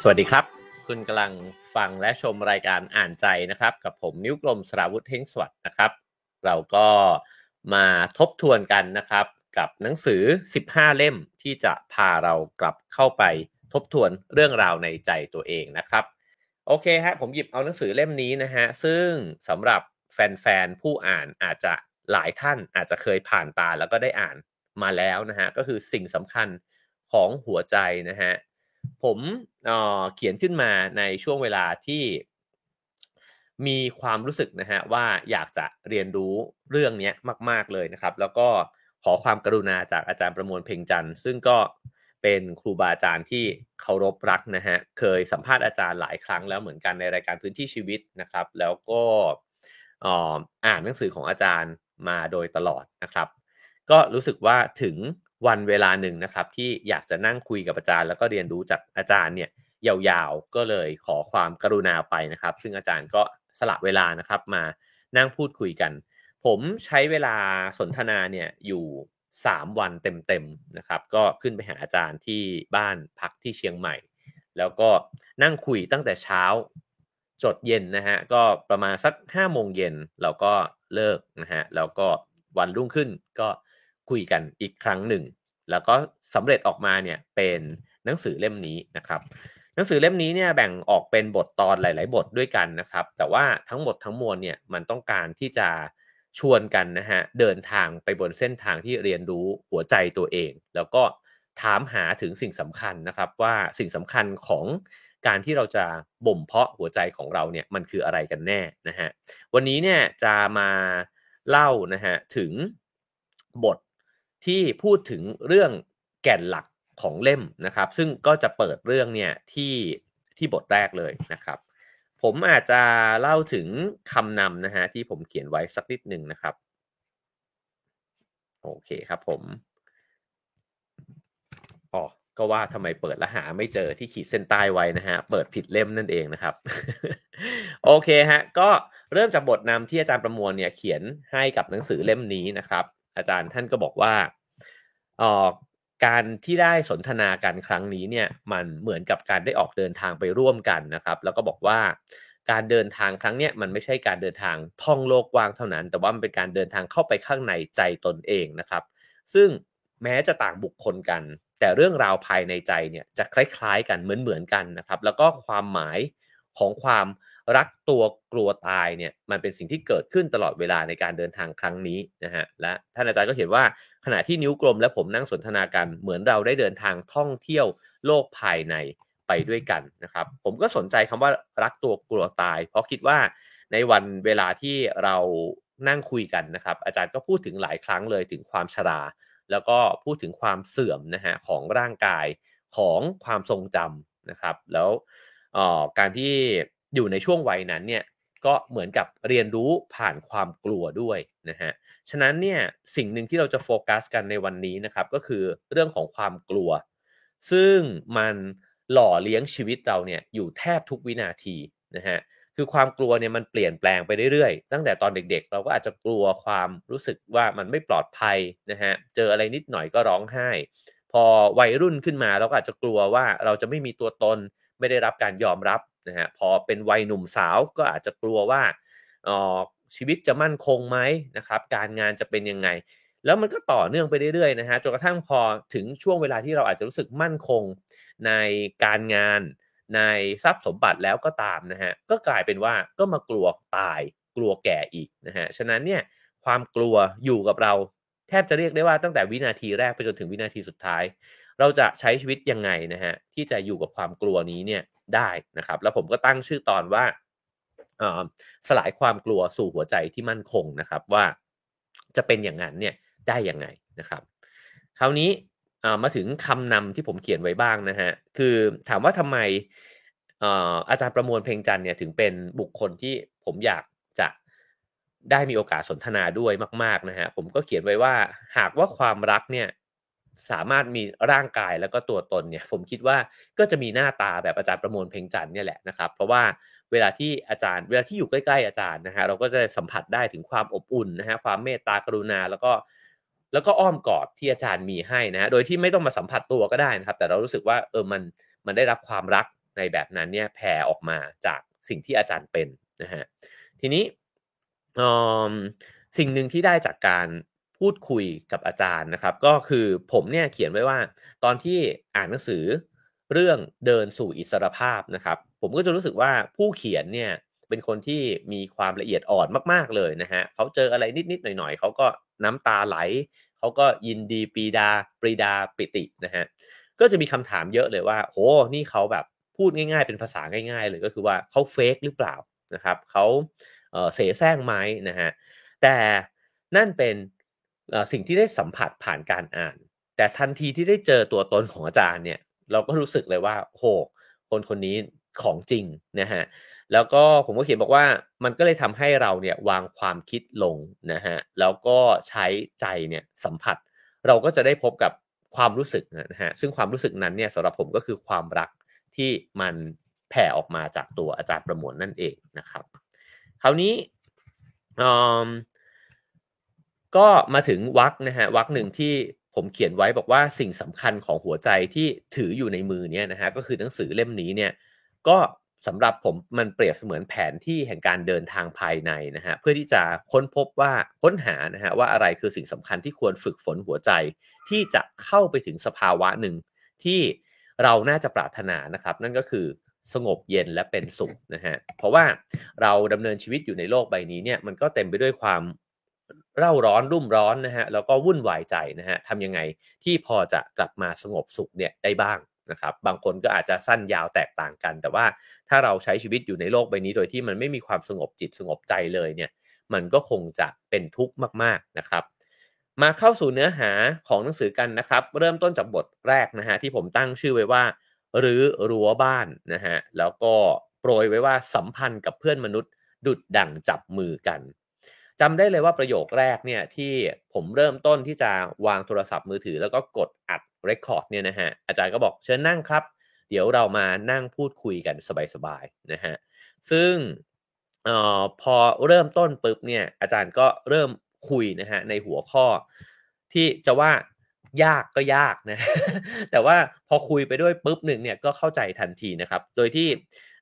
สวัสดีครับ คุณกำลังฟังและชมรายการอ่านใจนะครับ กับผมนิ้วกลมสราวุธเฮงสวัสด์นะครับ เราก็มาทบทวนกันนะครับ กับหนังสือ 15 เล่มที่จะพาเรากลับเข้าไปทบทวนเรื่องราวในใจตัวเองนะครับ โอเคฮะผมหยิบเอาหนังสือเล่มนี้นะฮะซึ่งสำหรับแฟนๆผู้อ่านอาจจะหลายท่านอาจจะเคยผ่านตาแล้วก็ได้อ่านมาแล้วนะฮะก็คือสิ่งสำคัญของหัวใจนะฮะ ผมเเขียนขึ้นมาในช่วงเวลาที่มีความรู้สึกนะฮะว่าอยากจะเรียนรู้เรื่องนี้มาก ๆเลยนะครับ แล้วก็ขอความกรุณาจากอาจารย์ประมวลเพ่งจันทร์ซึ่งก็เป็นครูบาอาจารย์ที่เคารพรักนะฮะเคยสัมภาษณ์อาจารย์หลายครั้งแล้วเหมือนกันในรายการพื้นที่ชีวิตนะครับ แล้วก็อ่านหนังสือของอาจารย์มาโดยตลอดนะครับ ก็รู้สึกว่าถึง วันเวลาหนึ่งนะครับ ที่อยากจะนั่งคุยกับอาจารย์ แล้วก็เรียนรู้จากอาจารย์เนี่ยยาวๆ ก็เลยขอความกรุณาไปนะครับ ซึ่งอาจารย์ก็สละเวลานะครับมานั่งพูดคุยกัน ผมใช้เวลาสนทนาเนี่ยอยู่ 3 วันเต็มๆนะครับ ก็ขึ้นไปหาอาจารย์ที่บ้านพักที่เชียงใหม่ แล้วก็นั่งคุยตั้งแต่เช้าจดเย็นนะฮะก็ประมาณสัก5โมงเย็นเราก็เลิกนะฮะแล้วก็วันรุ่งขึ้นก็ คุยกันอีกครั้งหนึ่ง แล้วก็สำเร็จออกมาเนี่ยเป็นหนังสือเล่มนี้นะครับหนังสือเล่มนี้เนี่ยแบ่งออกเป็นบทตอนหลาย ๆ บทด้วยกันนะครับ แต่ว่าทั้งหมดทั้งมวลเนี่ยมันต้องการที่จะชวนกันนะฮะเดินทางไปบนเส้นทางที่เรียนรู้หัวใจตัวเอง แล้วก็ถามหาถึงสิ่งสำคัญนะครับว่าสิ่งสำคัญของการที่เราจะบ่มเพาะหัวใจของเราเนี่ยมันคืออะไรกันแน่นะฮะวันนี้เนี่ยจะมาเล่านะฮะถึงบท ที่พูดถึงเรื่องแก่นหลักของเล่มนะครับ ซึ่งก็จะเปิดเรื่องเนี่ยที่ที่บทแรกเลยนะครับ ผมอาจจะเล่าถึงคำนำนะฮะที่ผมเขียนไว้สักนิดหนึ่งนะครับ โอเคครับผมอ๋อก็ว่าทำไมเปิดแล้วหาไม่เจอที่ขีดเส้นใต้ไว้นะฮะ เปิดผิดเล่มนั่นเองนะครับ โอเคฮะ ก็เริ่มจากบทนำที่อาจารย์ประมวลเนี่ยเขียนให้กับหนังสือเล่มนี้นะครับ อาจารย์ท่านก็บอกว่า การที่ได้สนทนากันครั้งนี้เนี่ยมันเหมือนกับการได้ออกเดินทางไปร่วมกันนะครับ แล้วก็บอกว่าการเดินทางครั้งเนี้ยมันไม่ใช่การเดินทางท่องโลกกว้างเท่านั้น แต่ว่ามันเป็นการเดินทางเข้าไปข้างในใจตนเองนะครับ ซึ่งแม้จะต่างบุคคลกัน แต่เรื่องราวภายในใจเนี่ยจะคล้ายๆกันเหมือนๆกันนะครับ แล้วก็ความหมายของความ รักตัวกลัวตายเนี่ยมันเป็นสิ่งที่เกิดขึ้นตลอดเวลาในการเดินทางครั้งนี้นะฮะและท่านอาจารย์ก็เห็นว่าขณะที่นิ้วกลมและผมนั่งสนทนากันเหมือนเราได้เดินทางท่องเที่ยวโลกภายในไปด้วยกันนะครับ ผมก็สนใจคำว่ารักตัวกลัวตาย เพราะคิดว่าในวันเวลาที่เรานั่งคุยกันนะครับ อาจารย์ก็พูดถึงหลายครั้งเลยถึงความชรา แล้วก็พูดถึงความเสื่อมนะฮะของร่างกายของความทรงจำนะครับ แล้วการที่ อยู่ในช่วงวัยนั้นเนี่ยก็เหมือนกับเรียนรู้ผ่านความกลัวด้วยนะฮะ ฉะนั้นเนี่ยสิ่งหนึ่งที่เราจะโฟกัสกันในวันนี้นะครับก็คือเรื่องของความกลัว ซึ่งมันหล่อเลี้ยงชีวิตเราเนี่ยอยู่แทบทุกวินาทีนะฮะ คือความกลัวเนี่ยมันเปลี่ยนแปลงไปเรื่อยๆ ตั้งแต่ตอนเด็กๆ เราก็อาจจะกลัวความรู้สึกว่ามันไม่ปลอดภัยนะฮะ เจออะไรนิดหน่อยก็ร้องไห้ พอวัยรุ่นขึ้นมาเราก็อาจจะกลัวว่าเราจะไม่มีตัวตนไม่ได้รับการยอมรับ นะฮะพอเป็นวัยหนุ่มสาวก็อาจจะกลัวว่าออชีวิตจะมั่นคงไหมนะครับการงานจะเป็นยังไง แล้วมันก็ต่อเนื่องไปเรื่อยๆนะฮะจนกระทั่งพอถึงช่วงเวลาที่เราอาจจะรู้สึกมั่นคงในการงานในทรัพย์สมบัติแล้วก็ตามนะฮะก็กลายเป็นว่าก็มากลัวตายกลัวแก่อีกนะฮะฉะนั้นเนี่ยความกลัวอยู่กับเราแทบจะเรียกได้ว่าตั้งแต่วินาทีแรกไปจนถึงวินาทีสุดท้าย เราจะใช้ชีวิตยังไงนะฮะที่จะอยู่กับความกลัวนี้เนี่ยได้นะครับ แล้วผมก็ตั้งชื่อตอนว่าสลายความกลัวสู่หัวใจที่มั่นคงนะครับว่าจะเป็นอย่างนั้นเนี่ยได้ยังไงนะครับ คราวนี้มาถึงคำนำที่ผมเขียนไว้บ้างนะฮะคือถามว่าทำไมอาจารย์ประมวลเพลงจันเนี่ยถึงเป็นบุคคลที่ผมอยากจะได้มีโอกาสสนทนาด้วยมาก ๆนะฮะผมก็เขียนไว้ว่าหากว่าความรักเนี่ย สามารถมีร่างกายแล้วก็ตัวตนเนี่ยผมคิดว่าก็จะมีหน้าตาแบบอาจารย์ประมวลเพ่งจันเนี่ยแหละนะครับเพราะว่าเวลาที่อาจารย์ เวลาที่อยู่ใกล้ๆอาจารย์นะฮะเราก็จะสัมผัสได้ถึงความอบอุ่นนะฮะความเมตตากรุณาแล้วก็แล้วก็อ้อมกอดที่อาจารย์มีให้นะฮะโดยที่ไม่ต้องมาสัมผัสตัวก็ได้นะครับ แต่เรารู้สึกว่าเออมันมันได้รับความรักในแบบนั้นเนี่ยแผ่ออกมาจากสิ่งที่อาจารย์เป็นนะฮะทีนี้สิ่งหนึ่งที่ได้จากการ พูดคุยกับอาจารย์นะครับ ก็คือผมเนี่ยเขียนไว้ว่า ตอนที่อ่านหนังสือเรื่องเดินสู่อิสรภาพนะครับ ผมก็จะรู้สึกว่าผู้เขียนเนี่ยเป็นคนที่มีความละเอียดอ่อนมาก ๆเลยนะฮะเขาเจออะไรนิดๆหน่อยๆเขาก็น้ำตาไหลเขาก็ยินดีปีดาปรีดาปิตินะฮะก็จะมีคำถามเยอะเลยว่าโอ้นี่เขาแบบพูดง่าย ๆ เป็นภาษาง่าย ๆ เลยก็คือว่าเขาเฟกหรือเปล่านะครับเขาเสแสร้งไหมนะฮะแต่นั่นเป็น สิ่งที่ได้สัมผัสผ่านการอ่าน แต่ทันทีที่ได้เจอตัวตนของอาจารย์เนี่ย เราก็รู้สึกเลยว่าโหคนคนนี้ของจริงนะฮะแล้วก็ผมก็เขียนบอกว่ามันก็เลยทำให้เราเนี่ยวางความคิดลงนะฮะแล้วก็ใช้ใจเนี่ยสัมผัส เราก็จะได้พบกับความรู้สึกนะฮะซึ่งความรู้สึกนั้นเนี่ยสำหรับผมก็คือความรักที่มันแผ่ออกมาจากตัวอาจารย์ประมวลนั่นเองนะครับ คราวนี้ ก็มาถึงวักนะฮะวักหนึ่งที่ผมเขียนไว้บอกว่าสิ่งสำคัญของหัวใจที่ถืออยู่ในมือเนี่ยนะฮะก็คือหนังสือเล่มนี้เนี่ยก็สำหรับผมมันเปรียบเสมือนแผนที่แห่งการเดินทางภายในนะฮะเพื่อที่จะค้นพบว่าค้นหานะฮะว่าอะไรคือสิ่งสำคัญที่ควรฝึกฝนหัวใจ ที่จะเข้าไปถึงสภาวะหนึ่งที่เราน่าจะปรารถนานะครับ นั่นก็คือสงบเย็นและเป็นสุขนะฮะเพราะว่าเราดำเนินชีวิตอยู่ในโลกใบนี้เนี่ยมันก็เต็มไปด้วยความ เร่าร้อนรุ่มร้อนนะฮะแล้วก็วุ่นวายใจนะฮะทำยังไงที่พอจะกลับมาสงบสุขเนี่ยได้บ้างนะครับบางคนก็อาจจะสั้นยาวแตกต่างกัน แต่ว่าถ้าเราใช้ชีวิตอยู่ในโลกใบนี้โดยที่มันไม่มีความสงบจิตสงบใจเลยเนี่ยมันก็คงจะเป็นทุกข์มากๆนะครับ มาเข้าสู่เนื้อหาของหนังสือกันนะครับ เริ่มต้นจากบทแรกนะฮะที่ผมตั้งชื่อไว้ว่า หรือรั้วบ้านนะฮะแล้วก็โปรยไว้ว่าสัมพันธ์กับเพื่อนมนุษย์ ดุดดั่งจับมือกัน จำได้เลยว่าประโยคแรกเนี่ยที่ผมเริ่มต้นที่จะวางโทรศัพท์มือถือ แล้วก็กดอัดเรคคอร์ดเนี่ยนะฮะอาจารย์ก็บอกเชิญนั่งครับ เดี๋ยวเรามานั่งพูดคุยกันสบายๆนะฮะซึ่งออพอเริ่มต้นปุ๊บเนี่ยอาจารย์ก็เริ่มคุยนะฮะในหัวข้อ ที่จะว่ายากก็ยากนะแต่ว่าพอคุยไปด้วยปุ๊บหนึ่งเนี่ยก็เข้าใจทันทีนะครับ โดยที่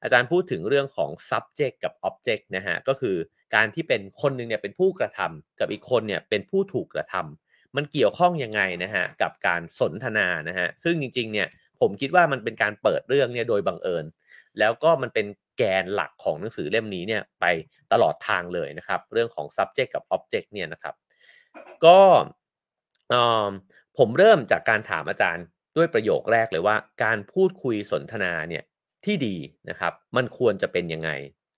อาจารย์พูดถึงเรื่องของ subject กับ object นะฮะก็คือ การที่เป็นคนหนึ่งเนี่ยเป็นผู้กระทำกับอีกคนเนี่ยเป็นผู้ถูกกระทำมันเกี่ยวข้องยังไงนะฮะกับการสนทนานะฮะซึ่งจริงๆเนี่ยผมคิดว่ามันเป็นการเปิดเรื่องเนี่ยโดยบังเอิญ แล้วก็มันเป็นแกนหลักของหนังสือเล่มนี้เนี่ยไปตลอดทางเลยนะครับ เรื่องของ subject กับ object เนี่ยนะครับ ก็ผมเริ่มจากการถามอาจารย์ด้วยประโยคแรกเลยว่า การพูดคุยสนทนาเนี่ยที่ดีนะครับ มันควรจะเป็นยังไง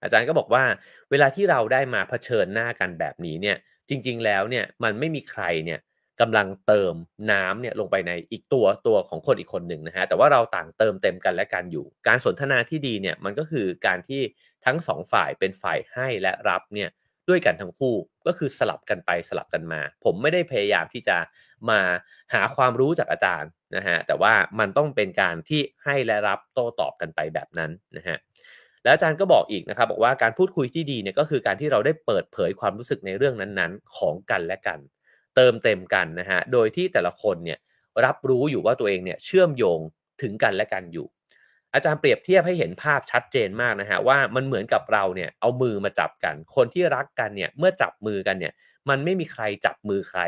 อาจารย์ก็บอกว่าเวลาที่เราได้มาเผชิญหน้ากันแบบนี้เนี่ยจริง ๆ แล้วเนี่ยมันไม่มีใครเนี่ยกำลังเติมน้ำเนี่ยลงไปในอีกตัวตัวของคนอีกคนหนึ่งนะฮะแต่ว่าเราต่างเติมเต็มกันและกันอยู่ การสนทนาที่ดีเนี่ยมันก็คือการที่ทั้งสองฝ่ายเป็นฝ่ายให้และรับเนี่ยด้วยกันทั้งคู่ก็คือสลับกันไปสลับกันมา ผมไม่ได้พยายามที่จะมาหาความรู้จากอาจารย์นะฮะแต่ว่ามันต้องเป็นการที่ให้และรับโต้ตอบกันไปแบบนั้นนะฮะ แล้วอาจารย์ก็บอกอีกนะครับ บอกว่าการพูดคุยที่ดีเนี่ยก็คือการที่เราได้เปิดเผยความรู้สึกในเรื่องนั้นๆ ของกันและกัน เติมเต็มกันนะฮะโดยที่แต่ละคนเนี่ยรับรู้อยู่ว่าตัวเองเนี่ยเชื่อมโยงถึงกันและกันอยู่ อาจารย์เปรียบเทียบให้เห็นภาพชัดเจนมากนะฮะว่ามันเหมือนกับเราเนี่ยเอามือมาจับกัน คนที่รักกันเนี่ยเมื่อจับมือกันเนี่ยมันไม่มีใครจับมือใคร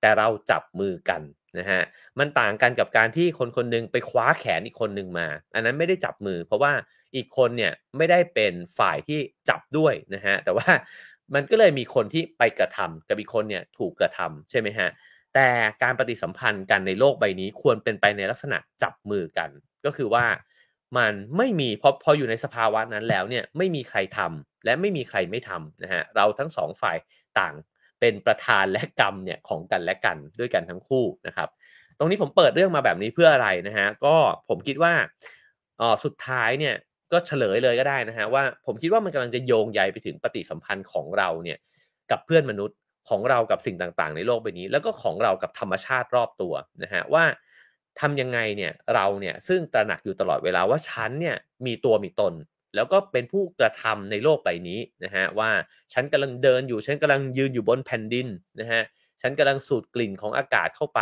แต่เราจับมือกันนะฮะมันต่างกันกับการที่คนคนนึงไปคว้าแขนอีกคนหนึ่งมา อันนั้นไม่ได้จับมือ เพราะว่า อีกคนเนี่ยไม่ได้เป็นฝ่ายที่จับด้วยนะฮะแต่ว่ามันก็เลยมีคนที่ไปกระทำกับอีกคนเนี่ยถูกกระทำใช่ไหมฮะแต่การปฏิสัมพันธ์กันในโลกใบนี้ควรเป็นไปในลักษณะจับมือกัน ก็คือว่ามันไม่มีพอพออยู่ในสภาวะนั้นแล้วเนี่ยไม่มีใครทำและไม่มีใครไม่ทำนะฮะเราทั้งสองฝ่ายต่างเป็นประธานและกรรมเนี่ยของกันและกันด้วยกันทั้งคู่นะครับ ตรงนี้ผมเปิดเรื่องมาแบบนี้เพื่ออะไรนะฮะก็ผมคิดว่าอ๋อสุดท้ายเนี่ย ก็เฉลยเลยก็ได้นะฮะว่าผมคิดว่ามันกำลังจะโยงใยไปถึงปฏิสัมพันธ์ของเราเนี่ยกับเพื่อนมนุษย์ของเรากับสิ่งต่างๆ ในโลกใบนี้ แล้วก็ของเรากับธรรมชาติรอบตัวนะฮะว่าทำยังไงเนี่ยเราเนี่ยซึ่งตระหนักอยู่ตลอดเวลาว่าฉันเนี่ยมีตัวมีตน แล้วก็เป็นผู้กระทำในโลกใบนี้นะฮะว่าฉันกำลังเดินอยู่ฉันกำลังยืนอยู่บนแผ่นดินนะฮะฉันกำลังสูดกลิ่นของอากาศเข้าไป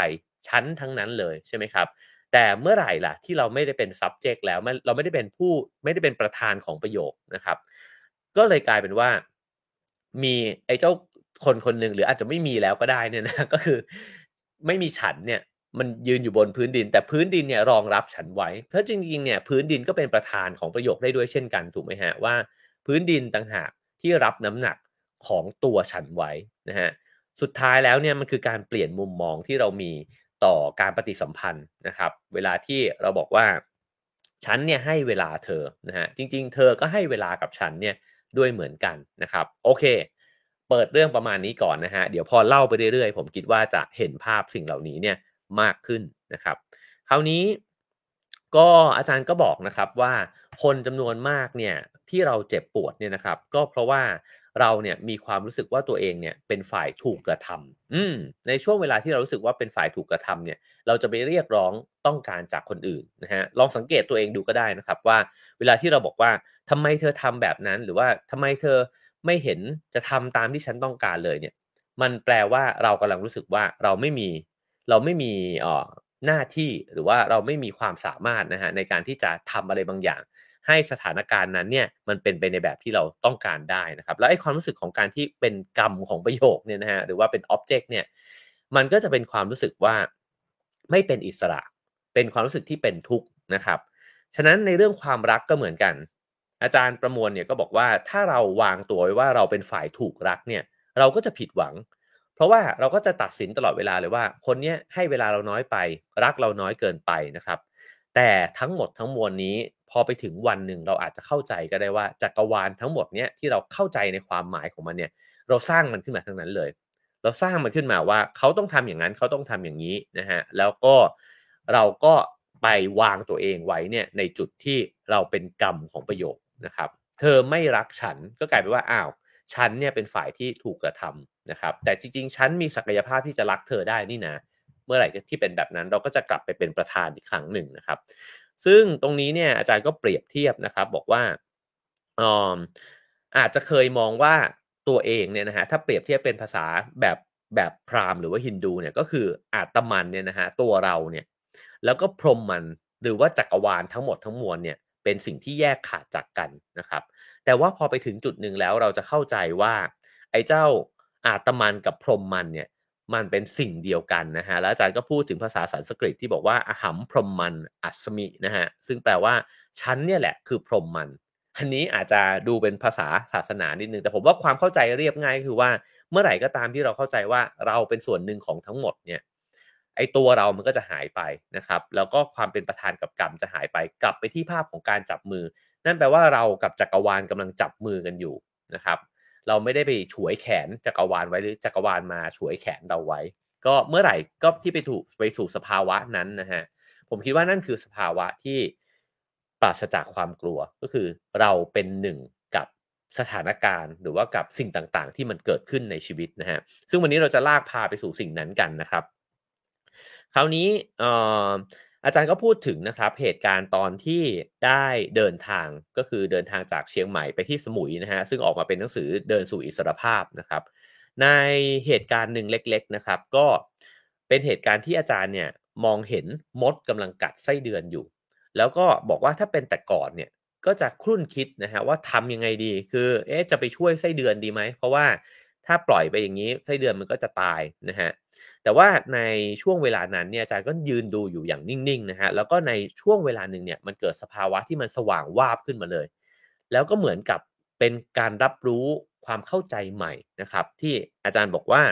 ชั้นทั้งนั้นเลยใช่ไหมครับ แต่เมื่อไหร่ล่ะที่เราไม่ได้เป็น subject แล้วเราไม่ได้เป็นผู้ไม่ได้เป็นประธานของประโยคนะครับ ก็เลยกลายเป็นว่า มีไอ้เจ้าคนคนหนึ่งหรืออาจจะไม่มีแล้วก็ได้เนี่ยนะก็คือไม่มีฉันเนี่ยมันยืนอยู่บนพื้นดิน แต่พื้นดินเนี่ยรองรับฉันไว้ เพราะจริงๆเนี่ยพื้นดินก็เป็นประธานของประโยคได้ด้วยเช่นกันถูกไหมฮะว่า พื้นดินต่างหากที่รับน้ำหนักของตัวฉันไว้นะฮะสุดท้ายแล้วเนี่ยมันคือการเปลี่ยนมุมมองที่เรามี ต่อการปฏิสัมพันธ์นะครับ เวลาที่เราบอกว่าฉันเนี่ยให้เวลาเธอนะฮะจริง ๆ เธอก็ให้เวลากับฉันเนี่ยด้วยเหมือนกันนะครับ โอเค เปิดเรื่องประมาณนี้ก่อนนะฮะเดี๋ยวพอเล่าไปเรื่อยๆ ผมคิดว่าจะเห็นภาพสิ่งเหล่านี้เนี่ยมากขึ้นนะครับ คราวนี้ก็อาจารย์ก็บอกนะครับว่าคนจำนวนมากเนี่ยที่เราเจ็บปวดเนี่ยนะครับ ก็เพราะว่า เราเนี่ยมีความรู้สึกว่าตัวเองเนี่ยเป็นฝ่ายถูกกระทำอืมในช่วงเวลาที่เรารู้สึกว่าเป็นฝ่ายถูกกระทำเนี่ยเราจะไปเรียกร้องต้องการจากคนอื่นนะฮะลองสังเกตตัวเองดูก็ได้นะครับว่า เวลาที่เราบอกว่าทำไมเธอทำแบบนั้น หรือว่าทำไมเธอไม่เห็นจะทำตามที่ฉันต้องการเลยเนี่ยมันแปลว่าเรากำลังรู้สึกว่าเราไม่มีเราไม่มีอ่อหน้าที่หรือว่าเราไม่มีความสามารถนะฮะในการที่จะทำอะไรบางอย่าง ให้สถานการณ์นั้นเนี่ยมันเป็นไปในแบบที่เราต้องการได้นะครับ แล้วไอ้ความรู้สึกของการที่เป็นกรรมของประโยคเนี่ยนะฮะหรือว่าเป็นอ็อบเจกต์เนี่ยมันก็จะเป็นความรู้สึกว่าไม่เป็นอิสระ เป็นความรู้สึกที่เป็นทุกข์นะครับฉะนั้นในเรื่องความรักก็เหมือนกัน อาจารย์ประมวลเนี่ยก็บอกว่าถ้าเราวางตัวไว้ว่าเราเป็นฝ่ายถูกรักเนี่ยเราก็จะผิดหวัง เพราะว่าเราก็จะตัดสินตลอดเวลาเลยว่า คนนี้ให้เวลาเราน้อยไป รักเราน้อยเกินไปนะครับ แต่ทั้งหมดทั้งมวลนี้ พอไปถึงวันหนึ่งเราอาจจะเข้าใจก็ได้ว่าจักรวาลทั้งหมดเนี้ยที่เราเข้าใจในความหมายของมันเนี่ยเราสร้างมันขึ้นมาทั้งนั้นเลย เราสร้างมันขึ้นมาว่าเขาต้องทำอย่างนั้นเขาต้องทำอย่างนี้นะฮะแล้วก็เราก็ไปวางตัวเองไว้เนี่ยในจุดที่เราเป็นกรรมของประโยคนะครับ เธอไม่รักฉันก็กลายเป็นว่าอ้าวฉันเนี่ยเป็นฝ่ายที่ถูกกระทำนะครับ แต่จริงๆ ฉันมีศักยภาพที่จะรักเธอได้นี่นะ เมื่อไหร่ที่เป็นแบบนั้นเราก็จะกลับไปเป็นประธานอีกครั้งหนึ่งนะครับ ซึ่งตรงนี้เนี่ยอาจารย์ก็เปรียบเทียบนะครับ บอกว่าออาจจะเคยมองว่าตัวเองเนี่ยนะฮะถ้าเปรียบเทียบเป็นภาษาแบบแบบพราหมณ์หรือว่าฮินดูเนี่ยก็คืออาตมันเนี่ยนะฮะตัวเราเนี่ยแล้วก็พรหมมันหรือว่าจักรวาลทั้งหมดทั้งมวลเนี่ยเป็นสิ่งที่แยกขาดจากกันนะครับ แต่ว่าพอไปถึงจุดหนึ่งแล้วเราจะเข้าใจว่า ไอ้เจ้าอาตมันกับพรหมมันเนี่ย มันเป็นสิ่งเดียวกันนะฮะแล้วอาจารย์ก็พูดถึงภาษาสันสกฤตที่บอกว่าอหัมพรหมมันอัศมินะฮะซึ่งแปลว่าฉันเนี่ยแหละคือพรหมมันอันนี้อาจจะดูเป็นภาษาศาสนานิดนึงแต่ผมว่าความเข้าใจเรียบง่ายคือว่าเมื่อไหร่ก็ตามที่เราเข้าใจว่าเราเป็นส่วนหนึ่งของทั้งหมดเนี่ยไอตัวเรามันก็จะหายไปนะครับ แล้วก็ความเป็นประธานกับกรรมจะหายไปกลับไปที่ภาพของการจับมือ นั่นแปลว่าเรากับจักรวาลกำลังจับมือกันอยู่นะครับ เราไม่ได้ไปฉวยแขนจักรวาลไว้หรือจักรวาลมาฉวยแขนเราไว้ ก็เมื่อไหร่ก็ที่ไปถูกไปสู่สภาวะนั้นนะฮะผมคิดว่านั่นคือสภาวะที่ปราศจากความกลัวก็คือเราเป็นหนึ่งกับสถานการณ์ หรือว่ากับสิ่งต่างๆ ที่มันเกิดขึ้นในชีวิตนะฮะซึ่งวันนี้เราจะลากพาไปสู่สิ่งนั้นกันนะครับ คราวนี้ อาจารย์ก็พูดถึงนะครับเหตุการณ์ตอนที่ได้เดินทางก็คือเดินทางจากเชียงใหม่ไปที่สมุยนะฮะซึ่งออกมาเป็นหนังสือเดินสู่อิสรภาพนะครับ ในเหตุการณ์หนึ่งเล็ก ๆนะครับ ก็เป็นเหตุการณ์ที่อาจารย์เนี่ยมองเห็นมดกำลังกัดไส้เดือนอยู่ แล้วก็บอกว่าถ้าเป็นแต่ก่อนเนี่ยก็จะครุ่นคิดนะฮะว่าทำยังไงดีคือเอ๊ะจะไปช่วยไส้เดือนดีไหมเพราะว่าถ้าปล่อยไปอย่างนี้ไส้เดือนมันก็จะตายนะฮะ แต่ว่าในช่วงเวลานั้นเนี่ยอาจารย์ก็ยืนดูอยู่อย่างนิ่งๆนะฮะแล้วก็ในช่วงเวลาหนึ่งเนี่ยมันเกิดสภาวะที่มันสว่างวาบขึ้นมาเลย แล้วก็เหมือนกับเป็นการรับรู้ความเข้าใจใหม่นะครับ ที่อาจารย์บอกว่า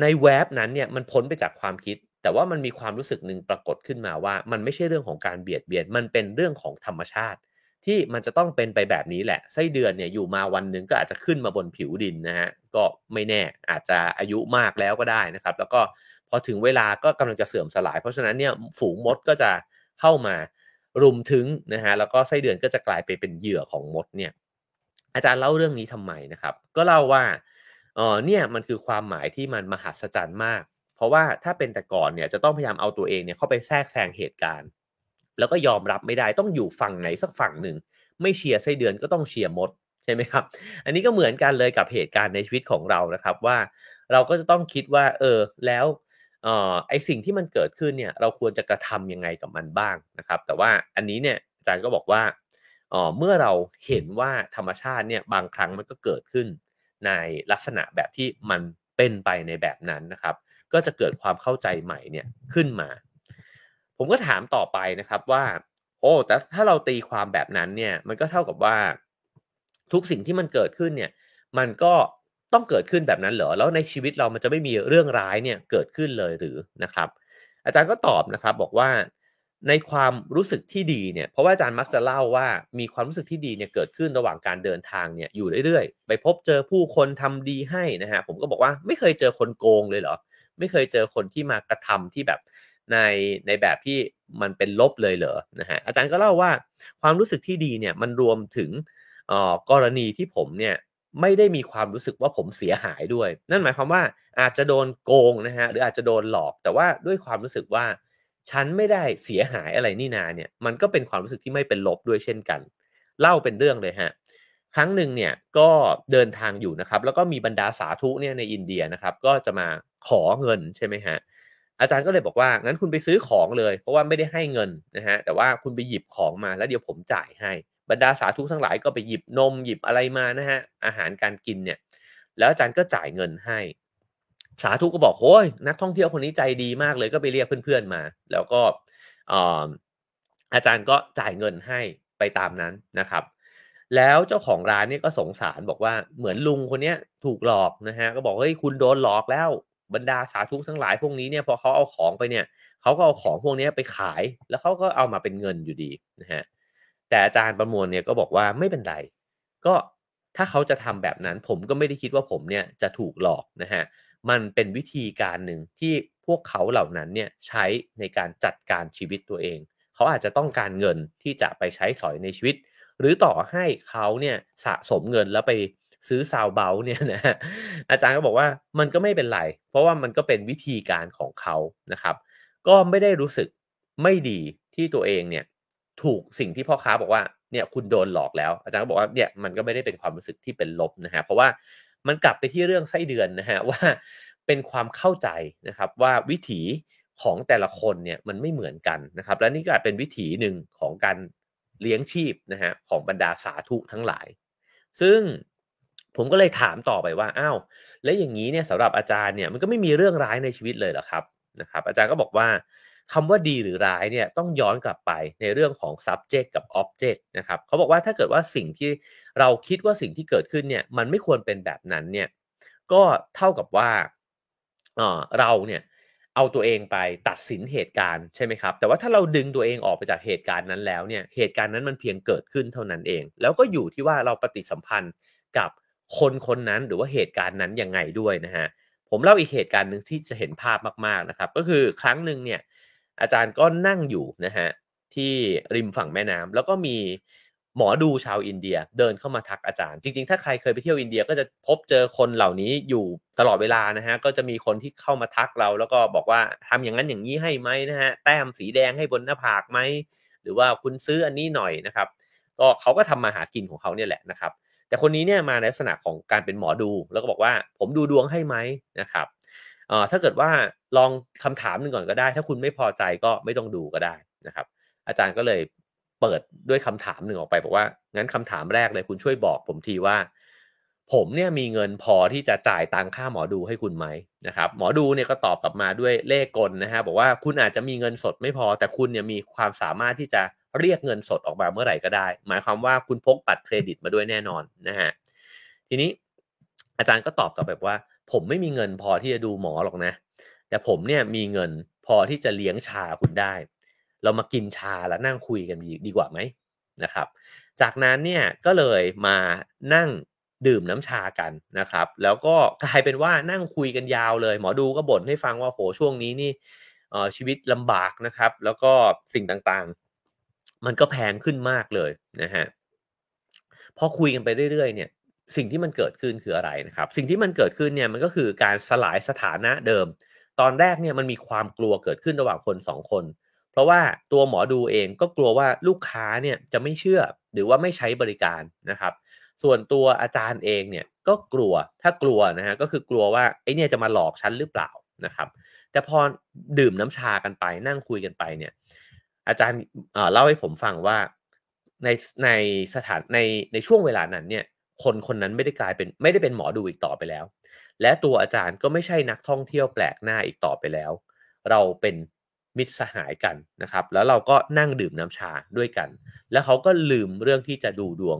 ในแวบนั้นเนี่ยมันพ้นไปจากความคิด แต่ว่ามันมีความรู้สึกหนึ่งปรากฏขึ้นมาว่า มันไม่ใช่เรื่องของการเบียดเบียน มันเป็นเรื่องของธรรมชาติ ที่มันจะต้องเป็นไปแบบนี้แหละไส้เดือนเนี่ยอยู่มาวันหนึ่งก็อาจจะขึ้นมาบนผิวดินนะฮะก็ไม่แน่อาจจะอายุมากแล้วก็ได้นะครับ แล้วก็พอถึงเวลาก็กำลังจะเสื่อมสลาย เพราะฉะนั้นเนี่ยฝูงมดก็จะเข้ามารุมถึงนะฮะแล้วก็ไส้เดือนก็จะกลายไปเป็นเหยื่อของมดเนี่ยอาจารย์เล่าเรื่องนี้ทำไมนะครับ ก็เล่าว่าเออเนี่ยมันคือความหมายที่มันมหัศจรรย์มาก เพราะว่าถ้าเป็นแต่ก่อนเนี่ยจะต้องพยายามเอาตัวเองเนี่ยเข้าไปแทรกแซงเหตุการณ์ แล้วก็ยอมรับไม่ได้ต้องอยู่ฝั่งไหนสักฝั่งหนึ่ง ไม่เชียร์ไส้เดือนก็ต้องเชียร์มดใช่ไหมครับ อันนี้ก็เหมือนกันเลยกับเหตุการณ์ในชีวิตของเรานะครับว่า เราก็จะต้องคิดว่า เออแล้วออไอสิ่งที่มันเกิดขึ้นเนี่ย เราควรจะกระทำยังไงกับมันบ้างนะครับ แต่ว่าอันนี้เนี่ยอาจารย์ก็บอกว่าออเมื่อเราเห็นว่าธรรมชาติเนี่ยบางครั้งมันก็เกิดขึ้น ในลักษณะแบบที่มันเป็นไปในแบบนั้นนะครับ ก็จะเกิดความเข้าใจใหม่เนี่ยขึ้นมา ผมก็ถามต่อไปนะครับว่า โอ้แต่ถ้าเราตีความแบบนั้นเนี่ย มันก็เท่ากับว่า ทุกสิ่งที่มันเกิดขึ้นเนี่ย มันก็ต้องเกิดขึ้นแบบนั้นเหรอแล้วในชีวิตเรามันจะไม่มีเรื่องร้ายเนี่ยเกิดขึ้นเลยหรือนะครับ อาจารย์ก็ตอบนะครับบอกว่าในความรู้สึกที่ดีเนี่ย เพราะว่าอาจารย์มักจะเล่าว่ามีความรู้สึกที่ดีเนี่ยเกิดขึ้นระหว่างการเดินทางเนี่ยอยู่เรื่อยๆ ไปพบเจอผู้คนทำดีให้นะฮะผมก็บอกว่าไม่เคยเจอคนโกงเลยเหรอ ไม่เคยเจอคนที่มากระทำที่แบบ ในในแบบที่มันเป็นลบเลยเหรอนะฮะอาจารย์ก็เล่าว่าความรู้สึกที่ดีเนี่ยมันรวมถึงกรณีที่ผมเนี่ยไม่ได้มีความรู้สึกว่าผมเสียหายด้วย นั่นหมายความว่าอาจจะโดนโกงนะฮะหรืออาจจะโดนหลอก แต่ว่าด้วยความรู้สึกว่าฉันไม่ได้เสียหายอะไรนี่นาเนี่ยมันก็เป็นความรู้สึกที่ไม่เป็นลบด้วยเช่นกัน เล่าเป็นเรื่องเลยฮะครั้งหนึ่งเนี่ยก็เดินทางอยู่นะครับ แล้วก็มีบรรดาสาธุเนี่ยในอินเดียนะครับ ก็จะมาขอเงินใช่ไหมฮะ อาจารย์ก็เลยบอกว่างั้นคุณไปซื้อของเลย เพราะว่าไม่ได้ให้เงินนะฮะแต่ว่าคุณไปหยิบของมาแล้วเดี๋ยวผมจ่ายให้ บรรดาสาธุทั้งหลายก็ไปหยิบนมหยิบอะไรมานะฮะอาหารการกินเนี่ยแล้วอาจารย์ก็จ่ายเงินให้ สาธุก็บอกโอ้ยนักท่องเที่ยวคนนี้ใจดีมากเลยก็ไปเรียกเพื่อนๆมา แล้วก็อาจารย์ก็จ่ายเงินให้ไปตามนั้นนะครับ แล้วเจ้าของร้านเนี่ยก็สงสารบอกว่าเหมือนลุงคนนี้ถูกหลอกนะฮะก็บอกเฮ้ยคุณโดนหลอกแล้ว บรรดาสาธุทั้งหลายพวกนี้เนี่ยพอเขาเอาของไปเนี่ยเขาก็เอาของพวกนี้ไปขาย แล้วเขาก็เอามาเป็นเงินอยู่ดีนะฮะแต่อาจารย์ประมวลเนี่ยก็บอกว่าไม่เป็นไรก็ถ้าเขาจะทำแบบนั้นผมก็ไม่ได้คิดว่าผมเนี่ยจะถูกหลอกนะฮะมันเป็นวิธีการหนึ่งที่พวกเขาเหล่านั้นเนี่ยใช้ในการจัดการชีวิตตัวเอง เขาอาจจะต้องการเงินที่จะไปใช้สอยในชีวิต หรือต่อให้เขาเนี่ยสะสมเงินแล้วไป ซื้อซาวเบลเนี่ยนะฮะอาจารย์ก็บอกว่ามันก็ไม่เป็นไร เพราะว่ามันก็เป็นวิธีการของเขานะครับ ก็ไม่ได้รู้สึกไม่ดีที่ตัวเองเนี่ยถูกสิ่งที่พ่อค้าบอกว่าเนี่ยคุณโดนหลอกแล้ว อาจารย์ก็บอกว่าเนี่ยมันก็ไม่ได้เป็นความรู้สึกที่เป็นลบนะฮะเพราะว่ามันกลับไปที่เรื่องไส้เดือนนะฮะว่าเป็นความเข้าใจนะครับว่าวิถีของแต่ละคนเนี่ยมันไม่เหมือนกันนะครับ และนี่ก็เป็นวิถีหนึ่งของการเลี้ยงชีพนะฮะของบรรดาสาธุทั้งหลาย ซึ่ง ผมก็เลยถามต่อไปว่าอ้าวแล้วอย่างนี้เนี่ยสำหรับอาจารย์เนี่ยมันก็ไม่มีเรื่องร้ายในชีวิตเลยเหรอครับนะครับ อาจารย์ก็บอกว่าคำว่าดีหรือร้ายเนี่ยต้องย้อนกลับไปในเรื่องของ subject กับ object นะครับเขาบอกว่าถ้าเกิดว่าสิ่งที่เราคิดว่าสิ่งที่เกิดขึ้นเนี่ยมันไม่ควรเป็นแบบนั้นเนี่ยก็เท่ากับว่าเราเนี่ยเอาตัวเองไปตัดสินเหตุการณ์ใช่ไหมครับ แต่ว่าถ้าเราดึงตัวเองออกไปจากเหตุการณ์นั้นแล้วเนี่ยเหตุการณ์นั้นมันเพียงเกิดขึ้นเท่านั้นเอง แล้วก็อยู่ที่ว่าเราปฏิสัมพันธ์กับ คนคนนั้นหรือว่าเหตุการณ์นั้นยังไงด้วยนะฮะผมเล่าอีกเหตุการณ์หนึ่งที่จะเห็นภาพมากๆนะครับ ก็คือครั้งหนึ่งเนี่ยอาจารย์ก็นั่งอยู่นะฮะที่ริมฝั่งแม่น้ำแล้วก็มีหมอดูชาวอินเดียเดินเข้ามาทักอาจารย์ จริงๆ ถ้าใครเคยไปเที่ยวอินเดียก็จะพบเจอคนเหล่านี้อยู่ตลอดเวลานะฮะก็จะมีคนที่เข้ามาทักเรา แล้วก็บอกว่าทำอย่างนั้นอย่างนี้ให้ไหมนะฮะแต้มสีแดงให้บนหน้าผากไหมหรือว่าคุณซื้ออันนี้หน่อยนะครับ ก็เขาก็ทำมาหากินของเขาเนี่ยแหละนะครับ แต่คนนี้เนี่ยมาในลักษณะของการเป็นหมอดู แล้วก็บอกว่าผมดูดวงให้ไหมนะครับเอ่อถ้าเกิดว่าลองคำถามหนึ่งก่อนก็ได้ ถ้าคุณไม่พอใจก็ไม่ต้องดูก็ได้นะครับ อาจารย์ก็เลยเปิดด้วยคำถามหนึ่งออกไปบอกว่างั้นคำถามแรกเลยคุณช่วยบอก ผมทีว่า ผมเนี่ยมีเงินพอที่จะจ่ายตังค่าหมอดูให้คุณไหมนะครับ หมอดูเนี่ยก็ตอบกลับมาด้วยเลขกลนะฮะบอกว่าคุณอาจจะมีเงินสดไม่พอ แต่คุณเนี่ยมีความสามารถที่จะ เรียกเงินสดออกมาเมื่อไหร่ก็ได้ หมายความว่าคุณพกบัตรเครดิตมาด้วยแน่นอนนะฮะทีนี้อาจารย์ก็ตอบกลับแบบว่า ผมไม่มีเงินพอที่จะดูหมอหรอกนะ แต่ผมเนี่ยมีเงินพอที่จะเลี้ยงชาคุณได้ เรามากินชาแล้วนั่งคุยกันดีดีกว่าไหมนะครับ จากนั้นเนี่ยก็เลยมานั่งดื่มน้ำชากันนะครับ แล้วก็กลายเป็นว่านั่งคุยกันยาวเลย หมอดูก็บ่นให้ฟังว่าโหช่วงนี้นี่ชีวิตลำบากนะครับ แล้วก็สิ่งต่าง มันก็แพงขึ้นมากเลยนะฮะพอคุยกันไปเรื่อยๆเนี่ยสิ่งที่มันเกิดขึ้นคืออะไรนะครับ สิ่งที่มันเกิดขึ้นเนี่ยมันก็คือการสลายสถานะเดิม ตอนแรกเนี่ยมันมีความกลัวเกิดขึ้นระหว่างคน2คน เพราะว่าตัวหมอดูเองก็กลัวว่าลูกค้าเนี่ยจะไม่เชื่อหรือว่าไม่ใช้บริการนะครับ ส่วนตัวอาจารย์เองเนี่ยก็กลัวถ้ากลัวนะฮะก็คือกลัวว่าไอเนี่ยจะมาหลอกฉันหรือเปล่านะครับแต่พอดื่มน้ำชากันไปนั่งคุยกันไปเนี่ย อาจารย์เล่าให้ผมฟังว่าในในสถานในในช่วงเวลานั้นเนี่ย คนคนนั้นไม่ได้กลายเป็นไม่ได้เป็นหมอดูอีกต่อไปแล้ว และตัวอาจารย์ก็ไม่ใช่นักท่องเที่ยวแปลกหน้าอีกต่อไปแล้ว เราเป็นมิตรสหายกันนะครับ แล้วเราก็นั่งดื่มน้ำชาด้วยกัน แล้วเขาก็ลืมเรื่องที่จะดูดวง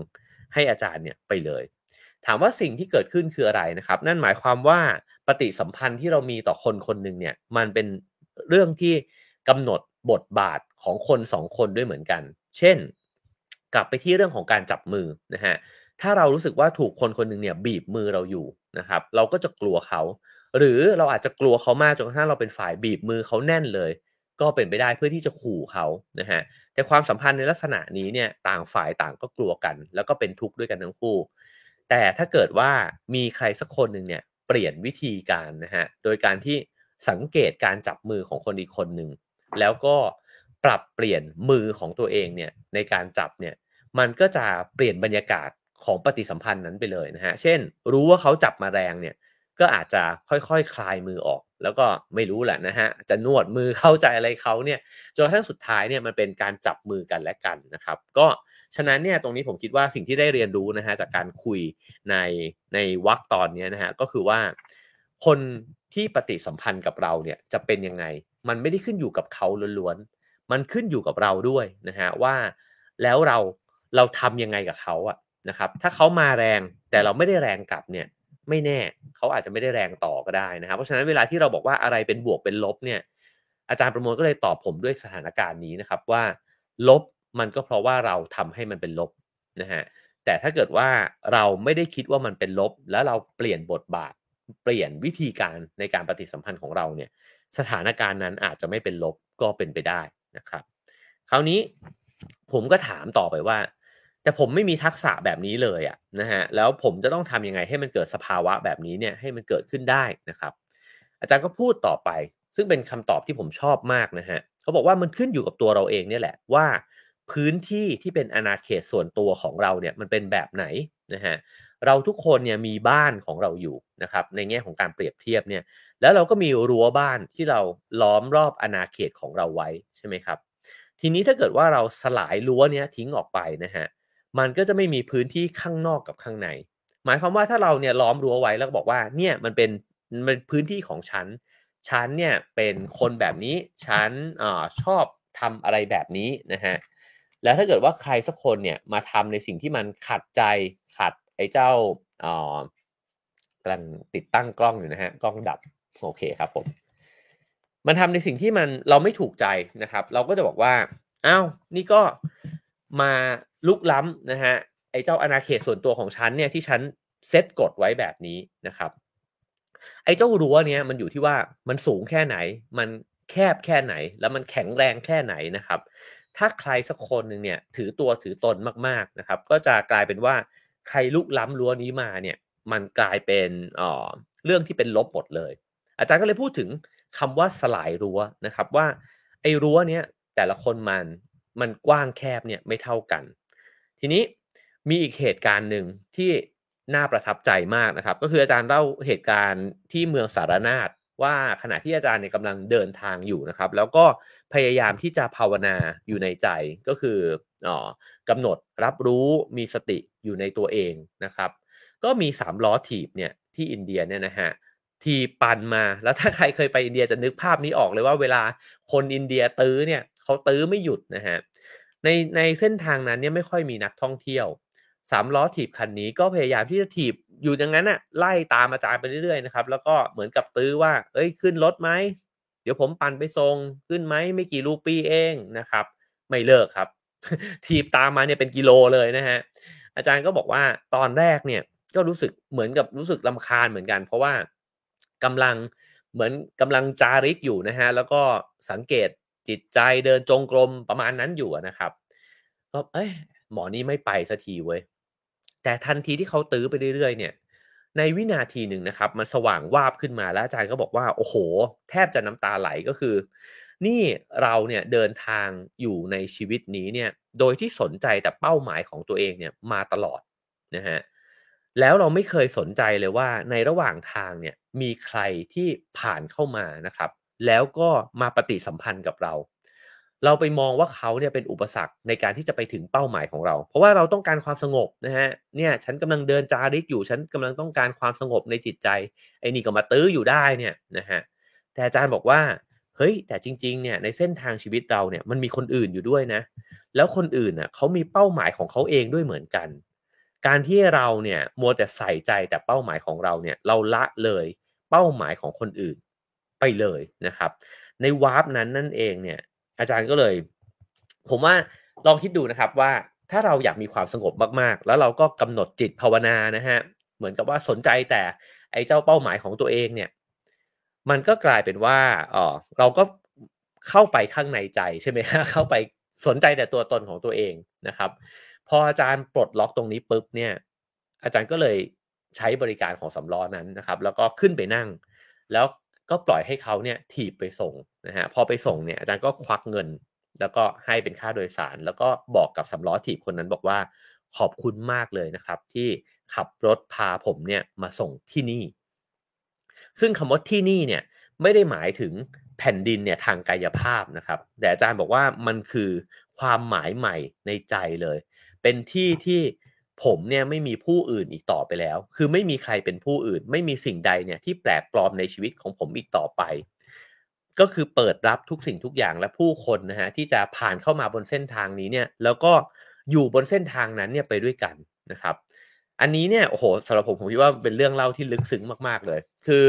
ให้อาจารย์เนี่ยไปเลย ถามว่าสิ่งที่เกิดขึ้นคืออะไรนะครับ นั่นหมายความว่าปฏิสัมพันธ์ที่เรามีต่อคนคนหนึ่งเนี่ย มันเป็นเรื่องที่ กำหนดบทบาทของคนสองคนด้วยเหมือนกัน เช่น กลับไปที่เรื่องของการจับมือนะฮะถ้าเรารู้สึกว่าถูกคนคนหนึ่งเนี่ยบีบมือเราอยู่นะครับ เราก็จะกลัวเขา หรือเราอาจจะกลัวเขามากจนกระทั่งเราเป็นฝ่ายบีบมือเขาแน่นเลย ก็เป็นไปได้เพื่อที่จะขู่เขานะฮะแต่ความสัมพันธ์ในลักษณะนี้เนี่ยต่างฝ่ายต่างก็กลัวกัน แล้วก็เป็นทุกข์ด้วยกันทั้งคู่ แต่ถ้าเกิดว่ามีใครสักคนหนึ่งเนี่ยเปลี่ยนวิธีการนะฮะโดยการที่สังเกตการจับมือของคนอีกคนหนึ่ง แล้วก็ปรับเปลี่ยนมือของตัวเองเนี่ยในการจับเนี่ยมันก็จะเปลี่ยนบรรยากาศของปฏิสัมพันธ์นั้นไปเลยนะฮะ เช่น รู้ว่าเขาจับมาแรงเนี่ยก็อาจจะค่อยๆคคลายมือออก แล้วก็ไม่รู้แหละนะฮะจะนวดมือเข้าใจอะไรเขาเนี่ยจนกระทั่งสุดท้ายเนี่ยมันเป็นการจับมือกันและกันนะครับ ก็ฉะนั้นเนี่ยตรงนี้ผมคิดว่าสิ่งที่ได้เรียนรู้นะฮะจากการคุยในในวักตอนนี้นะฮะก็คือว่า คนที่ปฏิสัมพันธ์กับเราเนี่ยจะเป็นยังไง มันไม่ได้ขึ้นอยู่กับเขาล้วนๆ มันขึ้นอยู่กับเราด้วยนะฮะว่าแล้วเราเราทำยังไงกับเขาอะนะครับ ถ้าเขามาแรงแต่เราไม่ได้แรงกลับเนี่ยไม่แน่เขาอาจจะไม่ได้แรงต่อก็ได้นะครับเพราะฉะนั้นเวลาที่เราบอกว่าอะไรเป็นบวกเป็นลบเนี่ยอาจารย์ประมวลก็เลยตอบผมด้วยสถานการณ์นี้นะครับว่า ลบมันก็เพราะว่าเราทำให้มันเป็นลบนะฮะแต่ถ้าเกิดว่าเราไม่ได้คิดว่ามันเป็นลบ แล้วเราเปลี่ยนบทบาท เปลี่ยนวิธีการในการปฏิสัมพันธ์ของเราเนี่ย สถานการณ์นั้นอาจจะไม่เป็นลบก็เป็นไปได้นะครับ คราวนี้ผมก็ถามต่อไปว่า แต่ผมไม่มีทักษะแบบนี้เลยอะนะฮะแล้วผมจะต้องทำยังไงให้มันเกิดสภาวะแบบนี้เนี่ยให้มันเกิดขึ้นได้นะครับ อาจารย์ก็พูดต่อไป ซึ่งเป็นคำตอบที่ผมชอบมากนะฮะเขาบอกว่ามันขึ้นอยู่กับตัวเราเองเนี่ยแหละว่าพื้นที่ที่เป็นอาณาเขตส่วนตัวของเราเนี่ยมันเป็นแบบไหนนะฮะ เราทุกคนเนี่ยมีบ้านของเราอยู่นะครับในแง่ของการเปรียบเทียบเนี่ยแล้วเราก็มีรั้วบ้านที่เราล้อมรอบอาณาเขตของเราไว้ใช่ไหมครับ ทีนี้ถ้าเกิดว่าเราสลายรั้วเนี้ยทิ้งออกไปนะฮะมันก็จะไม่มีพื้นที่ข้างนอกกับข้างใน หมายความว่าถ้าเราเนี่ยล้อมรั้วไว้แล้วบอกว่าเนี่ยมันเป็นมันพื้นที่ของฉันฉันเนี่ยเป็นคนแบบนี้ฉันอชอบทำอะไรแบบนี้นะฮะแล้วถ้าเกิดว่าใครสักคนเนี่ยมาทำในสิ่งที่มันขัดใจขัด ไอ้เจ้าออกำลังติดตั้งกล้องอยู่นะฮะกล้องดับโอเคครับผม มันทำในสิ่งที่มันเราไม่ถูกใจนะครับ เราก็จะบอกว่าอ้าวนี่ก็มาลุกล้ำนะฮะไอ้เจ้าอาณาเขตส่วนตัวของฉันเนี่ยที่ฉันเซตกฎไว้แบบนี้นะครับ ไอ้เจ้ารั้วเนี่ยมันอยู่ที่ว่ามันสูงแค่ไหน มันแคบแค่ไหน แล้วมันแข็งแรงแค่ไหนนะครับ ถ้าใครสักคนหนึ่งเนี่ยถือตัวถือตนมากๆนะครับ ก็จะกลายเป็นว่า ใครลุกล้ำรั้วนี้มาเนี่ย มันกลายเป็นเรื่องที่เป็นลบหมดเลย อาจารย์ก็เลยพูดถึงคำว่าสลายรั้วนะครับว่าไอ้รั้วเนี้ยแต่ละคนมันมันกว้างแคบเนี่ยไม่เท่ากัน ทีนี้มีอีกเหตุการณ์หนึ่งที่น่าประทับใจมากนะครับ ก็คืออาจารย์เล่าเหตุการณ์ที่เมืองสารนาฏว่าขณะที่อาจารย์เนี่ยกำลังเดินทางอยู่นะครับ แล้วก็พยายามที่จะภาวนาอยู่ในใจก็คือ กำหนดรับรู้มีสติอยู่ในตัวเองนะครับ ก็มีสามล้อถีบเนี่ยที่อินเดียเนี่ยนะฮะทีปั่นมาแล้วถ้าใครเคยไปอินเดียจะนึกภาพนี้ออกเลยว่าเวลาคนอินเดียตื้อเนี่ยเขาตื้อไม่หยุดนะฮะในในเส้นทางนั้นเนี่ยไม่ค่อยมีนักท่องเที่ยวสามล้อถีบคันนี้ก็พยายามที่จะถีบอยู่อย่างนั้นน่ะไล่ตามอาจารย์ไปเรื่อยๆนะครับแล้วก็เหมือนกับตื้อว่า เอ้ยขึ้นรถไหมเดี๋ยวผมปั่นไปส่งขึ้นไหมไม่กี่ลูปีเองนะครับ ไม่เลิกครับ ถีบตามมาเนี่ยเป็นกิโลเลยนะฮะอาจารย์ก็บอกว่าตอนแรกเนี่ยก็รู้สึกเหมือนกับรู้สึกลำคาญเหมือนกัน เพราะว่ากำลังเหมือนกำลังจาริกอยู่นะฮะแล้วก็สังเกตจิตใจเดินจงกรมประมาณนั้นอยู่นะครับก็เอ้ยหมอนี่ไม่ไปสักทีเว้ยแต่ทันทีที่เขาตื้อไปเรื่อยๆ เนี่ย ในวินาทีหนึ่งนะครับ มันสว่างวาบขึ้นมาแล้วอาจารย์ก็บอกว่า โอ้โห แทบจะน้ำตาไหลก็คือ นี่เราเนี่ยเดินทางอยู่ในชีวิตนี้เนี่ยโดยที่สนใจแต่เป้าหมายของตัวเองเนี่ยมาตลอดนะฮะแล้วเราไม่เคยสนใจเลยว่าในระหว่างทางเนี่ยมีใครที่ผ่านเข้ามานะครับ แล้วก็มาปฏิสัมพันธ์กับเรา เราไปมองว่าเขาเนี่ยเป็นอุปสรรคในการที่จะไปถึงเป้าหมายของเรา เพราะว่าเราต้องการความสงบนะฮะเนี่ยฉันกำลังเดินจาริกอยู่ฉันกำลังต้องการความสงบในจิตใจไอ้นี่ก็มาตื้ออยู่ได้เนี่ยนะฮะแต่อาจารย์บอกว่า เฮ้ยแต่จริงๆเนี่ยในเส้นทางชีวิตเราเนี่ยมันมีคนอื่นอยู่ด้วยนะ แล้วคนอื่นน่ะเขามีเป้าหมายของเขาเองด้วยเหมือนกัน การที่เราเนี่ยมัวแต่ใส่ใจแต่เป้าหมายของเราเนี่ยเราละเลยเป้าหมายของคนอื่นไปเลยนะครับ ในวาร์ปนั้นนั่นเองเนี่ยอาจารย์ก็เลย ผมว่าลองคิดดูนะครับว่าถ้าเราอยากมีความสงบมากๆ แล้วเราก็กำหนดจิตภาวนานะฮะเหมือนกับว่าสนใจแต่ไอ้เจ้าเป้าหมายของตัวเองเนี่ย มันก็กลายเป็นว่าเออเราก็เข้าไปข้างในใจใช่ไหมฮะเข้าไปสนใจแต่ตัวตนของตัวเองนะครับ พออาจารย์ปลดล็อกตรงนี้ปุ๊บเนี่ย อาจารย์ก็เลยใช้บริการของสำล้อนั้นนะครับ แล้วก็ขึ้นไปนั่ง แล้วก็ปล่อยให้เขาเนี่ยถีบไปส่งนะฮะพอไปส่งเนี่ยอาจารย์ก็ควักเงิน แล้วก็ให้เป็นค่าโดยสาร แล้วก็บอกกับสำล้อถีบคนนั้นบอกว่าขอบคุณมากเลยนะครับ ที่ขับรถพาผมเนี่ยมาส่งที่นี่ ซึ่งคำว่าที่นี่เนี่ยไม่ได้หมายถึงแผ่นดินเนี่ยทางกายภาพนะครับ แต่อาจารย์บอกว่ามันคือความหมายใหม่ในใจเลย เป็นที่ที่ผมเนี่ยไม่มีผู้อื่นอีกต่อไปแล้ว คือไม่มีใครเป็นผู้อื่น ไม่มีสิ่งใดเนี่ยที่แปลกปลอมในชีวิตของผมอีกต่อไป ก็คือเปิดรับทุกสิ่งทุกอย่างและผู้คนนะฮะที่จะผ่านเข้ามาบนเส้นทางนี้เนี่ย แล้วก็อยู่บนเส้นทางนั้นเนี่ยไปด้วยกันนะครับ อันนี้เนี่ยโอ้โหสำหรับผมผมคิดว่าเป็นเรื่องเล่าที่ลึกซึ้งมาก ๆเลย คือ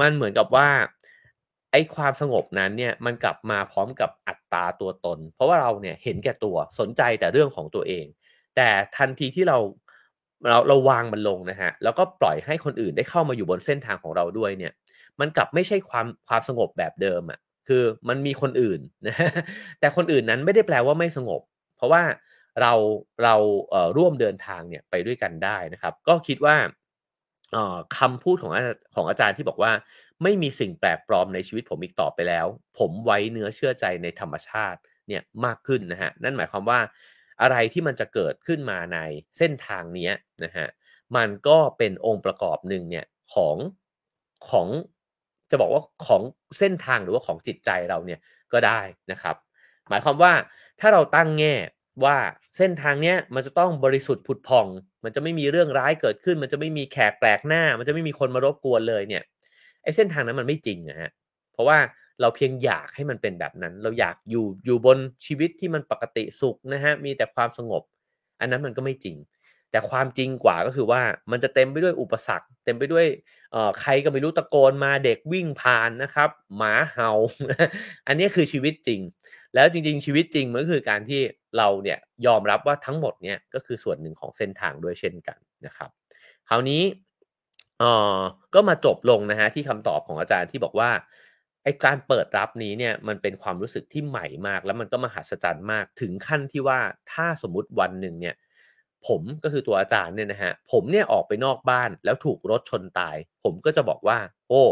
มันเหมือนกับว่าไอ้ความสงบนั้นเนี่ยมันกลับมาพร้อมกับอัตราตัวตน เพราะว่าเราเนี่ยเห็นแก่ตัวสนใจแต่เรื่องของตัวเอง แต่ทันทีที่เราเราเราวางมันลงนะฮะแล้วก็ปล่อยให้คนอื่นได้เข้ามาอยู่บนเส้นทางของเราด้วยเนี่ย มันกลับไม่ใช่ความความสงบแบบเดิมอะ่ะคือมันมีคนอื่นนะแต่คนอื่นนั้นไม่ได้แปลว่าไม่สงบ เพราะว่า เราเราเร่วมเดินทางเนี่ยไปด้วยกันได้นะครับ ก็คิดว่าคำพูดของของอาจารย์ที่บอกว่าไม่มีสิ่งแปลกปลอมในชีวิตผมอีกต่อไปแล้ว ผมไว้เนื้อเชื่อใจในธรรมชาติเนี่ยมากขึ้นนะฮะนั่นหมายความว่าอะไรที่มันจะเกิดขึ้นมาในเส้นทางนี้นะฮะมันก็เป็นองค์ประกอบหนึ่งเนี่ยของของจะบอกว่าของเส้นทางหรือว่าของจิตใจเราเนี่ยก็ได้นะครับ หมายความว่าถ้าเราตั้งแง่ ว่าเส้นทางเนี้ยมันจะต้องบริสุทธิ์ผุดพอง มันจะไม่มีเรื่องร้ายเกิดขึ้น มันจะไม่มีแขกแปลกหน้า มันจะไม่มีคนมารบกวนเลยเนี่ยไอ้เส้นทางนั้นมันไม่จริงนะฮะเพราะว่าเราเพียงอยากให้มันเป็นแบบนั้น เราอยากอยู่อยู่บนชีวิตที่มันปกติสุขนะฮะมีแต่ความสงบ อันนั้นมันก็ไม่จริง แต่ความจริงกว่าก็คือว่ามันจะเต็มไปด้วยอุปสรรค เต็มไปด้วยใครก็ไม่รู้ตะโกนมาเด็กวิ่งผ่านนะครับ หมาเห่า อันนี้คือชีวิตจริง แล้วจริง ๆ ชีวิตจริงมันก็คือการที่ เราเนี่ยยอมรับว่าทั้งหมดเนี่ยก็คือส่วนหนึ่งของเส้นทางด้วยเช่นกันนะครับคราวนี้เอ่อก็มาจบลงนะฮะที่คำตอบของอาจารย์ที่บอกว่าไอการเปิดรับนี้เนี่ยมันเป็นความรู้สึกที่ใหม่มาก แล้วมันก็มหัศจรรย์มากถึงขั้นที่ว่าถ้าสมมติวันหนึ่งเนี่ยผมก็คือตัวอาจารย์เนี่ยนะฮะผมเนี่ยออกไปนอกบ้านแล้วถูกรถชนตาย ผมก็จะบอกว่า โอ้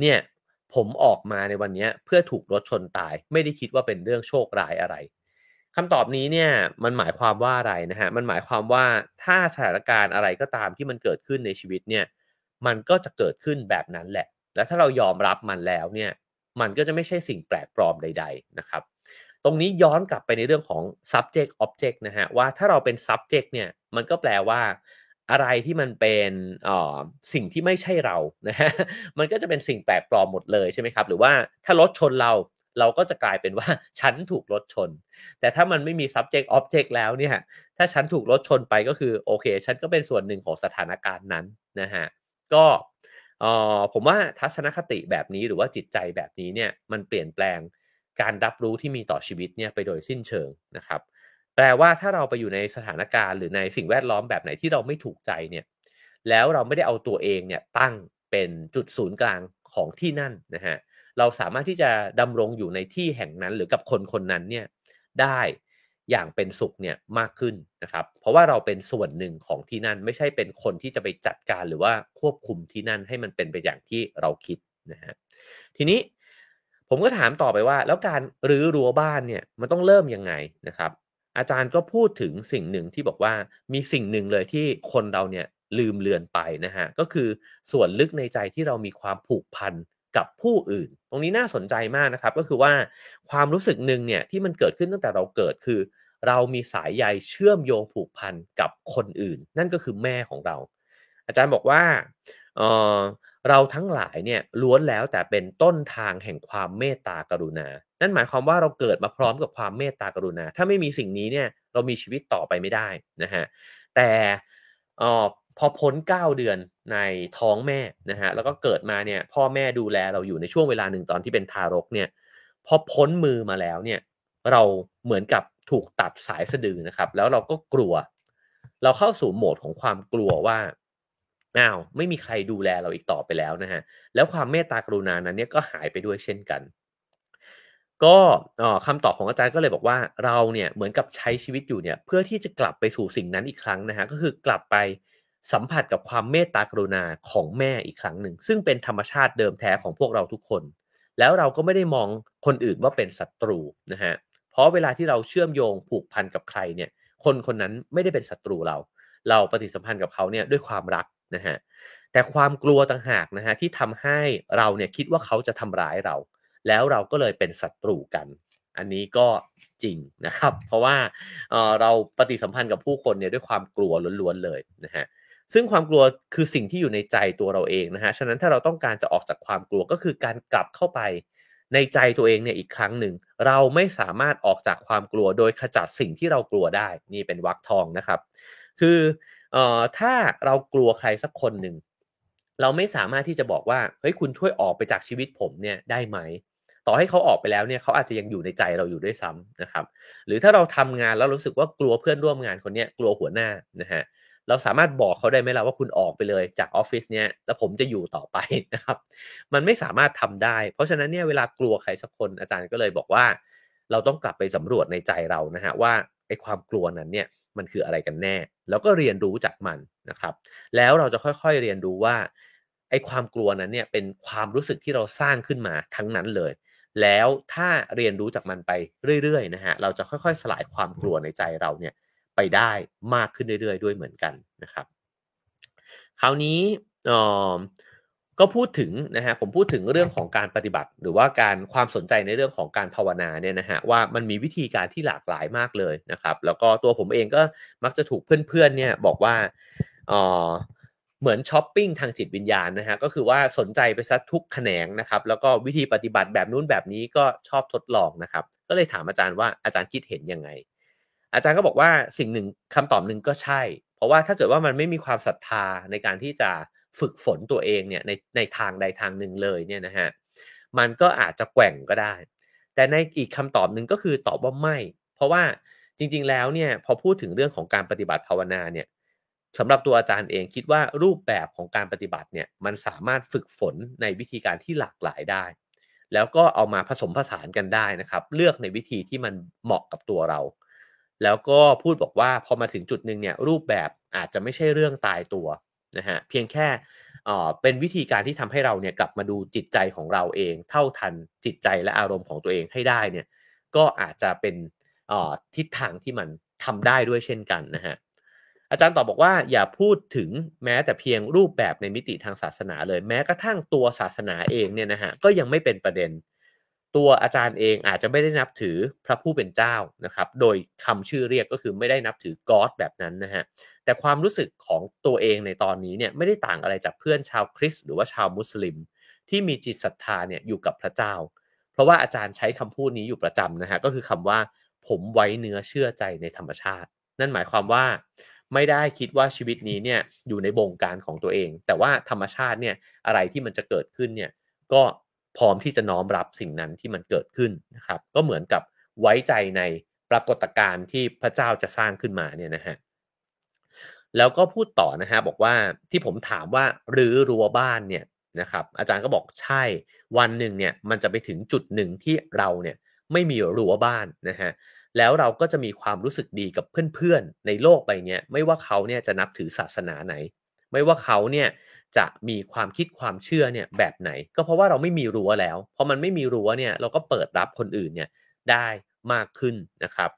เนี่ยผมออกมาในวันนี้เพื่อถูกรถชนตาย ไม่ได้คิดว่าเป็นเรื่องโชคร้ายอะไร คำตอบนี้เนี่ยมันหมายความว่าอะไรนะฮะมันหมายความว่าถ้าสถานการณ์อะไรก็ตามที่มันเกิดขึ้นในชีวิตเนี่ยมันก็จะเกิดขึ้นแบบนั้นแหละ และถ้าเรายอมรับมันแล้วเนี่ยมันก็จะไม่ใช่สิ่งแปลกปลอมใด ๆนะครับ ตรงนี้ย้อนกลับไปในเรื่องของ subject object นะฮะว่าถ้าเราเป็น subject เนี่ยมันก็แปลว่าอะไรที่มันเป็นสิ่งที่ไม่ใช่เรานะฮะมันก็จะเป็นสิ่งแปลกปลอมหมดเลยใช่ไหมครับ หรือว่าถ้ารถชนเรา เราก็จะกลายเป็นว่าฉันถูกรถชน แต่ถ้ามันไม่มี subject object แล้วเนี่ยถ้าฉันถูกรถชนไปก็คือโอเค ฉันก็เป็นส่วนหนึ่งของสถานการณ์นั้นนะฮะก็ออผมว่าทัศนคติแบบนี้หรือว่าจิตใจแบบนี้เนี่ยมันเปลี่ยนแปลงการรับรู้ที่มีต่อชีวิตเนี่ยไปโดยสิ้นเชิงนะครับ แปลว่าถ้าเราไปอยู่ในสถานการณ์หรือในสิ่งแวดล้อมแบบไหนที่เราไม่ถูกใจเนี่ยแล้วเราไม่ได้เอาตัวเองเนี่ยตั้งเป็นจุดศูนย์กลางของที่นั่นนะฮะ เราสามารถที่จะดำรงอยู่ในที่แห่งนั้น หรือกับคนคนนั้นเนี่ยได้อย่างเป็นสุขเนี่ยมากขึ้นนะครับ เพราะว่าเราเป็นส่วนหนึ่งของที่นั่นไม่ใช่เป็นคนที่จะไปจัดการหรือว่าควบคุมที่นั่นให้มันเป็นไปอย่างที่เราคิดนะฮะทีนี้ผมก็ถามต่อไปว่า แล้วการรื้อรั้วบ้านเนี่ยมันต้องเริ่มยังไงนะครับ อาจารย์ก็พูดถึงสิ่งหนึ่งที่บอกว่ามีสิ่งหนึ่งเลยที่คนเราเนี่ยลืมเลือนไปนะฮะก็คือส่วนลึกในใจที่เรามีความผูกพัน กับผู้อื่น ตรงนี้น่าสนใจมากนะครับ ก็คือว่าความรู้สึกหนึ่งเนี่ยที่มันเกิดขึ้นตั้งแต่เราเกิดคือ เรามีสายใยเชื่อมโยงผูกพันกับคนอื่น นั่นก็คือแม่ของเรา อาจารย์บอกว่าเออเราทั้งหลายเนี่ยล้วนแล้วแต่เป็นต้นทางแห่งความเมตตากรุณา นั่นหมายความว่าเราเกิดมาพร้อมกับความเมตตากรุณา ถ้าไม่มีสิ่งนี้เนี่ยเรามีชีวิตต่อไปไม่ได้นะฮะ แต่ พอพ้น 9 เดือนในท้องแม่นะฮะแล้วก็เกิดมาเนี่ยพ่อแม่ดูแลเราอยู่ในช่วงเวลาหนึ่งตอนที่เป็นทารกเนี่ยพอพ้นมือมาแล้วเนี่ยเราเหมือนกับถูกตัดสายสะดือนะครับ แล้วเราก็กลัว เราเข้าสู่โหมดของความกลัวว่าอ้าวไม่มีใครดูแลเราอีกต่อไปแล้วนะฮะแล้วความเมตตากรุณานั้นเนี่ยก็หายไปด้วยเช่นกัน ก็คำตอบของอาจารย์ก็เลยบอกว่าเราเนี่ยเหมือนกับใช้ชีวิตอยู่เนี่ยเพื่อที่จะกลับไปสู่สิ่งนั้นอีกครั้งนะฮะก็คือกลับไป สัมผัสกับความเมตตากรุณาของแม่อีกครั้งหนึ่ง ซึ่งเป็นธรรมชาติเดิมแท้ของพวกเราทุกคน แล้วเราก็ไม่ได้มองคนอื่นว่าเป็นศัตรูนะฮะเพราะเวลาที่เราเชื่อมโยงผูกพันกับใครเนี่ย คนคนนั้นไม่ได้เป็นศัตรูเรา เราปฏิสัมพันธ์กับเขาเนี่ยด้วยความรักนะฮะแต่ความกลัวต่างหากนะฮะที่ทำให้เราเนี่ยคิดว่าเขาจะทำร้ายเรา แล้วเราก็เลยเป็นศัตรูกัน อันนี้ก็จริงนะครับ เพราะว่าเเราปฏิสัมพันธ์กับผู้คนเนี่ยด้วยความกลัวล้วนๆเลยนะฮะ ซึ่งความกลัวคือสิ่งที่อยู่ในใจตัวเราเองนะฮะฉะนั้นถ้าเราต้องการจะออกจากความกลัวก็คือการกลับเข้าไปในใจตัวเองเนี่ยอีกครั้งหนึ่ง เราไม่สามารถออกจากความกลัวโดยขจัดสิ่งที่เรากลัวได้ นี่เป็นวักทองนะครับ คือเอ่อถ้าเรากลัวใครสักคนหนึ่งเราไม่สามารถที่จะบอกว่าเฮ้ยคุณช่วยออกไปจากชีวิตผมเนี่ยได้ไหม ต่อให้เขาออกไปแล้วเนี่ยเขาอาจจะยังอยู่ในใจเราอยู่ด้วยซ้ำนะครับ หรือถ้าเราทำงานแล้วรู้สึกว่ากลัวเพื่อนร่วมงานคนนี้กลัวหัวหน้านะฮะเเราสามารถบอกเขาได้ไหมล่ะว่าคุณออกไปเลยจากออฟฟิศเนี่ยแล้วผมจะอยู่ต่อไปนะครับ มันไม่สามารถทำได้ เพราะฉะนั้นเนี่ยเวลากลัวใครสักคนอาจารย์ก็เลยบอกว่า เราต้องกลับไปสำรวจในใจเรานะฮะว่าไอ้ความกลัวนั้นเนี่ยมันคืออะไรกันแน่ แล้วก็เรียนรู้จากมันนะครับ แล้วเราจะค่อยๆเรียนรู้ว่าไอ้ความกลัวนั้นเนี่ยเป็นความรู้สึกที่เราสร้างขึ้นมาทั้งนั้นเลย แล้วถ้าเรียนรู้จากมันไปเรื่อยๆนะฮะเราจะค่อยๆ สลายความกลัวในใจเราเนี่ย ไปได้มากขึ้นเรื่อยๆ ด้วยเหมือนกันนะครับ คราวนี้ก็พูดถึงนะฮะผมพูดถึงเรื่องของการปฏิบัติ หรือว่าการความสนใจในเรื่องของการภาวนาเนี่ยนะฮะว่ามันมีวิธีการที่หลากหลายมากเลยนะครับ แล้วก็ตัวผมเองก็มักจะถูกเพื่อนๆเนี่ยบอกว่าเหมือนช้อปปิ้งทางจิตวิญญาณนะฮะก็คือว่าสนใจไปซะทุกแขนงนะครับแล้วก็วิธีปฏิบัติแบบนู้นแบบนี้ก็ชอบทดลองนะครับ ก็เลยถามอาจารย์ว่าอาจารย์คิดเห็นยังไง อาจารย์ก็บอกว่าสิ่งหนึ่งคำตอบหนึ่งก็ใช่ เพราะว่าถ้าเกิดว่ามันไม่มีความศรัทธาในการที่จะฝึกฝนตัวเองเนี่ยในในทางใดทางหนึ่งเลยเนี่ยนะฮะมันก็อาจจะแกว่งก็ได้ แต่ในอีกคำตอบหนึ่งก็คือตอบว่าไม่ เพราะว่าจริง ๆ แล้วเนี่ยพอพูดถึงเรื่องของการปฏิบัติภาวนาเนี่ยสำหรับตัวอาจารย์เองคิดว่ารูปแบบของการปฏิบัติเนี่ยมันสามารถฝึกฝนในวิธีการที่หลากหลายได้ แล้วก็เอามาผสมผสานกันได้นะครับ เลือกในวิธีที่มันเหมาะกับตัวเรา แล้วก็พูดบอกว่าพอมาถึงจุดหนึ่งเนี่ยรูปแบบอาจจะไม่ใช่เรื่องตายตัวนะฮะเพียงแค่เป็นวิธีการที่ทำให้เราเนี่ยกลับมาดูจิตใจของเราเอง เท่าทันจิตใจและอารมณ์ของตัวเองให้ได้เนี่ยก็อาจจะเป็นทิศทางที่มันทำได้ด้วยเช่นกันนะฮะอาจารย์ตอบบอกว่าอย่าพูดถึงแม้แต่เพียงรูปแบบในมิติทางศาสนาเลยแม้กระทั่งตัวศาสนาเองเนี่ยนะฮะก็ยังไม่เป็นประเด็น ตัวอาจารย์เองอาจจะไม่ได้นับถือพระผู้เป็นเจ้านะครับ โดยคำชื่อเรียกก็คือไม่ได้นับถือกอดแบบนั้นนะฮะ แต่ความรู้สึกของตัวเองในตอนนี้เนี่ยไม่ได้ต่างอะไรจากเพื่อนชาวคริสต์หรือว่าชาวมุสลิม ที่มีจิตศรัทธาเนี่ยอยู่กับพระเจ้า เพราะว่าอาจารย์ใช้คำพูดนี้อยู่ประจำนะฮะก็คือคำว่าผมไว้เนื้อเชื่อใจในธรรมชาติ นั่นหมายความว่าไม่ได้คิดว่าชีวิตนี้เนี่ยอยู่ในบงการของตัวเอง แต่ว่าธรรมชาติเนี่ยอะไรที่มันจะเกิดขึ้นเนี่ยก็ พร้อมที่จะน้อมรับสิ่งนั้นที่มันเกิดขึ้นนะครับ ก็เหมือนกับไว้ใจในปรากฏการณ์ที่พระเจ้าจะสร้างขึ้นมาเนี่ยนะฮะแล้วก็พูดต่อนะฮะบอกว่าที่ผมถามว่าหรือรั้วบ้านเนี่ยนะครับ อาจารย์ก็บอกใช่วันหนึ่งเนี่ยมันจะไปถึงจุดหนึ่งที่เราเนี่ยไม่มีรั้วบ้านนะฮะแล้วเราก็จะมีความรู้สึกดีกับเพื่อนๆในโลกใบนี้ไม่ว่าเขาเนี่ยจะนับถือศาสนาไหน ไม่ว่าเขาเนี่ย จะมีความคิดความเชื่อเนี่ยแบบไหน ก็เพราะว่าเราไม่มีรั้วแล้วพอมันไม่มีรั้วเนี่ยเราก็เปิดรับคนอื่นเนี่ยได้มากขึ้นนะครับ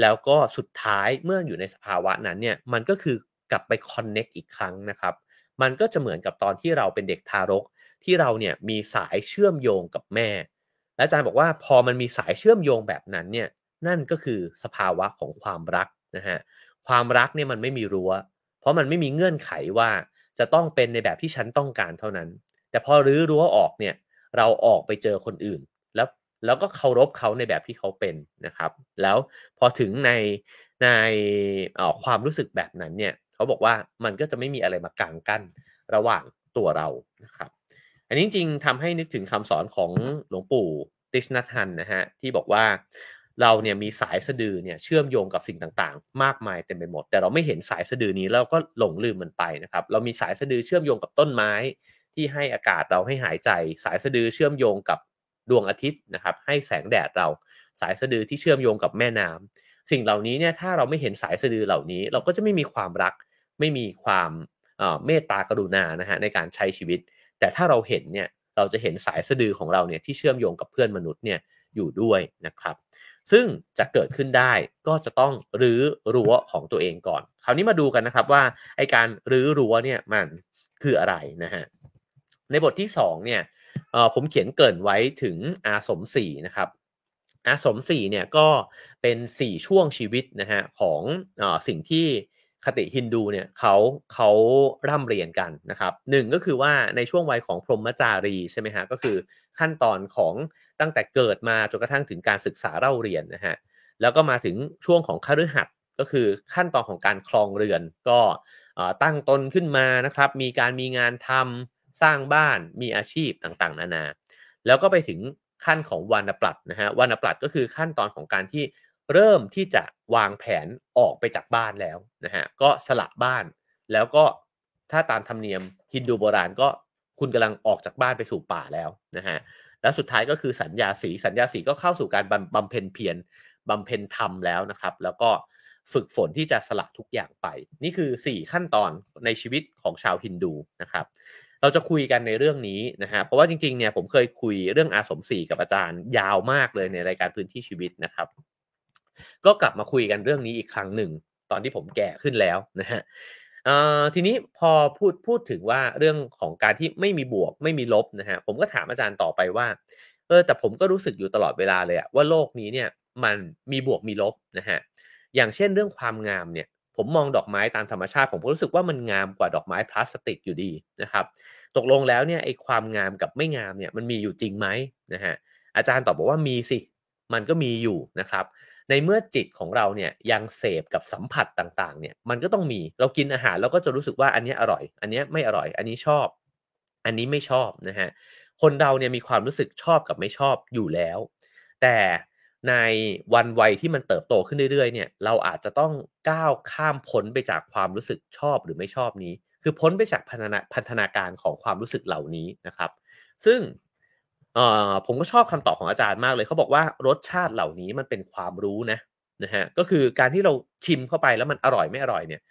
แล้วก็สุดท้ายเมื่ออยู่ในสภาวะนั้นเนี่ยมันก็คือกลับไปคอนเน็กอีกครั้งนะครับ มันก็จะเหมือนกับตอนที่เราเป็นเด็กทารก ที่เราเนี่ยมีสายเชื่อมโยงกับแม่ และอาจารย์บอกว่าพอมันมีสายเชื่อมโยงแบบนั้นเนี่ยนั่นก็คือสภาวะของความรักนะฮะความรักเนี่ยมันไม่มีรั้ว เพราะมันไม่มีเงื่อนไขว่า จะต้องเป็นในแบบที่ฉันต้องการเท่านั้น แต่พอรื้อรั้วออกเนี่ยเราออกไปเจอคนอื่น แล้วแล้วก็เคารพเขาในแบบที่เขาเป็นนะครับ แล้วพอถึงในในความรู้สึกแบบนั้นเนี่ยเขาบอกว่ามันก็จะไม่มีอะไรมากางกั้นระหว่างตัวเรานะครับ อันนี้จริงๆทำให้นึกถึงคำสอนของหลวงปู่ติชนัทันนะฮะที่บอกว่า เราเนี่ยมีสายสะดือเนี่ยเชื่อมโยงกับสิ่งต่างๆ มากมายเต็มไปหมด แต่เราไม่เห็นสายสะดือนี้เราก็หลงลืมมันไปนะครับ เรามีสายสะดือเชื่อมโยงกับต้นไม้ที่ให้อากาศเราให้หายใจ สายสะดือเชื่อมโยงกับดวงอาทิตย์นะครับ ให้แสงแดดเรา สายสะดือที่เชื่อมโยงกับแม่น้ำสิ่งเหล่านี้เนี่ยถ้าเราไม่เห็นสายสะดือเหล่านี้ เราก็จะไม่มีความรัก ไม่มีความเมตตากรุณานะฮะในการใช้ชีวิต แต่ถ้าเราเห็นเนี่ยเราจะเห็นสายสะดือของเราเนี่ยที่เชื่อมโยงกับเพื่อนมนุษย์เนี่ยอยู่ด้วยนะครับ ซึ่งจะเกิดขึ้นได้ก็จะต้องรื้อรั้วของตัวเองก่อน คราวนี้มาดูกันนะครับว่าไอการรื้อรั้วเนี่ยมันคืออะไรนะฮะในบทที่2เนี่ยผมเขียนเกริ่นไว้ถึงอาสมสี่นะครับอาสมสี่เนี่ยก็เป็น 4 ช่วงชีวิตนะฮะของอสิ่งที่ คติฮินดูเนี่ยเขาเขาร่ำเรียนกันนะครับหนึ่งก็คือว่าในช่วงวัยของพรหมจารีใช่ไหมฮะก็คือขั้นตอนของตั้งแต่เกิดมาจนกระทั่งถึงการศึกษาเล่าเรียนนะฮะแล้วก็มาถึงช่วงของคฤหัสถ์ก็คือขั้นตอนของการคลองเรือน ก็ตั้งตนขึ้นมานะครับ มีการมีงานทำสร้างบ้านมีอาชีพต่างๆ นานา แล้วก็ไปถึงขั้นของวรรณปลัดนะฮะวรรณปลัดก็คือขั้นตอนของการที่ เริ่มที่จะวางแผนออกไปจากบ้านแล้วนะฮะก็สละบ้าน แล้วก็ถ้าตามธรรมเนียมฮินดูโบราณก็คุณกำลังออกจากบ้านไปสู่ป่าแล้วนะฮะแล้วสุดท้ายก็คือสัญญาสีสัญญาสีก็เข้าสู่การบำเพ็ญเพียรบำเพ็ญธรรมแล้วนะครับ แล้วก็ฝึกฝนที่จะสละทุกอย่างไป นี่คือ 4 ขั้นตอนในชีวิตของชาวฮินดูนะครับ เราจะคุยกันในเรื่องนี้นะฮะเพราะว่าจริงๆเนี่ยผมเคยคุยเรื่องอาสมสีกับอาจารย์ยาวมากเลยในรายการพื้นที่ชีวิตนะครับ ก็กลับมาคุยกันเรื่องนี้อีกครั้งหนึ่ง ตอนที่ผมแก่ขึ้นแล้วนะฮะทีนี้พอพูดพูดถึงว่าเรื่องของการที่ไม่มีบวกไม่มีลบนะฮะผมก็ถามอาจารย์ต่อไปว่าเออแต่ผมก็รู้สึกอยู่ตลอดเวลาเลยอะว่าโลกนี้เนี่ยมันมีบวกมีลบนะฮะอย่างเช่นเรื่องความงามเนี่ยผมมองดอกไม้ตามธรรมชาติ ผมก็รู้สึกว่ามันงามกว่าดอกไม้พลาสติกอยู่ดีนะครับ ตกลงแล้วเนี่ยไอ้ความงามกับไม่งามเนี่ยมันมีอยู่จริงไหมนะฮะอาจารย์ตอบบอกว่ามีสิ มันก็มีอยู่นะครับ ในเมื่อจิตของเราเนี่ยยังเสพกับสัมผัสต่างๆเนี่ยมันก็ต้องมีเรากินอาหารเราก็จะรู้สึกว่าอันนี้อร่อย อันนี้ไม่อร่อย อันนี้ชอบ อันนี้ไม่ชอบนะฮะคนเราเนี่ยมีความรู้สึกชอบกับไม่ชอบอยู่แล้ว แต่ในวันวัยที่มันเติบโตขึ้นเรื่อยๆเนี่ยเราอาจจะต้องก้าวข้ามพ้นไปจากความรู้สึกชอบหรือไม่ชอบนี้ คือพ้นไปจากพัฒนาการของความรู้สึกเหล่านี้นะครับ ซึ่ง ผมก็ชอบคำตอบของอาจารย์มากเลยเขาบอกว่ารสชาติเหล่านี้มันเป็นความรู้นะนะฮะก็คือการที่เราชิมเข้าไปแล้วมันอร่อยไม่อร่อยเนี่ย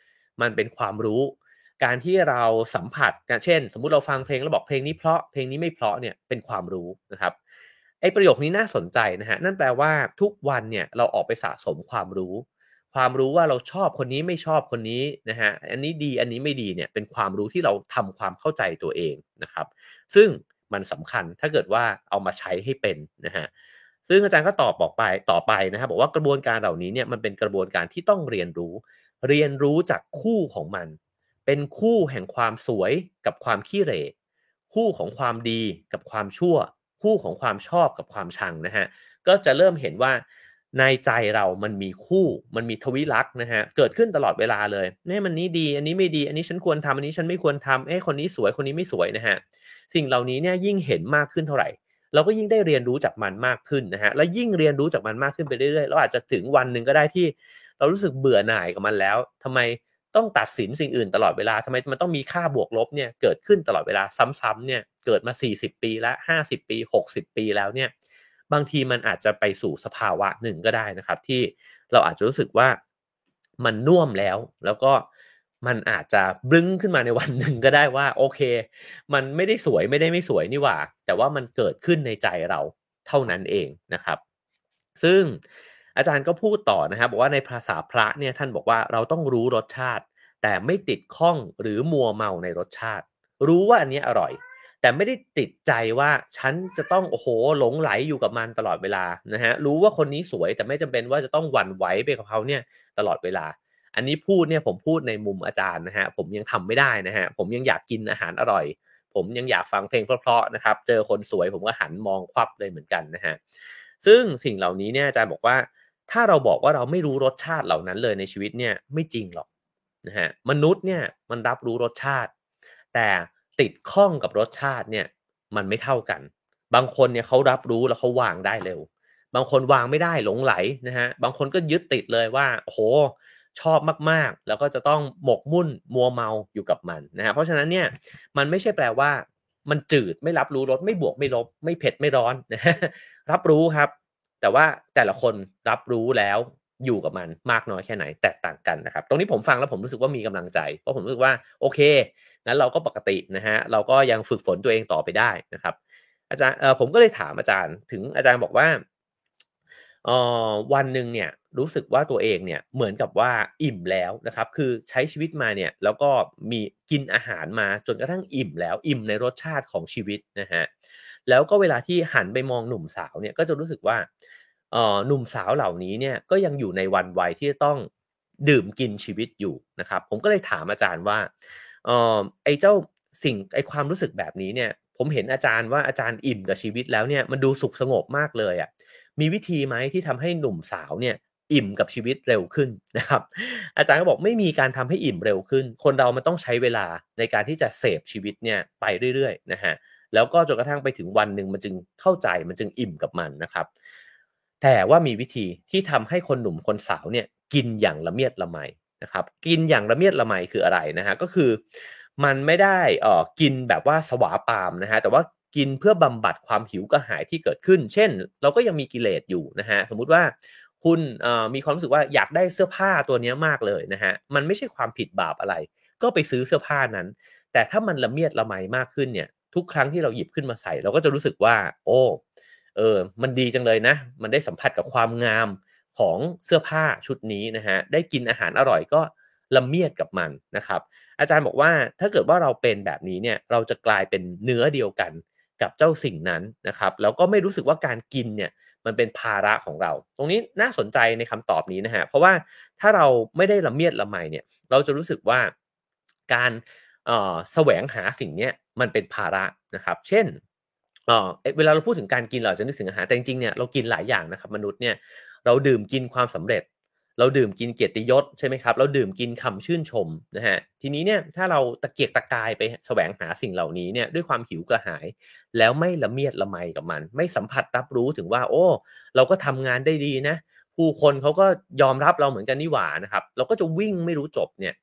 มันเป็นความรู้ การที่เราสัมผัสเช่น สมมุติเราฟังเพลงแล้วบอกเพลงนี้เพราะเพลงนี้ไม่เพราะเนี่ยเป็นความรู้นะครับไอ้ประโยคนี้น่าสนใจนะฮะนั่นแปลว่าทุกวันเนี่ยเราออกไปสะสมความรู้ ความรู้ว่าเราชอบคนนี้ไม่ชอบคนนี้นะฮะอันนี้ดีอันนี้ไม่ดีเนี่ยเป็นความรู้ที่เราทำความเข้าใจตัวเองนะครับ ซึ่ง มันสำคัญ ถ้าเกิดว่าเอามาใช้ให้เป็นนะฮะซึ่งอาจารย์ก็ตอบบอกไปต่อไปนะครับบอกว่ากระบวนการเหล่านี้เนี่ยมันเป็นกระบวนการที่ต้องเรียนรู้ เรียนรู้จากคู่ของมัน เป็นคู่แห่งความสวยกับความขี้เหร่คู่ของความดีกับความชั่ว คู่ของความชอบกับความชังนะฮะก็จะเริ่มเห็นว่า ในใจเรามันมีคู่มันมีทวิลักษ์นะฮะเกิดขึ้นตลอดเวลาเลยนี่มันนี้ดี อันนี้ไม่ดี อันนี้ฉันควรทำอันนี้ฉันไม่ควรทำเอ้คนนี้สวยคนนี้ไม่สวยนะฮะสิ่งเหล่านี้เนี่ยยิ่งเห็นมากขึ้นเท่าไหร่ เราก็ยิ่งได้เรียนรู้จากมันมากขึ้นนะฮะและยิ่งเรียนรู้จากมันมากขึ้นไปเรื่อยๆเราอาจจะถึงวันหนึ่งก็ได้ที่ เรารู้สึกเบื่อหน่ายกับมันแล้วทำไมต้องตัดสินสิ่งอื่นตลอดเวลาทำไมมันต้องมีค่าบวกลบเนี่ยเกิดขึ้นตลอดเวลาซ้ำๆเนี่ยเกิดมา 40 ปีแล้ว50 ปี 60 ปีแล้วเนี่ย บางทีมันอาจจะไปสู่สภาวะหนึ่งก็ได้นะครับ ที่เราอาจจะรู้สึกว่ามันน่วมแล้ว แล้วก็มันอาจจะบึ้งขึ้นมาในวันหนึ่งก็ได้ว่าโอเค มันไม่ได้สวยไม่ได้ไม่สวยนี่หว่า แต่ว่ามันเกิดขึ้นในใจเราเท่านั้นเองนะครับ ซึ่งอาจารย์ก็พูดต่อนะครับบอกว่าในภาษาพระเนี่ยท่านบอกว่าเราต้องรู้รสชาติ แต่ไม่ติดข้องหรือมัวเมาในรสชาติ รู้ว่าอันนี้อร่อย แต่ไม่ได้ติดใจว่าฉันจะต้องโอ้โหหลงไหลอยู่กับมันตลอดเวลานะฮะรู้ว่าคนนี้สวยแต่ไม่จำเป็นว่าจะต้องหวั่นไหวไปกับเขาเนี่ยตลอดเวลา อันนี้พูดเนี่ยผมพูดในมุมอาจารย์นะฮะผมยังทำไม่ได้นะฮะผมยังอยากกินอาหารอร่อย ผมยังอยากฟังเพลงเพราะๆนะครับเจอคนสวยผมก็หันมองควับเลยเหมือนกันนะฮะซึ่งสิ่งเหล่านี้เนี่ยอาจารย์บอกว่าถ้าเราบอกว่าเราไม่รู้รสชาติเหล่านั้นเลยในชีวิตเนี่ยไม่จริงหรอกนะฮะมนุษย์เนี่ยมันรับรู้รสชาติ แต่ ติดข้องกับรสชาติเนี่ยมันไม่เท่ากัน บางคนเนี่ยเขารับรู้แล้วเขาวางได้เร็ว บางคนวางไม่ได้หลงไหลนะฮะบางคนก็ยึดติดเลยว่าโอ้โหชอบมากๆ แล้วก็จะต้องหมกมุ่นมัวเมาอยู่กับมันนะฮะเพราะฉะนั้นเนี่ยมันไม่ใช่แปลว่า มันจืดไม่รับรู้รสไม่บวกไม่ลบ ไม่เผ็ดไม่ร้อนนะฮะรับรู้ครับ แต่ว่าแต่ละคนรับรู้แล้ว อยู่กับมันมากน้อยแค่ไหนแตกต่างกันนะครับ ตรงนี้ผมฟังแล้วผมรู้สึกว่ามีกำลังใจ เพราะผมรู้สึกว่าโอเคงั้นเราก็ปกตินะฮะเราก็ยังฝึกฝนตัวเองต่อไปได้นะครับ อาจารย์เออผมก็เลยถามอาจารย์ ถึงอาจารย์บอกว่าออวันหนึ่งเนี่ยรู้สึกว่าตัวเองเนี่ยเหมือนกับว่าอิ่มแล้วนะครับ คือใช้ชีวิตมาเนี่ยแล้วก็มีกินอาหารมาจนกระทั่งอิ่มแล้วอิ่มในรสชาติของชีวิตนะฮะแล้วก็เวลาที่หันไปมองหนุ่มสาวเนี่ยก็จะรู้สึกว่า หนุ่มสาวเหล่านี้เนี่ยก็ยังอยู่ในวันวัยที่ต้องดื่มกินชีวิตอยู่นะครับ ผมก็เลยถามอาจารย์ว่าออไอ้เจ้าสิ่งไอ้ความรู้สึกแบบนี้เนี่ย ผมเห็นอาจารย์ว่าอาจารย์อิ่มกับชีวิตแล้วเนี่ยมันดูสุขสงบมากเลยอะ่ะมีวิธีไหมที่ทำให้หนุ่มสาวเนี่ยอิ่มกับชีวิตเร็วขึ้นนะครับ อาจารย์ก็บอกไม่มีการทำให้อิ่มเร็วขึ้น คนเรามันต้องใช้เวลาในการที่จะเสพชีวิตเนี่ยไปเรื่อยๆนะฮะแล้วก็จนกระทั่งไปถึงวันหนึ่งมันจึงเข้าใจมันจึงอิ่มกับมันนะครับ แต่ว่ามีวิธีที่ทำให้คนหนุ่มคนสาวเนี่ยกินอย่างละเมียดละไมนะครับ กินอย่างละเมียดละไมคืออะไรนะฮะก็คือ มันไม่ได้เอ่อกินแบบว่าสวาปามนะฮะแต่ว่ากินเพื่อบำบัดความหิวกระหายที่เกิดขึ้น เช่น เราก็ยังมีกิเลสอยู่นะฮะสมมุติว่าคุณมีความรู้สึกว่าอยากได้เสื้อผ้าตัวนี้มากเลยนะฮะมันไม่ใช่ความผิดบาปอะไร ก็ไปซื้อเสื้อผ้านั้น แต่ถ้ามันละเมียดละไมมากขึ้นเนี่ยทุกครั้งที่เราหยิบขึ้นมาใส่ เราก็จะรู้สึกว่า โอ้ เออมันดีจังเลยนะ มันได้สัมผัสกับความงามของเสื้อผ้าชุดนี้นะฮะได้กินอาหารอร่อยก็ละเมียดกับมันนะครับ อาจารย์บอกว่าถ้าเกิดว่าเราเป็นแบบนี้เนี่ยเราจะกลายเป็นเนื้อเดียวกันกับเจ้าสิ่งนั้นนะครับแล้วก็ไม่รู้สึกว่าการกินเนี่ยมันเป็นภาระของเรา ตรงนี้น่าสนใจในคำตอบนี้นะฮะเพราะว่าถ้าเราไม่ได้ละเมียดละไมเนี่ยเราจะรู้สึกว่าการออแสวงหาสิ่งเนี้ยมันเป็นภาระนะครับ เช่น เออเวลาเราพูดถึงการกินเราจะนึกถึงอาหารแต่จริงๆเนี่ยเรากินหลายอย่างนะครับมนุษย์เนี่ยเราดื่มกินความสำเร็จ เราดื่มกินเกียรติยศใช่ไหมครับ เราดื่มกินคำชื่นชมนะฮะทีนี้เนี่ยถ้าเราตะเกียกตะกายไปแสวงหาสิ่งเหล่านี้เนี่ยด้วยความหิวกระหาย แล้วไม่ละเมียดละไมกับมัน ไม่สัมผัสรับรู้ถึงว่า โอ้ เราก็ทำงานได้ดีนะผู้คนเขาก็ยอมรับเราเหมือนกันนี่หว่านะครับ เราก็จะวิ่งไม่รู้จบเนี่ย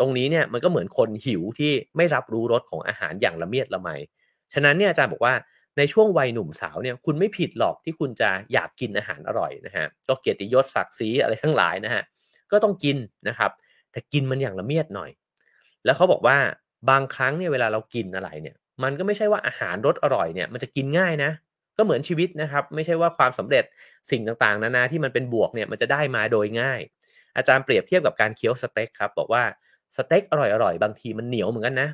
ตรงนี้เนี่ยมันก็เหมือนคนหิวที่ไม่รับรู้รสของอาหารอย่างละเมียดละไมฉะนั้นเนี่ยอาจารย์บอกว่า ในช่วงวัยหนุ่มสาวเนี่ยคุณไม่ผิดหรอกที่คุณจะอยากกินอาหารอร่อยนะฮะก็เกียรติยศศักดิ์ศรีอะไรทั้งหลายนะฮะก็ต้องกินนะครับ แต่กินมันอย่างละเมียดหน่อย แล้วเขาบอกว่าบางครั้งเนี่ยเวลาเรากินอะไรเนี่ย มันก็ไม่ใช่ว่าอาหารรสอร่อยเนี่ยมันจะกินง่ายนะ ก็เหมือนชีวิตนะครับ ไม่ใช่ว่าความสำเร็จสิ่งต่างๆ นานาที่มันเป็นบวกเนี่ยมันจะได้มาโดยง่าย อาจารย์เปรียบเทียบกับการเคี้ยวสเต็กครับบอกว่าสเต็กอร่อยๆบางทีมันเหนียวเหมือนกันนะ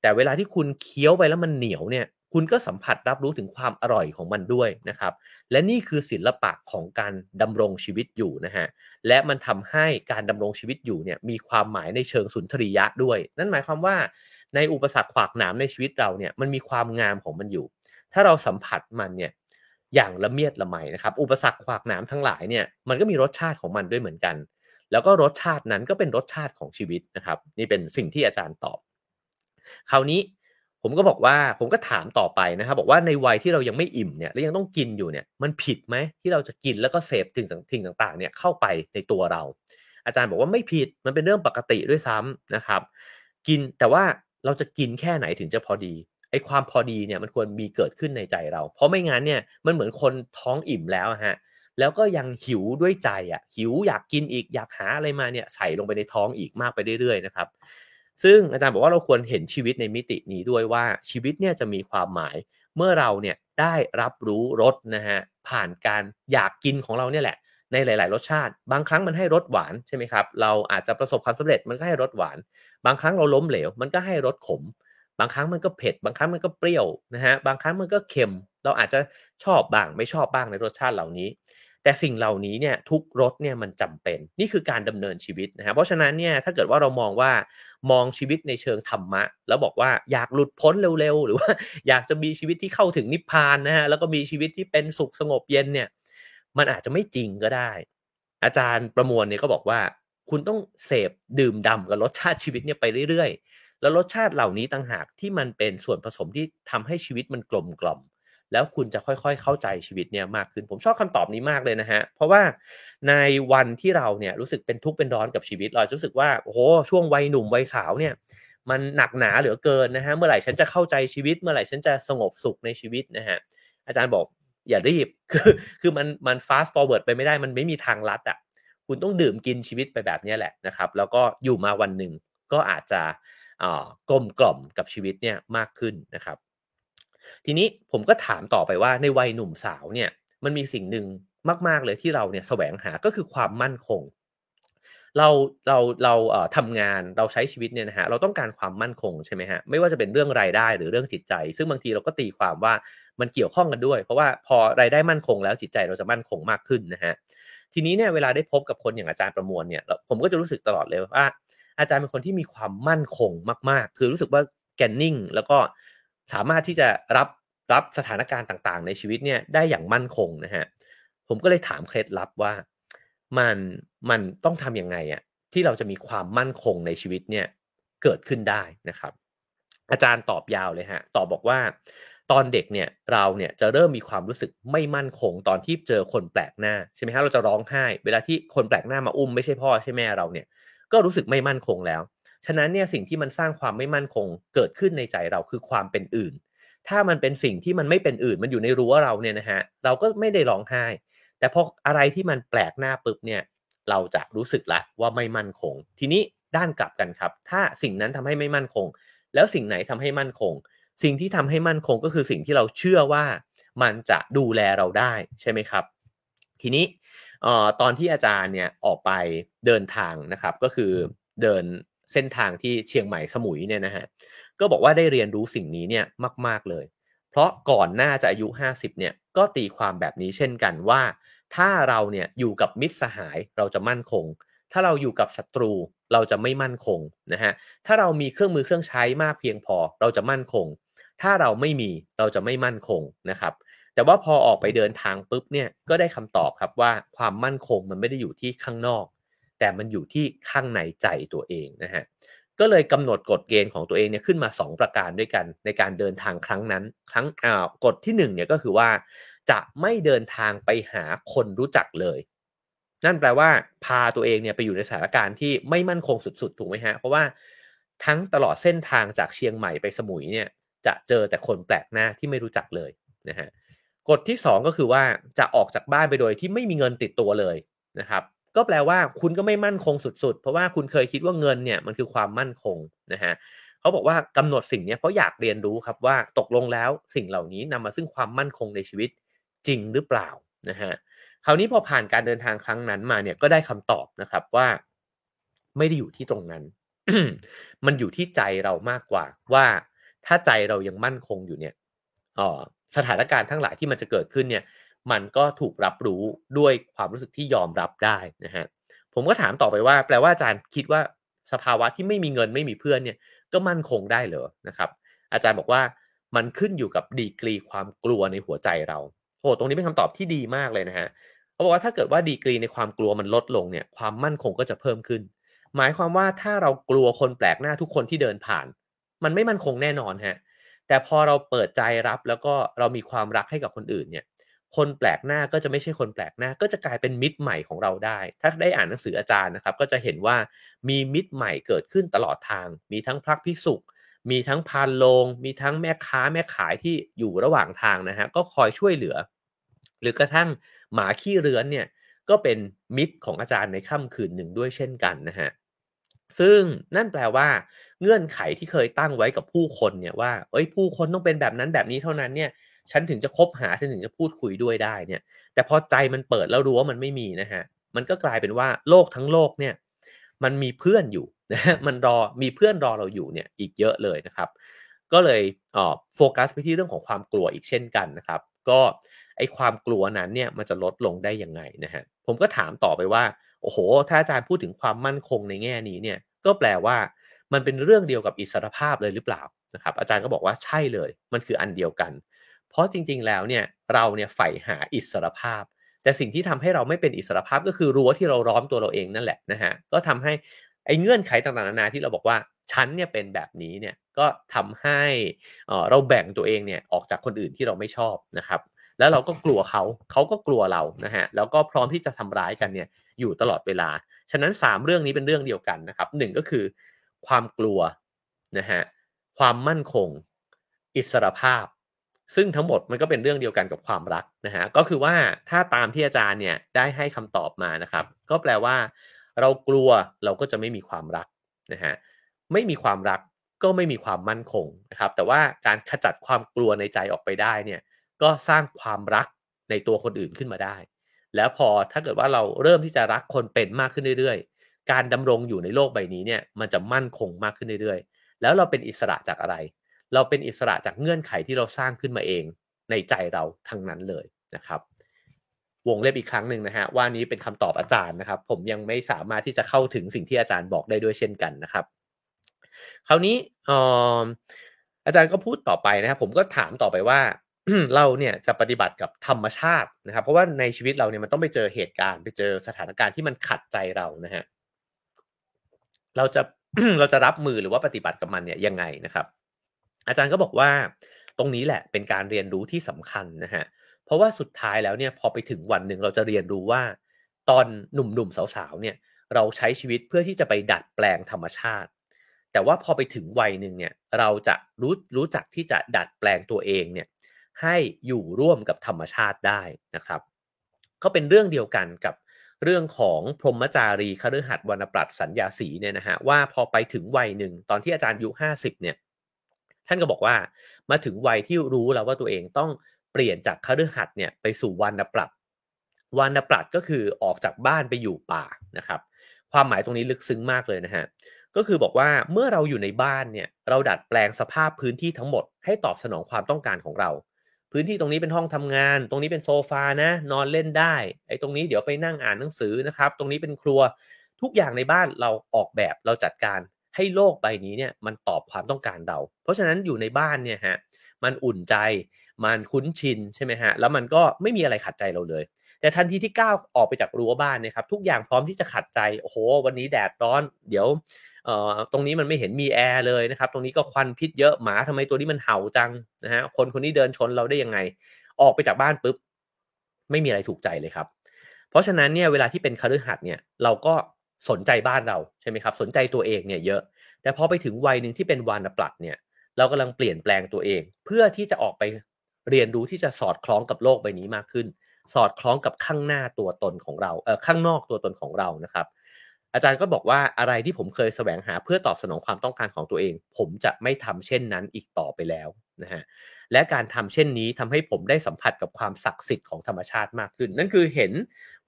แต่เวลาที่คุณเคี้ยวไปแล้วมันเหนียวเนี่ย คุณก็สัมผัสรับรู้ถึงความอร่อยของมันด้วยนะครับ และนี่คือศิลปะของการดำรงชีวิตอยู่นะฮะ และมันทำให้การดำรงชีวิตอยู่เนี่ยมีความหมายในเชิงสุนทรียะด้วย นั่นหมายความว่าในอุปสรรคขวากหนามในชีวิตเราเนี่ยมันมีความงามของมันอยู่ ถ้าเราสัมผัสมันเนี่ยอย่างละเมียดละไมนะครับ อุปสรรคขวากหนามทั้งหลายเนี่ยมันก็มีรสชาติของมันด้วยเหมือนกัน แล้วก็รสชาตินั้นก็เป็นรสชาติของชีวิตนะครับ นี่เป็นสิ่งที่อาจารย์ตอบ คราวนี้ ผมก็บอกว่าผมก็ถามต่อไปนะครับบอกว่าในวัยที่เรายังไม่อิ่มเนี่ยแล้วยังต้องกินอยู่เนี่ยมันผิดไหมที่เราจะกินแล้วก็เสพสิ่งสิ่งต่างๆเนี่ยเข้าไปในตัวเรา อาจารย์บอกว่าไม่ผิดมันเป็นเรื่องปกติด้วยซ้ำนะครับ กินแต่ว่าเราจะกินแค่ไหนถึงจะพอดีไอ้ความพอดีเนี่ยมันควรมีเกิดขึ้นในใจเรา เพราะไม่งั้นเนี่ยมันเหมือนคนท้องอิ่มแล้วฮะแล้วก็ยังหิวด้วยใจอะหิวอยากกินอีกอยากหาอะไรมาเนี่ยใส่ลงไปในท้องอีกมากไปเรื่อยๆนะครับ ซึ่งอาจารย์บอกว่าเราควรเห็นชีวิตในมิตินี้ด้วยว่าชีวิตเนี่ยจะมีความหมายเมื่อเราเนี่ยได้รับรู้รสนะฮะผ่านการอยากกินของเราเนี่ยแหละ ในหลาย ๆ รสชาติ บางครั้งมันให้รสหวานใช่ไหมครับเราอาจจะประสบความสำเร็จมันก็ให้รสหวาน บางครั้งเราล้มเหลว มันก็ให้รสขม บางครั้งมันก็เผ็ด บางครั้งมันก็เปรี้ยวนะฮะบางครั้งมันก็เค็ม เราอาจจะชอบบ้างไม่ชอบบ้างในรสชาติเหล่านี้ แต่สิ่งเหล่านี้เนี่ยทุกรสเนี่ยมันจำเป็นนี่คือการดำเนินชีวิตนะฮะเพราะฉะนั้นเนี่ยถ้าเกิดว่าเรามองว่ามองชีวิตในเชิงธรรมะ แล้วบอกว่าอยากหลุดพ้นเร็วๆ หรือว่าอยากจะมีชีวิตที่เข้าถึงนิพพานนะฮะแล้วก็มีชีวิตที่เป็นสุขสงบเย็นเนี่ยมันอาจจะไม่จริงก็ได้ อาจารย์ประมวลเนี่ยก็บอกว่า คุณต้องเสพดื่มด่ากับรสชาติชีวิตเนี่ยไปเรื่อยๆ แล้วรสชาติเหล่านี้ต่างหากที่มันเป็นส่วนผสมที่ทำให้ชีวิตมันกลมกล่อม แล้วคุณจะค่อยๆ เข้าใจชีวิตเนี่ยมากขึ้น ผมชอบคำตอบนี้มากเลยนะฮะ เพราะว่าในวันที่เราเนี่ยรู้สึกเป็นทุกข์เป็นร้อนกับชีวิต เรารู้สึกว่าโอ้โหช่วงวัยหนุ่มวัยสาวเนี่ยมันหนักหนาเหลือเกินนะฮะเมื่อไหร่ฉันจะเข้าใจชีวิต เมื่อไหร่ฉันจะสงบสุขในชีวิตนะฮะอาจารย์บอกอย่ารีบคือคือมันมัน fast forward ไปไม่ได้มันไม่มีทางลัดอะคุณต้องดื่มกินชีวิตไปแบบนี้แหละนะครับ แล้วก็อยู่มาวันหนึ่งก็อาจจะกลมกล่อมกับชีวิตเนี่ยมากขึ้นนะครับ ทีนี้ผมก็ถามต่อไปว่าในวัยหนุ่มสาวเนี่ยมันมีสิ่งหนึ่งมาก ๆ เลยที่เราเนี่ยแสวงหาก็คือความมั่นคง เราเราเราเอ่อทำงานเราใช้ชีวิตเนี่ยนะฮะเราต้องการความมั่นคงใช่ไหมฮะไม่ว่าจะเป็นเรื่องรายได้หรือเรื่องจิตใจ ซึ่งบางทีเราก็ตีความว่ามันเกี่ยวข้องกันด้วย เพราะว่าพอรายได้มั่นคงแล้วจิตใจเราจะมั่นคงมากขึ้นนะฮะทีนี้เนี่ยเวลาได้พบกับคนอย่างอาจารย์ประมวลเนี่ยผมก็จะรู้สึกตลอดเลยว่าอาจารย์เป็นคนที่มีความมั่นคงมาก ๆ คือรู้สึกว่าแกนนิ่ง แล้วก็ สามารถที่จะรับรับสถานการณ์ต่างๆ ในชีวิตเนี่ยได้อย่างมั่นคงนะฮะผมก็เลยถามเคล็ดลับว่ามันมันต้องทำยังไงอะที่เราจะมีความมั่นคงในชีวิตเนี่ยเกิดขึ้นได้นะครับ อาจารย์ตอบยาวเลยฮะตอบบอกว่า ตอนเด็กเนี่ยเราเนี่ยจะเริ่มมีความรู้สึกไม่มั่นคงตอนที่เจอคนแปลกหน้าใช่ไหมฮะเราจะร้องไห้ เวลาที่คนแปลกหน้ามาอุ้มไม่ใช่พ่อใช่แม่เราเนี่ยก็รู้สึกไม่มั่นคงแล้ว ฉะนั้นเนี่ยสิ่งที่มันสร้างความไม่มั่นคงเกิดขึ้นในใจเราคือความเป็นอื่น ถ้ามันเป็นสิ่งที่มันไม่เป็นอื่นมันอยู่ในรั้วเราเนี่ยนะฮะเราก็ไม่ได้ร้องไห้ แต่พออะไรที่มันแปลกหน้าปุ๊บเนี่ยเราจะรู้สึกละว่าไม่มั่นคง ทีนี้ด้านกลับกันครับ ถ้าสิ่งนั้นทำให้ไม่มั่นคง แล้วสิ่งไหนทำให้มั่นคง สิ่งที่ทำให้มั่นคงก็คือสิ่งที่เราเชื่อว่ามันจะดูแลเราได้ใช่ไหมครับ ทีนี้ตอนที่อาจารย์เนี่ยออกไปเดินทางนะครับก็คือเดิน เส้นทางที่เชียงใหม่สมุยเนี่ยนะฮะก็บอกว่าได้เรียนรู้สิ่งนี้เนี่ยมาก ๆเลย เพราะก่อนหน้าจะอายุ 50เนี่ยก็ตีความแบบนี้เช่นกันว่า ถ้าเราเนี่ยอยู่กับมิตรสหายเราจะมั่นคง ถ้าเราอยู่กับศัตรูเราจะไม่มั่นคงนะฮะถ้าเรามีเครื่องมือเครื่องใช้มากเพียงพอเราจะมั่นคง ถ้าเราไม่มีเราจะไม่มั่นคงนะครับแต่ว่าพอออกไปเดินทางปุ๊บเนี่ยก็ได้คำตอบครับว่าความมั่นคงมันไม่ได้อยู่ที่ข้างนอก แต่มันอยู่ที่ข้างในใจตัวเองนะฮะก็เลยกำหนดกฎเกณฑ์ของตัวเองเนี่ยขึ้นมา 2 ประการด้วยกันในการเดินทางครั้งนั้น ครั้งอ่ากฎที่1เนี่ยก็คือว่า จะไม่เดินทางไปหาคนรู้จักเลย นั่นแปลว่า พาตัวเองเนี่ยไปอยู่ในสถานการณ์ที่ไม่มั่นคงสุดๆ ถูกไหมฮะ เพราะว่าทั้งตลอดเส้นทางจากเชียงใหม่ไปสมุยเนี่ยจะเจอแต่คนแปลกหน้าที่ไม่รู้จักเลยนะฮะกฎที่ 2 ก็คือว่าจะออกจากบ้านไปโดยที่ไม่มีเงินติดตัวเลยนะครับ ก็แปลว่าคุณก็ไม่มั่นคงสุดๆ เพราะว่าคุณเคยคิดว่าเงินเนี่ยมันคือความมั่นคงนะฮะเขาบอกว่ากำหนดสิ่งนี้เพราะอยากเรียนรู้ครับว่าตกลงแล้วสิ่งเหล่านี้นำมาซึ่งความมั่นคงในชีวิตจริงหรือเปล่านะฮะคราวนี้พอผ่านการเดินทางครั้งนั้นมาเนี่ยก็ได้คำตอบนะครับว่า ไม่ได้อยู่ที่ตรงนั้น มันอยู่ที่ใจเรามากกว่า ว่าถ้าใจเรายังมั่นคงอยู่เนี่ยสถานการณ์ทั้งหลายที่มันจะเกิดขึ้นเนี่ย มันก็ถูกรับรู้ด้วยความรู้สึกที่ยอมรับได้นะฮะผมก็ถามต่อไปว่า แปลว่าอาจารย์คิดว่าสภาวะที่ไม่มีเงินไม่มีเพื่อนเนี่ยก็มั่นคงได้เหรอนะครับ อาจารย์บอกว่ามันขึ้นอยู่กับดีกรีความกลัวในหัวใจเราโอ้ตรงนี้เป็นคำตอบที่ดีมากเลยนะฮะเขาบอกว่าถ้าเกิดว่าดีกรีในความกลัวมันลดลงเนี่ยความมั่นคงก็จะเพิ่มขึ้น หมายความว่าถ้าเรากลัวคนแปลกหน้าทุกคนที่เดินผ่าน มันไม่มั่นคงแน่นอนฮะแต่พอเราเปิดใจรับแล้วก็เรามีความรักให้กับคนอื่นเนี่ย คนแปลกหน้าก็จะไม่ใช่คนแปลกหน้า ก็จะกลายเป็นมิตรใหม่ของเราได้ ถ้าได้อ่านหนังสืออาจารย์นะครับ ก็จะเห็นว่ามีมิตรใหม่เกิดขึ้นตลอดทาง มีทั้งพระพิสุมีทั้งพานโลง มีทั้งแม่ค้าแม่ขายที่อยู่ระหว่างทางนะฮะก็คอยช่วยเหลือ หรือกระทั่งหมาขี้เรือนเนี่ยก็เป็นมิตรของอาจารย์ในค่ำคืนหนึ่งด้วยเช่นกันนะฮะซึ่งนั่นแปลว่าเงื่อนไขที่เคยตั้งไว้กับผู้คนเนี่ยว่าเอ้ยผู้คนต้องเป็นแบบนั้นแบบนี้เท่านั้นเนี่ย ฉันถึงจะคบหาฉันถึงจะพูดคุยด้วยได้เนี่ย แต่พอใจมันเปิดแล้วรู้ว่ามันไม่มีนะฮะมันก็กลายเป็นว่าโลกทั้งโลกเนี่ยมันมีเพื่อนอยู่นะฮะมันรอมีเพื่อนรอเราอยู่เนี่ยอีกเยอะเลยนะครับ ก็เลยเออโฟกัสไปที่เรื่องของความกลัวอีกเช่นกันนะครับ ก็ไอความกลัวนั้นเนี่ยมันจะลดลงได้ยังไงนะฮะผมก็ถามต่อไปว่าโอ้โห ถ้าอาจารย์พูดถึงความมั่นคงในแง่นี้เนี่ยก็แปลว่ามันเป็นเรื่องเดียวกับอิสรภาพเลยหรือเปล่านะครับ อาจารย์ก็บอกว่าใช่เลย มันคืออันเดียวกัน เพราะจริง ๆ แล้วเนี่ยเราเนี่ยใฝ่หาอิสรภาพ แต่สิ่งที่ทำให้เราไม่เป็นอิสรภาพก็คือรั้วที่เราร้อมตัวเราเองนั่นแหละนะฮะก็ทำให้ไอ้เงื่อนไขต่างๆนานาที่เราบอกว่าฉันเนี่ยเป็นแบบนี้เนี่ยก็ทำให้เราแบ่งตัวเองเนี่ยออกจากคนอื่นที่เราไม่ชอบนะครับ แล้วเราก็กลัวเขาเขาก็กลัวเรานะฮะแล้วก็พร้อมที่จะทำร้ายกันเนี่ยอยู่ตลอดเวลา ฉะนั้น 3 เรื่องนี้เป็นเรื่องเดียวกันนะครับหนึ่งก็คือ ความกลัวนะฮะความมั่นคง อิสรภาพ ซึ่งทั้งหมดมันก็เป็นเรื่องเดียวกันกับความรักนะฮะก็คือว่าถ้าตามที่อาจารย์เนี่ยได้ให้คำตอบมานะครับ ก็แปลว่า เรากลัวเราก็จะไม่มีความรักนะฮะไม่มีความรักก็ไม่มีความมั่นคงนะครับ แต่ว่าการขจัดความกลัวในใจออกไปได้เนี่ยก็สร้างความรักในตัวคนอื่นขึ้นมาได้ แล้วพอถ้าเกิดว่าเราเริ่มที่จะรักคนเป็นมากขึ้นเรื่อยๆ การดำรงอยู่ในโลกใบนี้เนี่ยมันจะมั่นคงมากขึ้นเรื่อยๆ แล้วเราเป็นอิสระจากอะไร เราเป็นอิสระจากเงื่อนไขที่เราสร้างขึ้นมาเองในใจเราทั้งนั้นเลยนะครับ วงเล็บอีกครั้งหนึ่งนะฮะว่านี้เป็นคำตอบอาจารย์นะครับ ผมยังไม่สามารถที่จะเข้าถึงสิ่งที่อาจารย์บอกได้ด้วยเช่นกันนะครับ คราวนี้อาจารย์ก็พูดต่อไปนะครับ ผมก็ถามต่อไปว่าเราเนี่ยจะปฏิบัติกับธรรมชาตินะครับ เพราะว่าในชีวิตเราเนี่ยมันต้องไปเจอเหตุการณ์ ไปเจอสถานการณ์ที่มันขัดใจเรานะฮะเราจะเราจะรับมือหรือว่าปฏิบัติกับมันเนี่ยยังไงนะครับ อาจารย์ก็บอกว่าตรงนี้แหละเป็นการเรียนรู้ที่สำคัญนะฮะเพราะว่าสุดท้ายแล้วเนี่ยพอไปถึงวันหนึ่งเราจะเรียนรู้ว่า ตอนหนุ่มๆสาวๆเนี่ยเราใช้ชีวิตเพื่อที่จะไปดัดแปลงธรรมชาติ แต่ว่าพอไปถึงวัยหนึ่งเนี่ยเราจะรู้รู้จักที่จะดัดแปลงตัวเองเนี่ยให้อยู่ร่วมกับธรรมชาติได้นะครับ ก็เป็นเรื่องเดียวกันกับเรื่องของพรหมจารีคฤหัสถ์วรรณปรัตสัญญาสีเนี่ยนะฮะว่าพอไปถึงวัยหนึ่งตอนที่อาจารย์อายุห้าสิบเนี่ย ท่านก็บอกว่ามาถึงวัยที่รู้แล้วว่าตัวเองต้องเปลี่ยนจากคฤหัสถ์เนี่ยไปสู่วรรณปรัตวรรณปรัตก็คือออกจากบ้านไปอยู่ป่านะครับ ความหมายตรงนี้ลึกซึ้งมากเลยนะฮะก็คือบอกว่าเมื่อเราอยู่ในบ้านเนี่ยเราดัดแปลงสภาพพื้นที่ทั้งหมด ให้ตอบสนองความต้องการของเรา พื้นที่ตรงนี้เป็นห้องทำงาน ตรงนี้เป็นโซฟานะนอนเล่นได้ไอ้ตรงนี้เดี๋ยวไปนั่งอ่านหนังสือนะครับ ตรงนี้เป็นครัวทุกอย่างในบ้านเราออกแบบเราจัดการ ให้โลกใบนี้เนี่ยมันตอบความต้องการเรา เพราะฉะนั้นอยู่ในบ้านเนี่ยฮะมันอุ่นใจมันคุ้นชินใช่ไหมฮะแล้วมันก็ไม่มีอะไรขัดใจเราเลย แต่ทันทีที่ก้าวออกไปจากรั้วบ้านเนี่ยครับทุกอย่างพร้อมที่จะขัดใจโอ้โหวันนี้แดดร้อน เดี๋ยวเอ่อตรงนี้มันไม่เห็นมีแอร์เลยนะครับตรงนี้ก็ควันพิษเยอะหมาทำไมตัวนี้มันเห่าจังนะฮะคนคนนี้เดินชนเราได้ยังไง ออกไปจากบ้านปุ๊บไม่มีอะไรถูกใจเลยครับ เพราะฉะนั้นเนี่ยเวลาที่เป็นคฤหัสถ์เนี่ยเราก็ สนใจบ้านเราใช่ไหมครับ สนใจตัวเองเนี่ยเยอะ แต่พอไปถึงวัยหนึ่งที่เป็นวานปลัดเนี่ยเรากำลังเปลี่ยนแปลงตัวเอง เพื่อที่จะออกไปเรียนรู้ที่จะสอดคล้องกับโลกใบนี้มากขึ้น สอดคล้องกับข้างหน้าตัวตนของเราเออข้างนอกตัวตนของเรานะครับ อาจารย์ก็บอกว่าอะไรที่ผมเคยแสวงหาเพื่อตอบสนองความต้องการของตัวเอง ผมจะไม่ทำเช่นนั้นอีกต่อไปแล้วนะฮะและการทำเช่นนี้ทำให้ผมได้สัมผัสกับความศักดิ์สิทธิ์ของธรรมชาติมากขึ้น นั่นคือเห็น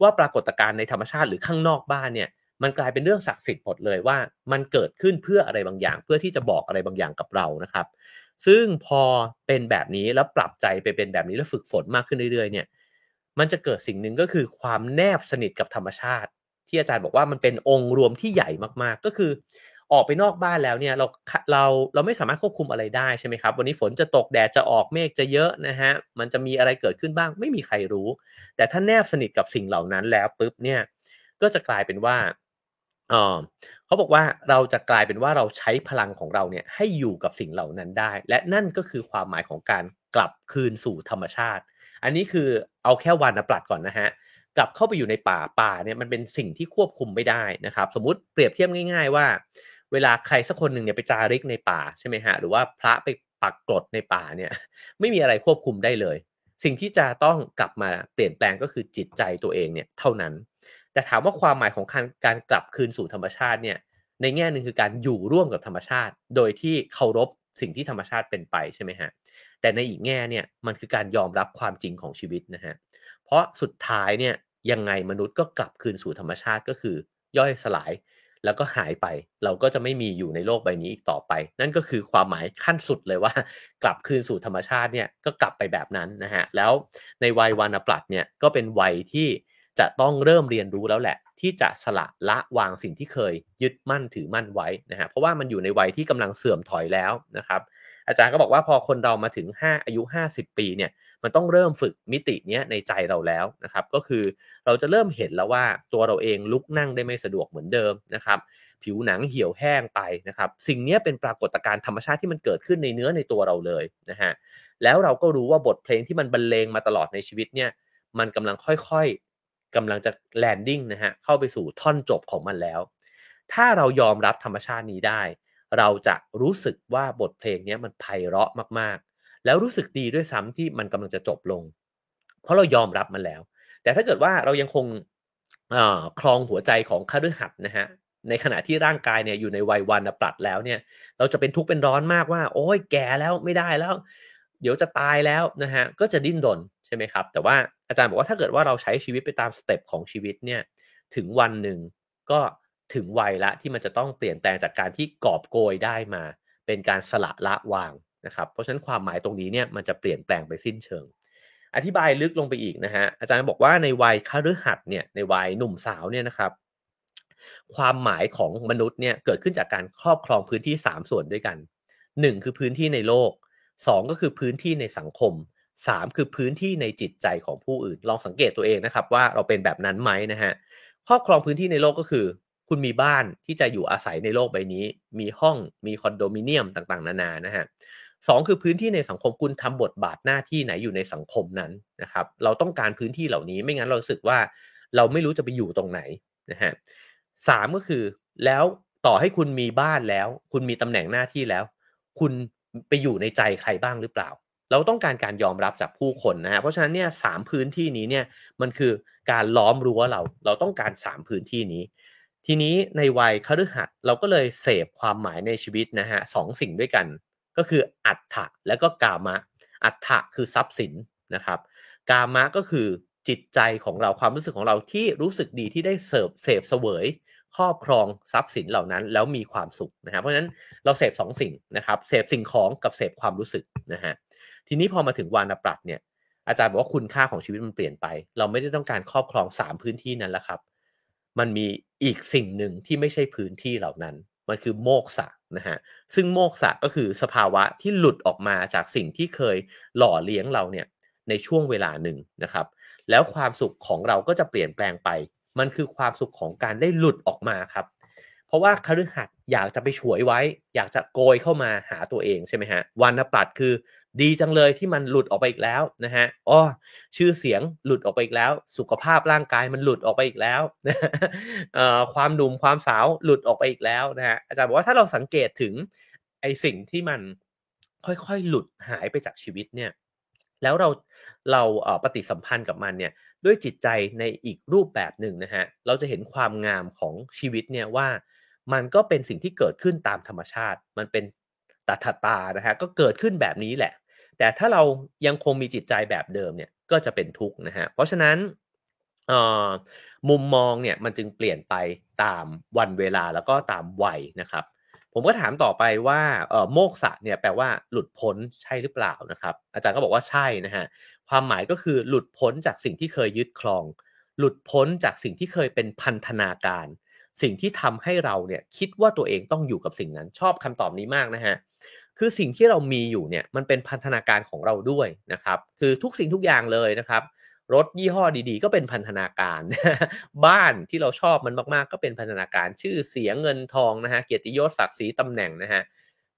ว่าปรากฏการณ์ในธรรมชาติหรือข้างนอกบ้านเนี่ย มันกลายเป็นเรื่องศักดิ์สิทธิ์หมดเลยว่า มันเกิดขึ้นเพื่ออะไรบางอย่าง เพื่อที่จะบอกอะไรบางอย่างกับเรานะครับ ซึ่งพอเป็นแบบนี้แล้วปรับใจไปเป็นแบบนี้แล้วฝึกฝนมากขึ้นเรื่อยๆ เนี่ย มันจะเกิดสิ่งหนึ่งก็คือความแนบสนิทกับธรรมชาติ ที่อาจารย์บอกว่ามันเป็นองค์รวมที่ใหญ่มากๆ ก็คือออกไปนอกบ้านแล้วเนี่ยเราเราเราไม่สามารถควบคุมอะไรได้ใช่ไหมครับ วันนี้ฝนจะตกแดดจะออกเมฆจะเยอะนะฮะมันจะมีอะไรเกิดขึ้นบ้างไม่มีใครรู้ แต่ถ้าแนบสนิทกับสิ่งเหล่านั้นแล้วปุ๊บเนี่ยก็จะกลายเป็นว่า เออเขาบอกว่าเราจะกลายเป็นว่าเราใช้พลังของเราเนี่ยให้อยู่กับสิ่งเหล่านั้นได้ และนั่นก็คือความหมายของการกลับคืนสู่ธรรมชาติ อันนี้คือเอาแค่วันนปลัดก่อนนะฮะกลับเข้าไปอยู่ในป่าป่าเนี่ยมันเป็นสิ่งที่ควบคุมไม่ได้นะครับ สมมติเปรียบเทียบง่าย ๆ ว่า เวลาใครสักคนหนึ่งเนี่ยไปจาริกในป่าใช่ไหมฮะหรือว่าพระไปปักกรดในป่าเนี่ยไม่มีอะไรควบคุมได้เลย สิ่งที่จะต้องกลับมาเปลี่ยนแปลงก็คือจิตใจตัวเองเนี่ยเท่านั้น แต่ถามว่าความหมายของการการกลับคืนสู่ธรรมชาติเนี่ยในแง่หนึ่งคือการอยู่ร่วมกับธรรมชาติ โดยที่เคารพสิ่งที่ธรรมชาติเป็นไปใช่ไหมฮะแต่ในอีกแง่เนี่ยมันคือการยอมรับความจริงของชีวิตนะฮะเพราะสุดท้ายเนี่ยยังไงมนุษย์ก็กลับคืนสู่ธรรมชาติก็คือย่อยสลายแล้วก็หายไป เราก็จะไม่มีอยู่ในโลกใบนี้อีกต่อไป นั่นก็คือความหมายขั้นสุดเลยว่า กลับคืนสู่ธรรมชาติเนี่ยก็กลับไปแบบนั้นนะฮะแล้วในวัยวานปลัดเนี่ยก็เป็นวัยที่ จะต้องเริ่มเรียนรู้แล้วแหละ ที่จะสละละวางสิ่งที่เคยยึดมั่นถือมั่นไว้นะฮะเพราะว่ามันอยู่ในวัยที่กำลังเสื่อมถอยแล้วนะครับอาจารย์ก็บอกว่าพอคนเรามาถึง 5 อายุ 50 ปีเนี่ยมันต้องเริ่มฝึกมิตินี้ในใจเราแล้วนะครับก็คือเราจะเริ่มเห็นแล้วว่าตัวเราเองลุกนั่งได้ไม่สะดวกเหมือนเดิมนะครับผิวหนังเหี่ยวแห้งไปนะครับสิ่งนี้เป็นปรากฏการณ์ธรรมชาติที่มันเกิดขึ้นในเนื้อในตัวเราเลยนะฮะแล้วเราก็รู้ว่าบทเพลงที่มันบรรเลงมาตลอดในชีวิตเนี่ยมันกำลังค่อยๆ กำลังจะ landing นะฮะเข้าไปสู่ท่อนจบของมันแล้ว ถ้าเรายอมรับธรรมชาตินี้ได้ เราจะรู้สึกว่าบทเพลงนี้มันไพเราะมากๆ แล้วรู้สึกดีด้วยซ้ำที่มันกำลังจะจบลง เพราะเรายอมรับมันแล้ว แต่ถ้าเกิดว่าเรายังคงคลองหัวใจของคฤหัสถ์นะฮะในขณะที่ร่างกายเนี่ยอยู่ในวัยวันปรัดแล้วเนี่ย เราจะเป็นทุกข์เป็นร้อนมากว่า โอ้ยแก่แล้วไม่ได้แล้ว เดี๋ยวจะตายแล้วนะฮะก็จะดิ้นรน ใช่ไหมครับ แต่ว่าอาจารย์บอกว่าถ้าเกิดว่าเราใช้ชีวิตไปตามสเต็ปของชีวิตเนี่ยถึงวันหนึ่งก็ถึงวัยละที่มันจะต้องเปลี่ยนแปลงจากการที่กอบโกยได้มา เป็นการสละละวางนะครับเพราะฉะนั้นความหมายตรงนี้เนี่ยมันจะเปลี่ยนแปลงไปสิ้นเชิง อธิบายลึกลงไปอีกนะฮะอาจารย์บอกว่าในวัยคฤหัสถ์เนี่ยในวัยหนุ่มสาวเนี่ยนะครับ ความหมายของมนุษย์เนี่ยเกิดขึ้นจากการครอบครองพื้นที่ 3 ส่วนด้วยกัน 1 คือพื้นที่ในโลก 2 ก็คือพื้นที่ในสังคม 3 คือพื้นที่ในจิตใจของผู้อื่น ลองสังเกตตัวเองนะครับ ว่าเราเป็นแบบนั้นไหมนะฮะครอบครองพื้นที่ในโลกก็คือ คุณมีบ้านที่จะอยู่อาศัยในโลกใบนี้ มีห้องมีคอนโดมิเนียมต่างๆ นานานะฮะสองคือพื้นที่ในสังคมคุณทำบทบาทหน้าที่ไหนอยู่ในสังคมนั้นนะครับ เราต้องการพื้นที่เหล่านี้ไม่งั้นเราสึกว่า เราไม่รู้จะไปอยู่ตรงไหนนะฮะสามก็คือ แล้วต่อให้คุณมีบ้านแล้ว คุณมีตำแหน่งหน้าที่แล้ว คุณไปอยู่ในใจใครบ้างหรือเปล่า เราต้องการการยอมรับจากผู้คนนะฮะเพราะฉะนั้นเนี่ยสามพื้นที่นี้เนี่ยมันคือการล้อมรั้วเราเราต้องการสามพื้นที่นี้ ทีนี้ในวัยคฤหัสเราก็เลยเสพความหมายในชีวิตนะฮะสองสิ่งด้วยกัน ก็คืออัฏฐะและก็กามะ อัฏฐะคือทรัพย์สินนะครับกามะก็คือจิตใจของเราความรู้สึกของเราที่รู้สึกดีที่ได้เสพเสพเสวยครอบครองทรัพย์สินเหล่านั้นแล้วมีความสุขนะครับเพราะฉะนั้นเราเสพสองสิ่งนะครับเสพสิ่งของกับเสพความรู้สึกนะฮะ ทีนี้พอมาถึงวานปรัตเนี่ยอาจารย์บอกว่าคุณค่าของชีวิตมันเปลี่ยนไป เราไม่ได้ต้องการครอบครองสามพื้นที่นั้นแล้วครับ มันมีอีกสิ่งหนึ่งที่ไม่ใช่พื้นที่เหล่านั้น มันคือโมกษะนะฮะซึ่งโมกษะก็คือสภาวะที่หลุดออกมาจากสิ่งที่เคยหล่อเลี้ยงเราเนี่ยในช่วงเวลาหนึ่งนะครับ แล้วความสุขของเราก็จะเปลี่ยนแปลงไป มันคือความสุขของการได้หลุดออกมาครับ เพราะว่าคฤหัสถ์อยากจะไปฉวยไว้ อยากจะโกยเข้ามาหาตัวเองใช่ไหมฮะวันนปรัตคือ ดีจังเลยที่มันหลุดออกไปอีกแล้วนะฮะอ๋อชื่อเสียงหลุดออกไปอีกแล้ว สุขภาพร่างกายมันหลุดออกไปอีกแล้วเอ่อความหนุ่มความสาวหลุดออกไปอีกแล้วนะฮะอาจารย์บอกว่าถ้าเราสังเกตถึงไอสิ่งที่มันค่อยๆหลุดหายไปจากชีวิตเนี่ยแล้วเราเราเอ่อปฏิสัมพันธ์กับมันเนี่ยด้วยจิตใจในอีกรูปแบบหนึ่งนะฮะเราจะเห็นความงามของชีวิตเนี่ยว่ามันก็เป็นสิ่งที่เกิดขึ้นตามธรรมชาติ มันเป็นตาตาตานะฮะก็เกิดขึ้นแบบนี้แหละ แต่ถ้าเรายังคงมีจิตใจแบบเดิมเนี่ยก็จะเป็นทุกข์นะฮะเพราะฉะนั้นมุมมองเนี่ยมันจึงเปลี่ยนไปตามวันเวลาแล้วก็ตามวัยนะครับ ผมก็ถามต่อไปว่าโมกษะเนี่ยแปลว่าหลุดพ้นใช่หรือเปล่านะครับ อาจารย์ก็บอกว่าใช่นะฮะความหมายก็คือหลุดพ้นจากสิ่งที่เคยยึดครอง หลุดพ้นจากสิ่งที่เคยเป็นพันธนาการ สิ่งที่ทำให้เราเนี่ยคิดว่าตัวเองต้องอยู่กับสิ่งนั้นชอบคำตอบนี้มากนะฮะ คือสิ่งที่เรามีอยู่เนี่ยมันเป็นพันธนาการของเราด้วยนะครับคือทุกสิ่งทุกอย่างเลยนะครับ รถยี่ห้อดีๆ ก็เป็นพันธนาการ บ้านที่เราชอบมันมากๆ ก็เป็นพันธนาการชื่อเสียงเงินทองนะฮะเกียรติยศศักดิ์ศรีตำแหน่งนะฮะ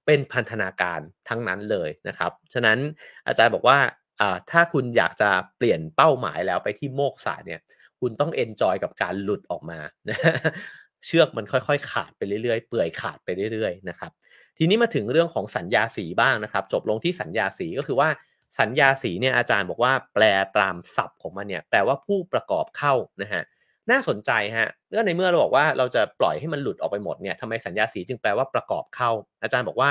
เป็นพันธนาการทั้งนั้นเลยนะครับฉะนั้นอาจารย์บอกว่าถ้าคุณอยากจะเปลี่ยนเป้าหมายแล้วไปที่โมกษาเนี่ยคุณต้อง enjoy กับการหลุดออกมา เชือกมันค่อยๆ ขาดไปเรื่อยๆ เปื่อยขาดไปเรื่อยๆนะครับ ทีนี้มาถึงเรื่องของสันยาสีบ้างนะครับ จบลงที่สันยาสีก็คือว่าสันยาสีเนี่ยอาจารย์บอกว่าแปลตามศัพท์ของมันเนี่ยแปลว่าผู้ประกอบเข้านะฮะน่าสนใจฮะเรื่องในเมื่อเราบอกว่าเราจะปล่อยให้มันหลุดออกไปหมดเนี่ยทำไมสันยาสีจึงแปลว่าประกอบเข้า อาจารย์บอกว่า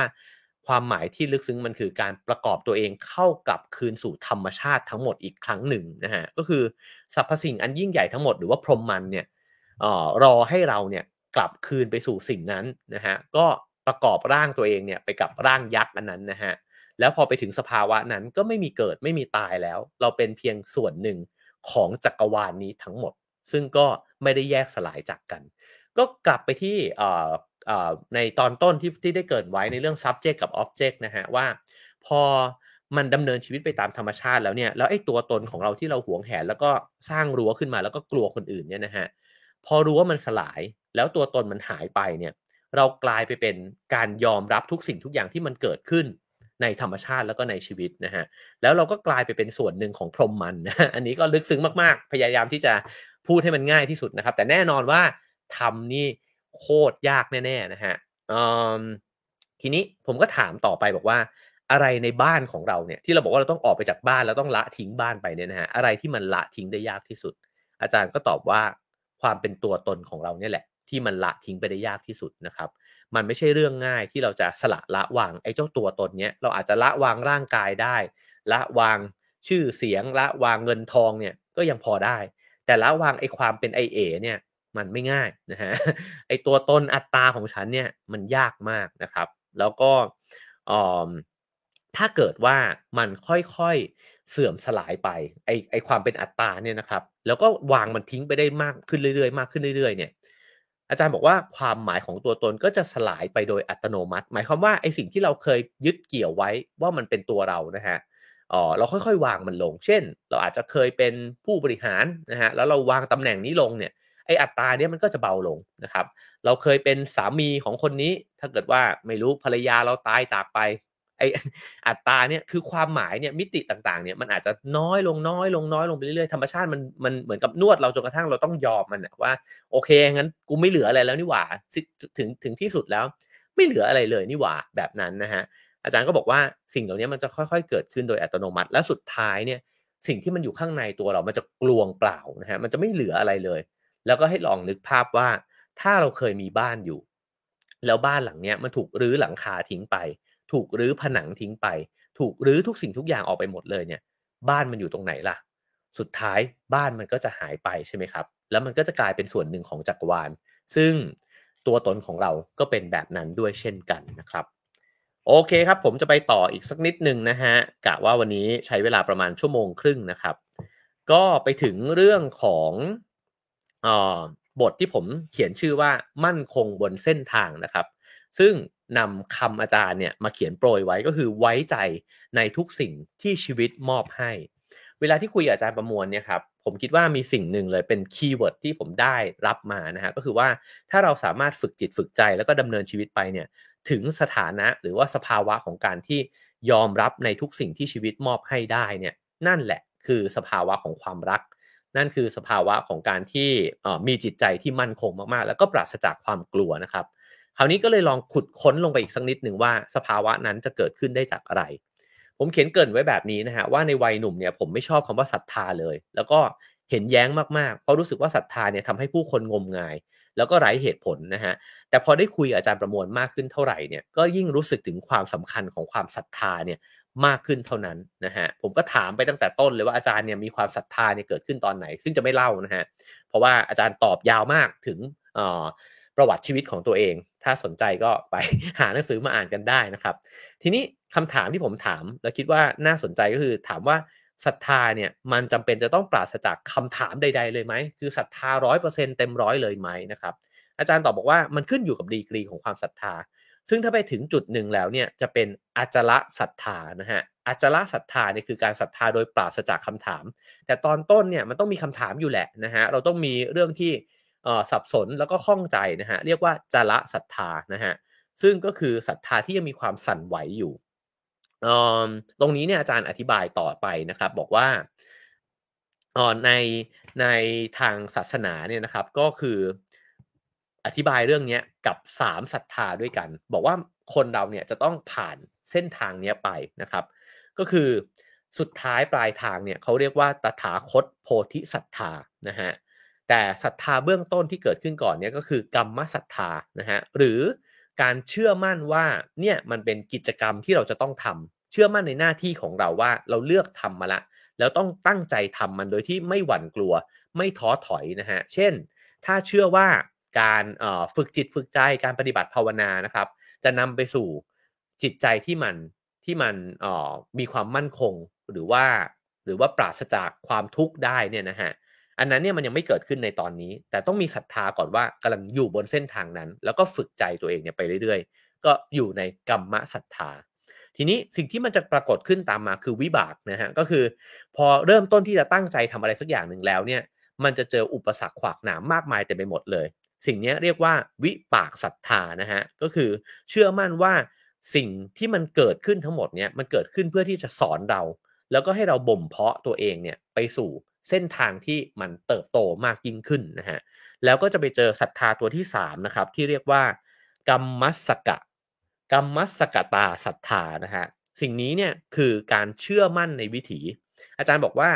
ความหมายที่ลึกซึ้งมันคือการประกอบตัวเองเข้ากับคืนสู่ธรรมชาติทั้งหมดอีกครั้งหนึ่งนะฮะก็คือสรรพสิ่งอันยิ่งใหญ่ทั้งหมดหรือว่าพรหมมันเนี่ยออรอให้เราเนี่ยกลับคืนไปสู่สิ่งนั้นนะฮะก็ ประกอบร่างตัวเองเนี่ยไปกับร่างยักษ์อันนั้นนะฮะแล้วพอไปถึงสภาวะนั้นก็ไม่มีเกิดไม่มีตายแล้ว เราเป็นเพียงส่วนหนึ่งของจักรวาลนนี้ทั้งหมด ซึ่งก็ไม่ได้แยกสลายจากกัน ก็กลับไปที่ในตอนต้นที่ที่ได้เกิดไว้ในเรื่อง subject กับ object นะฮะว่า พอมันดำเนินชีวิตไปตามธรรมชาติแล้วเนี่ยแล้วไอ้ตัวตนของเราที่เราหวงแหน แล้วก็สร้างรั้วขึ้นมาแล้วก็กลัวคนอื่นเนี่ยนะฮะพอรู้ว่ามันสลายแล้วตัวตนมันหายไปเนี่ย เรากลายไปเป็นการยอมรับทุกสิ่งทุกอย่างที่มันเกิดขึ้นในธรรมชาติแล้วก็ในชีวิตนะฮะแล้วเราก็กลายไปเป็นส่วนหนึ่งของพรหมมันนะอันนี้ก็ลึกซึ้งมากๆ พยายามที่จะพูดให้มันง่ายที่สุดนะครับ แต่แน่นอนว่าทำนี่โคตรยากแน่ๆนะฮะทีนี้ผมก็ถามต่อไปบอกว่าอะไรในบ้านของเราเนี่ยที่เราบอกว่าเราต้องออกไปจากบ้านแล้วต้องละทิ้งบ้านไปเนี่ยนะฮะอะไรที่มันละทิ้งได้ยากที่สุด อาจารย์ก็ตอบว่าความเป็นตัวตนของเราเนี่ยแหละ ที่มันละทิ้งไปได้ยากที่สุดนะครับ มันไม่ใช่เรื่องง่ายที่เราจะสละละวางไอ้เจ้าตัวตนเนี้ยเราอาจจะละวางร่างกายได้ ละวางชื่อเสียงละวางเงินทองเนี่ยก็ยังพอได้ แต่ละวางไอ้ความเป็นไอเอเนี่ยมันไม่ง่ายนะฮะไอตัวตนอัตราของฉันเนี่ยมันยากมากนะครับ แล้วก็ถ้าเกิดว่ามันค่อยๆเสื่อมสลายไปไอไอความเป็นอัตราเนี่ยนะครับ แล้วก็วางมันทิ้งไปได้มากขึ้นเรื่อยๆ มากขึ้นเรื่อยๆเนี่ย อาจารย์บอกว่าความหมายของตัวตนก็จะสลายไปโดยอัตโนมัติ หมายความว่าไอสิ่งที่เราเคยยึดเกี่ยวไว้ว่ามันเป็นตัวเรานะฮะอ๋อเราค่อยๆ วางมันลง เช่น เราอาจจะเคยเป็นผู้บริหารนะฮะแล้วเราวางตำแหน่งนี้ลงเนี่ยไออัตราเนี้ยมันก็จะเบาลงนะครับ เราเคยเป็นสามีของคนนี้ ถ้าเกิดว่าไม่รู้ภรรยาเราตายจากไป ไออัตราเนี่ยคือความหมายเนี่ยมิติต่างๆเนี่ยมันอาจจะน้อยลงน้อยลงน้อยลงไปเรื่อยๆธรรมชาติมันมันเหมือนกับนวดเราจนกระทั่งเราต้องยอมมันว่า โอเคงั้นกูไม่เหลืออะไรแล้วนี่หว่าถึงถึงที่สุดแล้ว ไม่เหลืออะไรเลยนี่หว่าแบบนั้นนะฮะอาจารย์ก็บอกว่าสิ่งเหล่านี้มันจะค่อยๆ เกิดขึ้นโดยอัตโนมัติ และสุดท้ายเนี่ยสิ่งที่มันอยู่ข้างในตัวเรา มันจะกลวงเปล่านะฮะมันจะไม่เหลืออะไรเลย แล้วก็ให้ลองนึกภาพว่าถ้าเราเคยมีบ้านอยู่ แล้วบ้านหลังเนี้ยมันถูกรื้อหลังคาทิ้งไป ถูกรื้อผนังทิ้งไป ถูกรื้อทุกสิ่งทุกอย่างออกไปหมดเลยเนี่ย บ้านมันอยู่ตรงไหนล่ะ สุดท้ายบ้านมันก็จะหายไปใช่ไหมครับ แล้วมันก็จะกลายเป็นส่วนหนึ่งของจักรวาล ซึ่งตัวตนของเราก็เป็นแบบนั้นด้วยเช่นกันนะครับ โอเคครับ ผมจะไปต่ออีกสักนิดหนึ่งนะฮะกะว่าวันนี้ใช้เวลาประมาณชั่วโมงครึ่งนะครับ ก็ไปถึงเรื่องของบทที่ผมเขียนชื่อว่ามั่นคงบนเส้นทางนะครับ ซึ่ง นำคำอาจารย์เนี่ยมาเขียนโปรยไว้ก็คือไว้ใจในทุกสิ่งที่ชีวิตมอบให้ เวลาที่คุยกับอาจารย์ประมวลเนี่ยครับผมคิดว่ามีสิ่งหนึ่งเลยเป็น keyword ที่ผมได้รับมานะฮะก็คือว่าถ้าเราสามารถฝึกจิตฝึกใจแล้วก็ดำเนินชีวิตไปเนี่ยถึงสถานะหรือว่าสภาวะของการที่ยอมรับในทุกสิ่งที่ชีวิตมอบให้ได้เนี่ยนั่นแหละคือสภาวะของความรัก นั่นคือสภาวะของการที่มีจิตใจที่มั่นคงมากๆ แล้วก็ปราศจากความกลัวนะครับ คราวนี้ก็เลยลองขุดค้นลงไปอีกสักนิดหนึ่งว่าสภาวะนั้นจะเกิดขึ้นได้จากอะไร ผมเขียนเกินไว้แบบนี้นะฮะว่าในวัยหนุ่มเนี่ยผมไม่ชอบคำว่าศรัทธาเลย แล้วก็เห็นแย้งมากๆ เพราะรู้สึกว่าศรัทธาเนี่ยทำให้ผู้คนงมงาย แล้วก็ไร้เหตุผลนะฮะ แต่พอได้คุยอาจารย์ประมวลมากขึ้นเท่าไหร่เนี่ย ก็ยิ่งรู้สึกถึงความสำคัญของความศรัทธาเนี่ยมากขึ้นเท่านั้นนะฮะ ผมก็ถามไปตั้งแต่ต้นเลยว่าอาจารย์เนี่ยมีความศรัทธาเนี่ยเกิดขึ้นตอนไหน ซึ่งจะไม่เล่านะฮะ เพราะว่าอาจารย์ตอบยาวมากถึงประวัติชีวิตของตัวเอง ถ้าสนใจก็ไปหาหนังสือมาอ่านกันได้นะครับ ทีนี้คำถามที่ผมถามแล้วคิดว่าน่าสนใจก็คือถามว่าศรัทธาเนี่ยมันจำเป็นจะต้องปราศจากคำถามใด ๆ เลยไหมคือศรัทธาร้อยเปอร์เซ็นเต็มร้อยเลยไหมนะครับ อาจารย์ตอบบอกว่ามันขึ้นอยู่กับดีกรีของความศรัทธา ซึ่งถ้าไปถึงจุดหนึ่งแล้วเนี่ยจะเป็นอาจละศรัทธานะฮะอาจละศรัทธาเนี่ยคือการศรัทธาโดยปราศจากคำถาม แต่ตอนต้นเนี่ยมันต้องมีคำถามอยู่แหละนะฮะเราต้องมีเรื่องที่ สับสนแล้วก็ข้องใจนะฮะเรียกว่าจละศรัทธานะฮะซึ่งก็คือศรัทธาที่ยังมีความสั่นไหวอยู่ตรงนี้เนี่ยอาจารย์อธิบายต่อไปนะครับ บอกว่าในในทางศาสนาเนี่ยนะครับก็คืออธิบายเรื่องนี้กับสามศรัทธาด้วยกัน บอกว่าคนเราเนี่ยจะต้องผ่านเส้นทางนี้ไปนะครับ ก็คือสุดท้ายปลายทางเนี่ยเขาเรียกว่าตถาคตโพธิศรัทธานะฮะ แต่ศรัทธาเบื้องต้นที่เกิดขึ้นก่อนเนี่ยก็คือกรรมศรัทธานะฮะหรือการเชื่อมั่นว่าเนี่ยมันเป็นกิจกรรมที่เราจะต้องทำเชื่อมั่นในหน้าที่ของเราว่าเราเลือกทำมาละ แล้วต้องตั้งใจทำมันโดยที่ไม่หวั่นกลัว ไม่ท้อถอยนะฮะเช่น ถ้าเชื่อว่าการฝึกจิตฝึกใจการปฏิบัติภาวนานะครับ จะนำไปสู่จิตใจที่มันที่มันมีความมั่นคงหรือว่า หรือว่าปราศจากความทุกข์ได้เนี่ยนะฮะ อันนั้นเนี่ยมันยังไม่เกิดขึ้นในตอนนี้ แต่ต้องมีศรัทธาก่อนว่ากำลังอยู่บนเส้นทางนั้น แล้วก็ฝึกใจตัวเองเนี่ยไปเรื่อยๆ ก็อยู่ในกรรมศรัทธา ทีนี้สิ่งที่มันจะปรากฏขึ้นตามมาคือวิบากนะฮะก็คือ พอเริ่มต้นที่จะตั้งใจทำอะไรสักอย่างหนึ่งแล้วเนี่ยมันจะเจออุปสรรคขวากหนามมากมายเต็มไปหมดเลย สิ่งนี้เรียกว่าวิปากศรัทธานะฮะก็คือเชื่อมั่นว่าสิ่งที่มันเกิดขึ้นทั้งหมดเนี่ยมันเกิดขึ้นเพื่อที่จะสอนเรา แล้วก็ให้เราบ่มเพาะตัวเองเนี่ยไปสู่ เส้นทางที่มันเติบโตมากยิ่งขึ้นนะฮะแล้วก็จะไปเจอศรัทธาตัวที่3นะครับที่เรียกว่ากรรมัสกะกรรมัสกตาศรัทธานะฮะสิ่งนี้เนี่ยคือการเชื่อมั่นในวิถี อาจารย์บอกว่า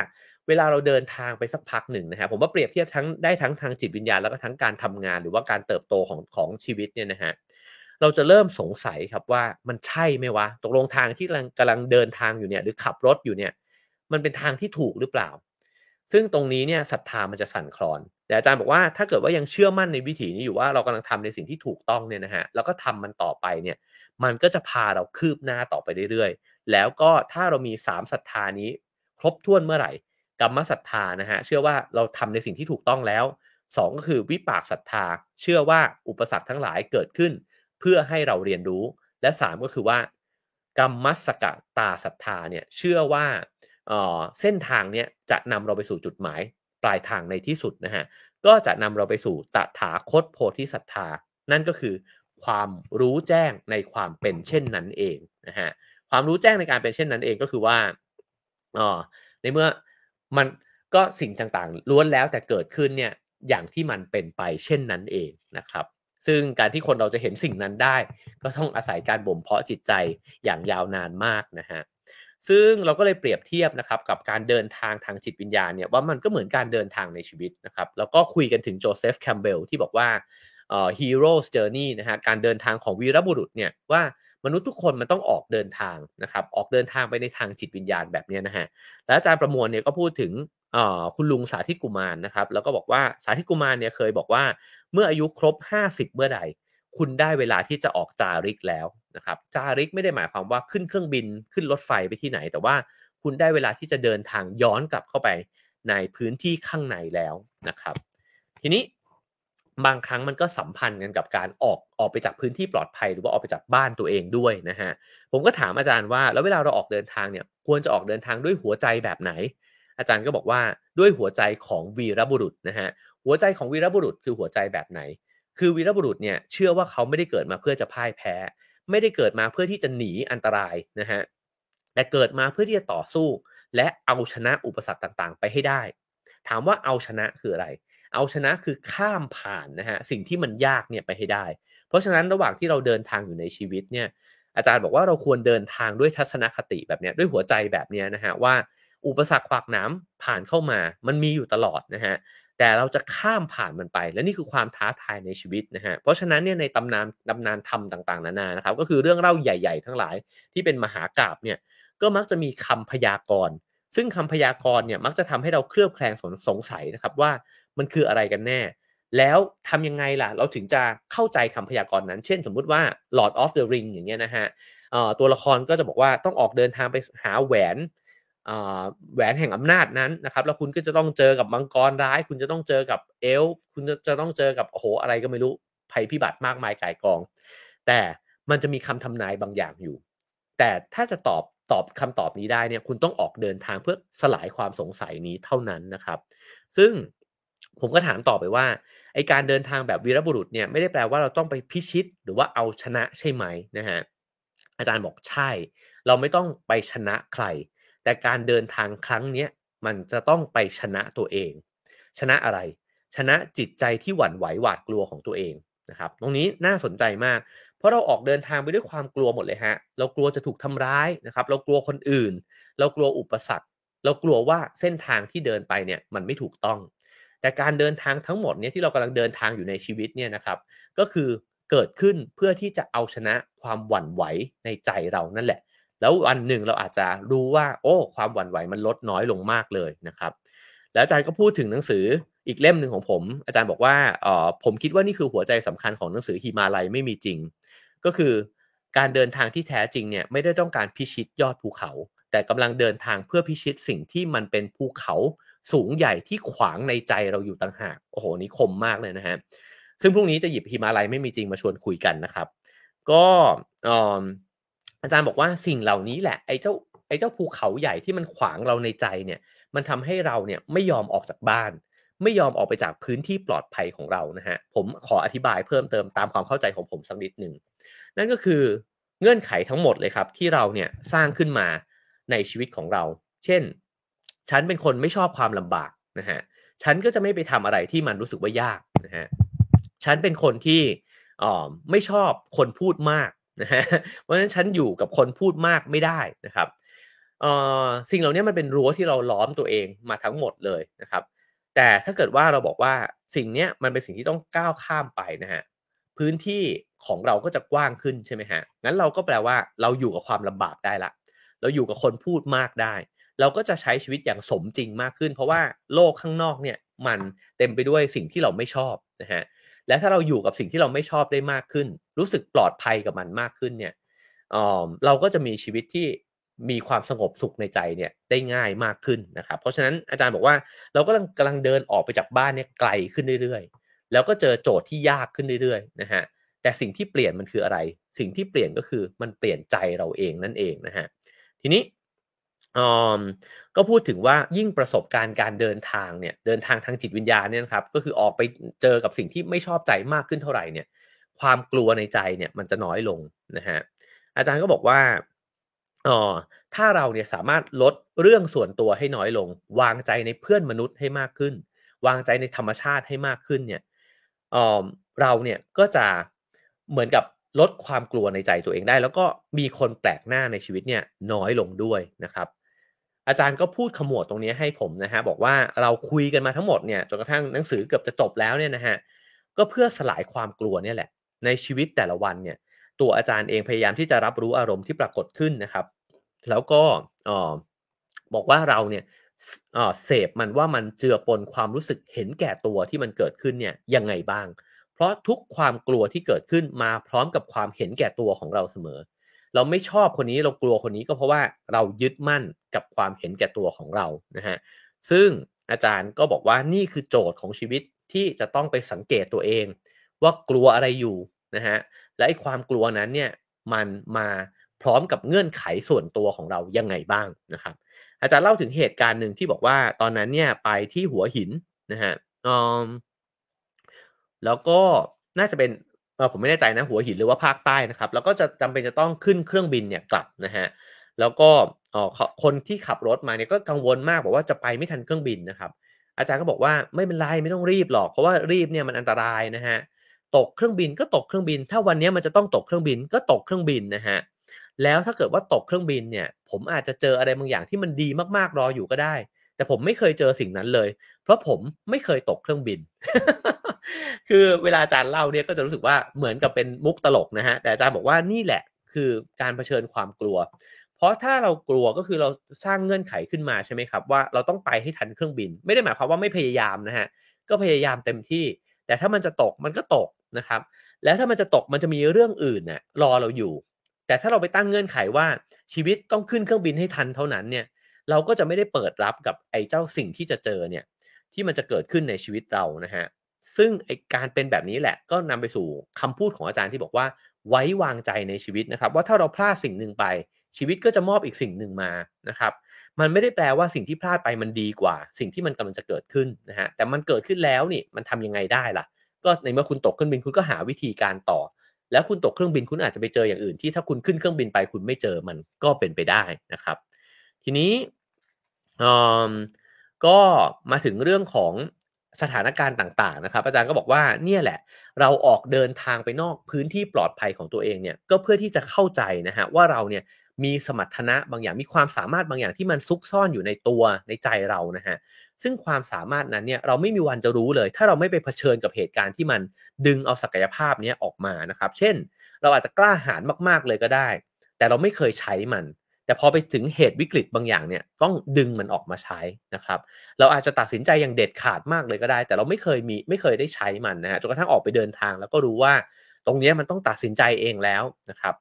เวลาเราเดินทางไปสักพักหนึ่งนะฮะผมว่าเปรียบเทียบทั้งได้ทั้งทางจิตวิญญาณแล้วก็ทั้งการทำงานหรือว่าการเติบโตของของชีวิตเนี่ยนะฮะเราจะเริ่มสงสัยครับว่ามันใช่ไหมวะตกลงทางที่กำลังกำลังเดินทางอยู่เนี่ยหรือขับรถอยู่เนี่ยมันเป็นทางที่ถูกหรือเปล่า ซึ่งตรงนี้เนี่ยศรัทธามันจะสั่นคลอน แต่อาจารย์บอกว่าถ้าเกิดว่ายังเชื่อมั่นในวิถีนี้อยู่ว่าเรากำลังทำในสิ่งที่ถูกต้องเนี่ยนะฮะแล้วก็ทำมันต่อไปเนี่ยมันก็จะพาเราคืบหน้าต่อไปเรื่อยๆ แล้วก็ถ้าเรามี3ศรัทธานี้ ครบถ้วนเมื่อไหร่กรรมศรัทธานะฮะเชื่อว่าเราทำในสิ่งที่ถูกต้องแล้ว 2 ก็คือวิปากศรัทธา เชื่อว่าอุปสรรคทั้งหลายเกิดขึ้น เพื่อให้เราเรียนรู้ และ 3 ก็คือว่ากรรมสกตาศรัทธาเนี่ยเชื่อว่า เส้นทางเนี้ยจะนำเราไปสู่จุดหมายปลายทางในที่สุดนะฮะก็จะนำเราไปสู่ตถาคตโพธิศรัทธา นั่นก็คือความรู้แจ้งในความเป็นเช่นนั้นเองนะฮะความรู้แจ้งในการเป็นเช่นนั้นเองก็คือว่าอ๋อในเมื่อมันก็สิ่งต่างๆล้วนแล้วแต่เกิดขึ้นเนี่ยอย่างที่มันเป็นไปเช่นนั้นเองนะครับ ซึ่งการที่คนเราจะเห็นสิ่งนั้นได้ ก็ต้องอาศัยการบ่มเพาะจิตใจอย่างยาวนานมากนะฮะ ซึ่งเราก็เลยเปรียบเทียบนะครับกับการเดินทางทางจิตวิญญาณเนี่ยว่ามันก็เหมือนการเดินทางในชีวิตนะครับแล้วก็คุยกันถึงโจเซฟแคมป์เบลล์ที่บอกว่าเอ่อ hero's journey นะฮะการเดินทางของวีรบุรุษเนี่ยว่ามนุษย์ทุกคนมันต้องออกเดินทางนะครับออกเดินทางไปในทางจิตวิญญาณแบบนี้นะฮะและอาจารย์ประมวลเนี่ยก็พูดถึงคุณลุงสาทิศ กุมารนะครับแล้วก็บอกว่าสาทิศ กุมารเนี่ยเคยบอกว่าเมื่ออายุครบ 50 เมื่อใด คุณได้เวลาที่จะออกจาริกแล้วนะครับจาริกไม่ได้หมายความว่าขึ้นเครื่องบินขึ้นรถไฟไปที่ไหน แต่ว่าคุณได้เวลาที่จะเดินทางย้อนกลับเข้าไปในพื้นที่ข้างในแล้วนะครับ ทีนี้บางครั้งมันก็สัมพันธ์กันกับการออกออกไปจากพื้นที่ปลอดภัย หรือว่าออกไปจากบ้านตัวเองด้วยนะฮะผมก็ถามอาจารย์ว่า แล้วเวลาเราออกเดินทางเนี่ยควรจะออกเดินทางด้วยหัวใจแบบไหน อาจารย์ก็บอกว่าด้วยหัวใจของวีรบุรุษนะฮะหัวใจของวีรบุรุษคือหัวใจแบบไหน คือวีรบุรุษเนี่ยเชื่อว่าเขาไม่ได้เกิดมาเพื่อจะพ่ายแพ้ ไม่ได้เกิดมาเพื่อที่จะหนีอันตรายนะฮะแต่เกิดมาเพื่อที่จะต่อสู้ และเอาชนะอุปสรรคต่างๆ ไปให้ได้ ถามว่าเอาชนะคืออะไร เอาชนะคือข้ามผ่านนะฮะสิ่งที่มันยากเนี่ยไปให้ได้ เพราะฉะนั้นระหว่างที่เราเดินทางอยู่ในชีวิตเนี่ยอาจารย์บอกว่าเราควรเดินทางด้วยทัศนคติแบบนี้ด้วยหัวใจแบบนี้นะฮะว่าอุปสรรคขวากน้ำผ่านเข้ามา มันมีอยู่ตลอดนะฮะ แต่เราจะข้ามผ่านมันไป และนี่คือความท้าทายในชีวิตนะฮะเพราะฉะนั้นเนี่ยในตำนานตำนานธรรมต่างๆนานานะครับก็คือเรื่องเล่าใหญ่ ๆ ทั้งหลายที่เป็นมหากราบเนี่ยก็มักจะมีคำพยากรณ์ซึ่งคำพยากรณ์เนี่ยมักจะทำให้เราเคลือบแคลงสสงสัยนะครับว่ามันคืออะไรกันแน่ แล้วทำยังไงล่ะ เราถึงจะเข้าใจคำพยากรณ์นั้น เช่น สมมุติว่า Lord of the Ring อย่างเงี้ยนะฮะตัวละครก็จะบอกว่าต้องออกเดินทางไปหาแหวน แหวนแห่งอำนาจนั้นนะครับแล้วคุณก็จะต้องเจอกับมังกรร้าย คุณจะต้องเจอกับเอลคุณจะต้องเจอกับโอ้โหอะไรก็ไม่รู้ภัยพิบัติมากมายกายกอง แต่มันจะมีคำทำนายบางอย่างอยู่ แต่ถ้าจะตอบตอบคำตอบนี้ได้เนี่ยคุณต้องออกเดินทางเพื่อสลายความสงสัยนี้เท่านั้นนะครับ ซึ่งผมก็ถามต่อไปว่าไอการเดินทางแบบวีรบุรุษเนี่ยไม่ได้แปลว่าเราต้องไปพิชิตหรือว่าเอาชนะใช่ไหมนะฮะอาจารย์บอกใช่ เราไม่ต้องไปชนะใคร แต่การเดินทางครั้งนี้มันจะต้องไปชนะตัวเอง ชนะอะไร ชนะจิตใจที่หวั่นไหวหวาดกลัวของตัวเองนะครับ ตรงนี้น่าสนใจมาก เพราะเราออกเดินทางไปด้วยความกลัวหมดเลยฮะ เรากลัวจะถูกทำร้ายนะครับ เรากลัวคนอื่น เรากลัวอุปสรรค เรากลัวว่าเส้นทางที่เดินไปเนี่ยมันไม่ถูกต้อง แต่การเดินทางทั้งหมดเนี่ยที่เรากำลังเดินทางอยู่ในชีวิตเนี่ยนะครับ ก็คือเกิดขึ้นเพื่อที่จะเอาชนะความหวั่นไหวในใจเรานั่นแหละ แล้ววันหนึ่งเราอาจจะรู้ว่า โอ้ ความหวั่นไหวมันลดน้อยลงมากเลยนะครับ แล้วอาจารย์ก็พูดถึงหนังสืออีกเล่มหนึ่งของผม อาจารย์บอกว่าเออผมคิดว่านี่คือหัวใจสำคัญของหนังสือฮิมาลัยไม่มีจริง ก็คือการเดินทางที่แท้จริงเนี่ยไม่ได้ต้องการพิชิตยอดภูเขา แต่กำลังเดินทางเพื่อพิชิตสิ่งที่มันเป็นภูเขาสูงใหญ่ที่ขวางในใจเราอยู่ต่างหากโอ้โหนี่คมมากเลยนะฮะซึ่งพรุ่งนี้จะหยิบฮิมาลัยไม่มีจริงมาชวนคุยกันนะครับ ก็ อาจารย์บอกว่าสิ่งเหล่านี้แหละไอ้เจ้าไอ้เจ้าภูเขาใหญ่ที่มันขวางเราในใจเนี่ย มันทำให้เราเนี่ยไม่ยอมออกจากบ้าน ไม่ยอมออกไปจากพื้นที่ปลอดภัยของเรานะฮะผมขออธิบายเพิ่มเติมตามความเข้าใจของผมสักนิดหนึ่งนั่นก็คือเงื่อนไขทั้งหมดเลยครับ ที่เราเนี่ยสร้างขึ้นมาในชีวิตของเรา เช่น ฉันเป็นคนไม่ชอบความลำบากนะฮะฉันก็จะไม่ไปทำอะไรที่มันรู้สึกว่ายากนะฮะฉันเป็นคนที่อ๋อไม่ชอบคนพูดมาก นะฮะเพราะฉะนั้นฉันอยู่กับคนพูดมากไม่ได้นะครับเอ่อสิ่งเหล่านี้มันเป็นรั้วที่เราล้อมตัวเองมาทั้งหมดเลยนะครับ แต่ถ้าเกิดว่าเราบอกว่าสิ่งนี้มันเป็นสิ่งที่ต้องก้าวข้ามไปนะฮะพื้นที่ของเราก็จะกว้างขึ้นใช่ไหมฮะงั้นเราก็แปลว่าเราอยู่กับความลำบากได้ละ เราอยู่กับคนพูดมากได้ เราก็จะใช้ชีวิตอย่างสมจริงมากขึ้น เพราะว่าโลกข้างนอกเนี่ยมันเต็มไปด้วยสิ่งที่เราไม่ชอบนะฮะ และถ้าเราอยู่กับสิ่งที่เราไม่ชอบได้มากขึ้น รู้สึกปลอดภัยกับมันมากขึ้นเนี่ยเราก็จะมีชีวิตที่มีความสงบสุขในใจเนี่ยได้ง่ายมากขึ้นนะครับ เพราะฉะนั้นอาจารย์บอกว่าเราก็กำลังเดินออกไปจากบ้านเนี่ยไกลขึ้นเรื่อยๆ แล้วก็เจอโจทย์ที่ยากขึ้นเรื่อยๆนะฮะแต่สิ่งที่เปลี่ยนมันคืออะไร สิ่งที่เปลี่ยนก็คือมันเปลี่ยนใจเราเองนั่นเองนะฮะทีนี้ ก็พูดถึงว่ายิ่งประสบการณ์การเดินทางเนี่ยเดินทางทางจิตวิญญาณเนี่ยครับก็คือออกไปเจอกับสิ่งที่ไม่ชอบใจมากขึ้นเท่าไหร่เนี่ย ความกลัวในใจเนี่ยมันจะน้อยลงนะฮะอาจารย์ก็บอกว่าอ๋อถ้าเราเนี่ยสามารถลดเรื่องส่วนตัวให้น้อยลง วางใจในเพื่อนมนุษย์ให้มากขึ้น วางใจในธรรมชาติให้มากขึ้นเนี่ยอ๋อเราเนี่ยก็จะเหมือนกับลดความกลัวในใจตัวเองได้ แล้วก็มีคนแปลกหน้าในชีวิตเนี่ยน้อยลงด้วยนะครับ อาจารย์ก็พูดขมวดตรงนี้ให้ผมนะฮะบอกว่าเราคุยกันมาทั้งหมดเนี่ยจนกระทั่งหนังสือเกือบจะจบแล้วเนี่ยนะฮะก็เพื่อสลายความกลัวเนี่ยแหละ ในชีวิตแต่ละวันเนี่ย ตัวอาจารย์เองพยายามที่จะรับรู้อารมณ์ที่ปรากฏขึ้นนะครับ แล้วก็ออบอกว่าเราเนี่ยเสพมันว่ามันเจือปนความรู้สึกเห็นแก่ตัวที่มันเกิดขึ้นเนี่ยยังไงบ้าง เพราะทุกความกลัวที่เกิดขึ้นมาพร้อมกับความเห็นแก่ตัวของเราเสมอ เราไม่ชอบคนนี้เรากลัวคนนี้ก็เพราะว่าเรายึดมั่นกับความเห็นแก่ตัวของเรานะฮะซึ่งอาจารย์ก็บอกว่านี่คือโจทย์ของชีวิตที่จะต้องไปสังเกตตัวเอง ว่ากลัวอะไรอยู่นะฮะและไอ้ความกลัวนั้นเนี่ยมันมาพร้อมกับเงื่อนไขส่วนตัวของเรายังไงบ้างนะครับอาจารย์เล่าถึงเหตุการณ์หนึ่งที่บอกว่าตอนนั้นเนี่ยไปที่หัวหินนะฮะแล้วก็น่าจะเป็น ผมไม่แน่ใจนะหัวหินหรือว่าภาคใต้นะครับ แล้วก็จะจำเป็นจะต้องขึ้นเครื่องบินเนี่ยกลับนะฮะแล้วก็อ๋อคนที่ขับรถมาเนี่ยก็กังวลมากบอกว่าจะไปไม่ทันเครื่องบินนะครับ อาจารย์ก็บอกว่าไม่เป็นไรไม่ต้องรีบหรอก เพราะว่ารีบเนี่ยมันอันตรายนะฮะตกเครื่องบินก็ตกเครื่องบิน ถ้าวันนี้มันจะต้องตกเครื่องบินก็ตกเครื่องบินนะฮะแล้วถ้าเกิดว่าตกเครื่องบินเนี่ย ผมอาจจะเจออะไรบางอย่างที่มันดีมากๆรออยู่ก็ได้ แต่ผมไม่เคยเจอสิ่งนั้นเลย เพราะผมไม่เคยตกเครื่องบิน คือเวลาอาจารย์เล่าเนี่ยก็จะรู้สึกว่าเหมือนกับเป็นมุกตลกนะฮะแต่อาจารย์บอกว่านี่แหละคือการเผชิญความกลัว เพราะถ้าเรากลัวก็คือเราสร้างเงื่อนไขขึ้นมาใช่ไหมครับ ว่าเราต้องไปให้ทันเครื่องบิน ไม่ได้หมายความว่าไม่พยายามนะฮะก็พยายามเต็มที่ แต่ถ้ามันจะตกมันก็ตกนะครับ แล้วถ้ามันจะตกมันจะมีเรื่องอื่นเนี่ยรอเราอยู่ แต่ถ้าเราไปตั้งเงื่อนไขว่าชีวิตต้องขึ้นเครื่องบินให้ทันเท่านั้นเนี่ย เราก็จะไม่ได้เปิดรับกับไอ้เจ้าสิ่งที่จะเจอเนี่ยที่มันจะเกิดขึ้นในชีวิตเรานะฮะซึ่งไอการเป็นแบบนี้แหละก็นำไปสู่คำพูดของอาจารย์ที่บอกว่า ไว้วางใจในชีวิตนะครับ ว่าถ้าเราพลาดสิ่งหนึ่งไป ชีวิตก็จะมอบอีกสิ่งหนึ่งมานะครับมันไม่ได้แปลว่าสิ่งที่พลาดไปมันดีกว่า สิ่งที่มันกำลังจะเกิดขึ้นนะฮะแต่มันเกิดขึ้นแล้วนี่มันทำยังไงได้ล่ะ ก็ในเมื่อคุณตกเครื่องบินคุณก็หาวิธีการต่อ แล้วคุณตกเครื่องบินคุณอาจจะไปเจออย่างอื่นที่ถ้าคุณขึ้นเครื่องบินไปคุณไม่เจอมันก็เป็นไปได้นะครับ ทีนี้ก็มาถึงเรื่องของสถานการณ์ต่างๆนะครับ อาจารย์ก็บอกว่าเนี่ยแหละ เราออกเดินทางไปนอกพื้นที่ปลอดภัยของตัวเองเนี่ยก็เพื่อที่จะเข้าใจนะฮะว่าเราเนี่ยมีสมรรถนะบางอย่างมีความสามารถบางอย่างที่มันซุกซ่อนอยู่ในตัวในใจเรานะฮะซึ่งความสามารถนั้นเนี่ยเราไม่มีวันจะรู้เลย ถ้าเราไม่ไปเผชิญกับเหตุการณ์ที่มันดึงเอาศักยภาพนี้ออกมานะครับ เช่น เราอาจจะกล้าหาญมากๆเลยก็ได้ แต่เราไม่เคยใช้มัน แต่พอไปถึงเหตุวิกฤตบางอย่างเนี่ยต้องดึงมันออกมาใช้นะครับ เราอาจจะตัดสินใจอย่างเด็ดขาดมากเลยก็ได้ แต่เราไม่เคยมีไม่เคยได้ใช้มันนะฮะจนกระทั่งออกไปเดินทาง แล้วก็รู้ว่าตรงนี้มันต้องตัดสินใจเองแล้วนะครับ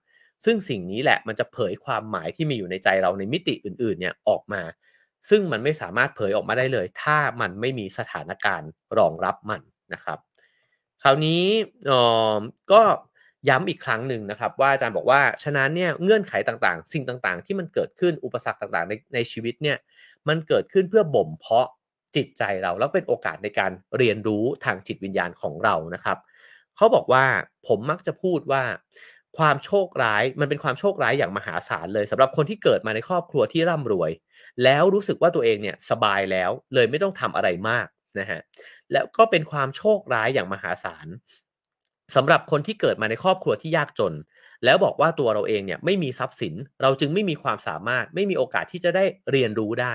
ซึ่งสิ่งนี้แหละมันจะเผยความหมายที่มีอยู่ในใจเราในมิติอื่นๆเนี่ยออกมา ซึ่งมันไม่สามารถเผยออกมาได้เลย ถ้ามันไม่มีสถานการณ์รองรับมันนะครับ คราวนี้ก็ ย้ำอีกครั้งหนึ่งนะครับ ว่าอาจารย์บอกว่าฉะนั้นเนี่ยเงื่อนไขต่างๆ สิ่งต่างๆ ที่มันเกิดขึ้นอุปสรรคต่างๆ ในในชีวิตเนี่ยมันเกิดขึ้นเพื่อบ่มเพาะจิตใจเราแล้วเป็นโอกาสในการเรียนรู้ทางจิตวิญญาณของเรานะครับเขาบอกว่าผมมักจะพูดว่าความโชคร้ายมันเป็นความโชคร้ายอย่างมหาศาลเลยสำหรับคนที่เกิดมาในครอบครัวที่ร่ำรวย แล้วรู้สึกว่าตัวเองเนี่ยสบายแล้วเลยไม่ต้องทำอะไรมากนะฮะแล้วก็เป็นความโชคร้ายอย่างมหาศาล สำหรับคนที่เกิดมาในครอบครัวที่ยากจน แล้วบอกว่าตัวเราเองเนี่ยไม่มีทรัพย์สิน เราจึงไม่มีความสามารถ ไม่มีโอกาสที่จะได้เรียนรู้ได้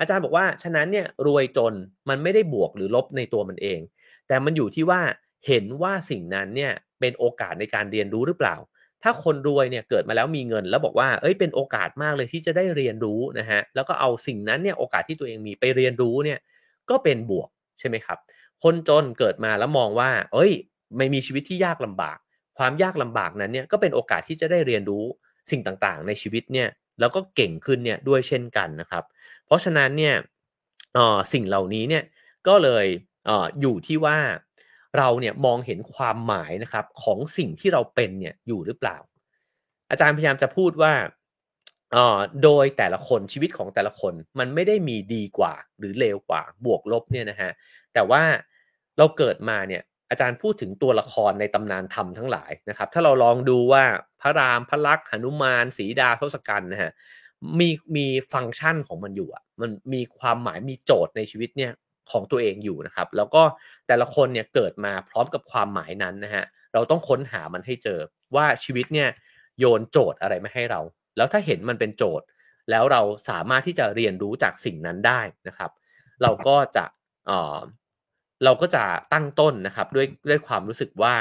อาจารย์บอกว่าฉะนั้นเนี่ยรวยจนมันไม่ได้บวกหรือลบในตัวมันเอง แต่มันอยู่ที่ว่าเห็นว่าสิ่งนั้นเนี่ยเป็นโอกาสในการเรียนรู้หรือเปล่า ถ้าคนรวยเนี่ยเกิดมาแล้วมีเงิน แล้วบอกว่าเอ้ยเป็นโอกาสมากเลยที่จะได้เรียนรู้นะฮะแล้วก็เอาสิ่งนั้นเนี่ยโอกาสที่ตัวเองมีไปเรียนรู้เนี่ยก็เป็นบวกใช่ไหมครับ คนจนเกิดมาแล้วมองว่า เอ้ย ไม่มีชีวิตที่ยากลำบาก ความยากลำบากนั้นเนี่ยก็เป็นโอกาสที่จะได้เรียนรู้สิ่งต่างๆ ในชีวิตเนี่ยแล้วก็เก่งขึ้นเนี่ยด้วยเช่นกันนะครับ เพราะฉะนั้นเนี่ยสิ่งเหล่านี้เนี่ยก็เลยออยู่ที่ว่าเราเนี่ยมองเห็นความหมายนะครับของสิ่งที่เราเป็นเนี่ยอยู่หรือเปล่า อาจารย์พยายามจะพูดว่าโดยแต่ละคนชีวิตของแต่ละคนมันไม่ได้มีดีกว่าหรือเลวกว่าบวกลบเนี่ยนะฮะแต่ว่าเราเกิดมาเนี่ย อาจารย์พูดถึงตัวละครในตำนานธรรมทั้งหลายนะครับ ถ้าเราลองดูว่าพระรามพระลักษ์หนุมานสีดาทศกัณฐ์นะฮะมีมีฟังก์ชันของมันอยู่อะมันมีความหมายมีโจทย์ในชีวิตเนี่ยของตัวเองอยู่นะครับ แล้วก็แต่ละคนเนี่ยเกิดมาพร้อมกับความหมายนั้นนะฮะเราต้องค้นหามันให้เจอว่าชีวิตเนี่ยโยนโจทย์อะไรมาให้เรา แล้วถ้าเห็นมันเป็นโจทย์ แล้วเราสามารถที่จะเรียนรู้จากสิ่งนั้นได้นะครับ เราก็จะ เราก็จะตั้งต้นนะครับด้วยด้วยความรู้สึกว่า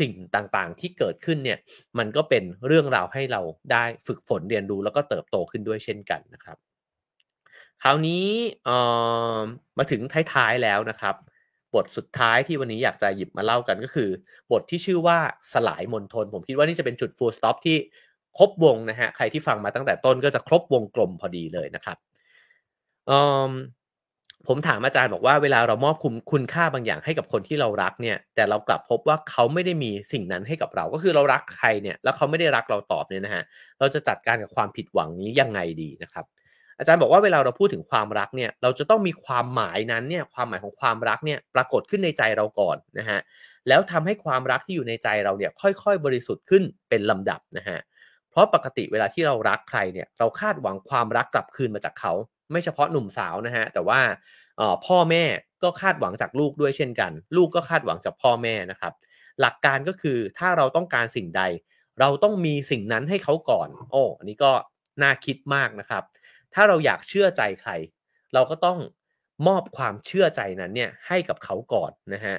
สิ่งต่างๆ ที่เกิดขึ้นเนี่ยมันก็เป็นเรื่องราวให้เราได้ฝึกฝนเรียนรู้แล้วก็เติบโตขึ้นด้วยเช่นกันนะครับ คราวนี้มาถึงท้ายๆแล้วนะครับ บทสุดท้ายที่วันนี้อยากจะหยิบมาเล่ากันก็คือ บทที่ชื่อว่าสลายมนทน ผมคิดว่านี่จะเป็นจุด full stop ที่ครบวงนะฮะใครที่ฟังมาตั้งแต่ต้นก็จะครบวงกลมพอดีเลยนะครับ ผมถามอาจารย์บอกว่าเวลาเรามอบคุณคุณค่าบางอย่างให้กับคนที่เรารักเนี่ย แต่เรากลับพบว่าเขาไม่ได้มีสิ่งนั้นให้กับเรา ก็คือเรารักใครเนี่ย แล้วเขาไม่ได้รักเราตอบเนี่ยนะฮะ เราจะจัดการกับความผิดหวังนี้ยังไงดีนะครับ อาจารย์บอกว่าเวลาเราพูดถึงความรักเนี่ย เราจะต้องมีความหมายนั้นเนี่ย ความหมายของความรักเนี่ย ปรากฏขึ้นในใจเราก่อนนะฮะ แล้วทำให้ความรักที่อยู่ในใจเราเนี่ย ค่อยๆ บริสุทธิ์ขึ้นเป็นลำดับนะฮะ เพราะปกติเวลาที่เรารักใครเนี่ย เราคาดหวังความรักกลับคืนมาจากเขา ไม่เฉพาะหนุ่มสาวนะฮะแต่ว่าพ่อแม่ก็คาดหวังจากลูกด้วยเช่นกัน ลูกก็คาดหวังจากพ่อแม่นะครับ หลักการก็คือถ้าเราต้องการสิ่งใด เราต้องมีสิ่งนั้นให้เขาก่อน โอ้อันนี้ก็น่าคิดมากนะครับ ถ้าเราอยากเชื่อใจใคร เราก็ต้องมอบความเชื่อใจนั้นเนี่ยให้กับเขาก่อนนะฮะ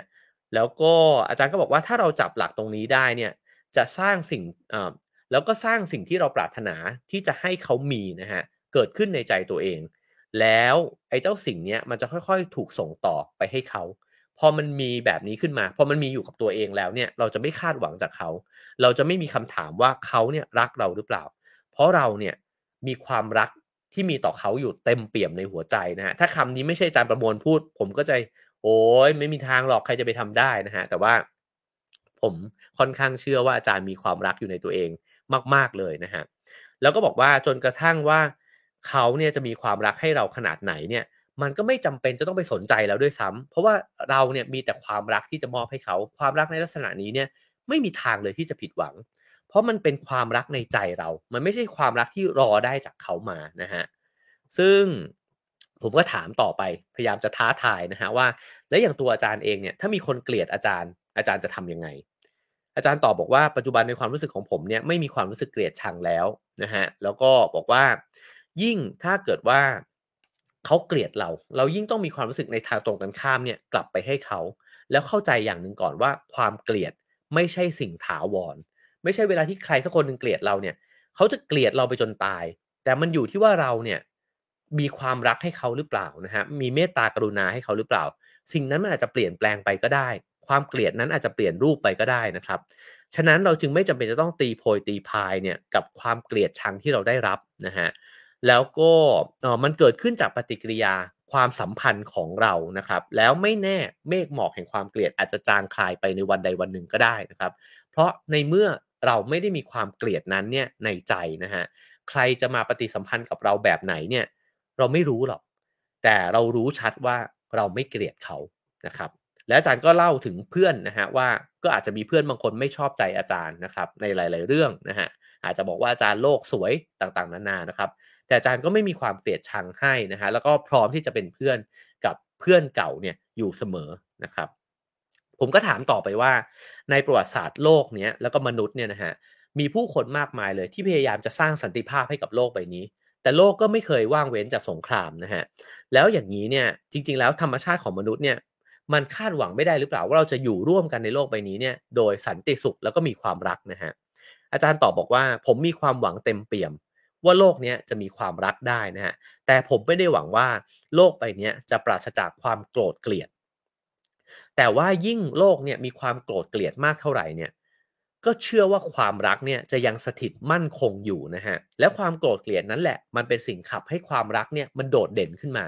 แล้วก็อาจารย์ก็บอกว่าถ้าเราจับหลักตรงนี้ได้เนี่ยจะสร้างสิ่งแล้วก็สร้างสิ่งที่เราปรารถนาที่จะให้เขามีนะฮะเกิดขึ้นในใจตัวเอง แล้วไอ้เจ้าสิ่งนี้มันจะค่อยๆ ถูกส่งต่อไปให้เขาพอมันมีแบบนี้ขึ้นมาพอมันมีอยู่กับตัวเองแล้วเนี่ยเราจะไม่คาดหวังจากเขา เราจะไม่มีคำถามว่าเขาเนี่ยรักเราหรือเปล่า เพราะเราเนี่ยมีความรักที่มีต่อเขาอยู่เต็มเปี่ยมในหัวใจนะฮะถ้าคำนี้ไม่ใช่อาจารย์ประมวลพูด ผมก็จะโอ้ยไม่มีทางหรอกใครจะไปทำได้นะฮะแต่ว่าผมค่อนข้างเชื่อว่าอาจารย์มีความรักอยู่ในตัวเองมาก ๆเลยนะฮะแล้วก็บอกว่าจนกระทั่งว่า เขาเนี่ยจะมีความรักให้เราขนาดไหนเนี่ย มันก็ไม่จำเป็นจะต้องไปสนใจแล้วด้วยซ้ำเพราะว่าเราเนี่ยมีแต่ความรักที่จะมอบให้เขา ความรักในลักษณะนี้เนี่ยไม่มีทางเลยที่จะผิดหวัง เพราะมันเป็นความรักในใจเรา มันไม่ใช่ความรักที่รอได้จากเขามานะฮะซึ่งผมก็ถามต่อไปพยายามจะท้าทายนะฮะว่า แล้วอย่างตัวอาจารย์เองเนี่ยถ้ามีคนเกลียดอาจารย์ อาจารย์จะทํำยังไง อาจารย์ตอบบอกว่าปัจจุบันในความรู้สึกของผมเนี่ยไม่มีความรู้สึกเกลียดชังแล้วนะฮะแล้วก็บอกว่า ยิ่งถ้าเกิดว่าเขาเกลียดเรา เรายิ่งต้องมีความรู้สึกในทางตรงกันข้ามเนี่ยกลับไปให้เขา แล้วเข้าใจอย่างหนึ่งก่อนว่าความเกลียดไม่ใช่สิ่งถาวร ไม่ใช่เวลาที่ใครสักคนหนึ่งเกลียดเราเนี่ย เขาจะเกลียดเราไปจนตาย แต่มันอยู่ที่ว่าเราเนี่ยมีความรักให้เขาหรือเปล่านะฮะมีเมตตากรุณาให้เขาหรือเปล่า สิ่งนั้นมันอาจจะเปลี่ยนแปลงไปก็ได้ ความเกลียดนั้นอาจจะเปลี่ยนรูปไปก็ได้นะครับฉะนั้นเราจึงไม่จำเป็นจะต้องตีโพยตีพายเนี่ยกับความเกลียดชังที่เราได้รับนะฮะ แล้วก็มันเกิดขึ้นจากปฏิกิริยาความสัมพันธ์ของเรานะครับ แล้วไม่แน่เมฆหมอกแห่งความเกลียดอาจจะจางคลายไปในวันใดวันหนึ่งก็ได้นะครับ เพราะในเมื่อเราไม่ได้มีความเกลียดนั้นเนี่ยในใจนะฮะใครจะมาปฏิสัมพันธ์กับเราแบบไหนเนี่ย เราไม่รู้หรอก แต่เรารู้ชัดว่าเราไม่เกลียดเขานะครับ และอาจารย์ก็เล่าถึงเพื่อนนะฮะว่าก็อาจจะมีเพื่อนบางคนไม่ชอบใจอาจารย์นะครับ ในหลาย ๆ เรื่องนะฮะอาจจะบอกว่าอาจารย์โลกสวยต่างๆ นานานะครับ แต่อาจารย์ก็ไม่มีความเกลียดชังให้นะฮะแล้วก็พร้อมที่จะเป็นเพื่อนกับเพื่อนเก่าเนี่ยอยู่เสมอนะครับ ผมก็ถามต่อไปว่า ในประวัติศาสตร์โลกเนี้ยแล้วก็มนุษย์เนี่ยนะฮะมีผู้คนมากมายเลยที่พยายามจะสร้างสันติภาพให้กับโลกใบนี้ แต่โลกก็ไม่เคยว่างเว้นจากสงครามนะฮะแล้วอย่างนี้เนี่ยจริง ๆ แล้วธรรมชาติของมนุษย์เนี่ยมันคาดหวังไม่ได้หรือเปล่าว่าเราจะอยู่ร่วมกันในโลกใบนี้เนี่ยโดยสันติสุขแล้วก็มีความรักนะฮะอาจารย์ตอบบอกว่าผมมีความหวังเต็มเปี่ยม ว่าโลกนี้จะมีความรักได้นะฮะแต่ผมไม่ได้หวังว่าโลกใบนี้จะปราศจากความโกรธเกลียด แต่ว่ายิ่งโลกเนี่ยมีความโกรธเกลียดมากเท่าไหร่เนี่ยก็เชื่อว่าความรักเนี่ยจะยังสถิตมั่นคงอยู่นะฮะ และความโกรธเกลียดนั้นแหละ มันเป็นสิ่งขับให้ความรักเนี่ยมันโดดเด่นขึ้นมา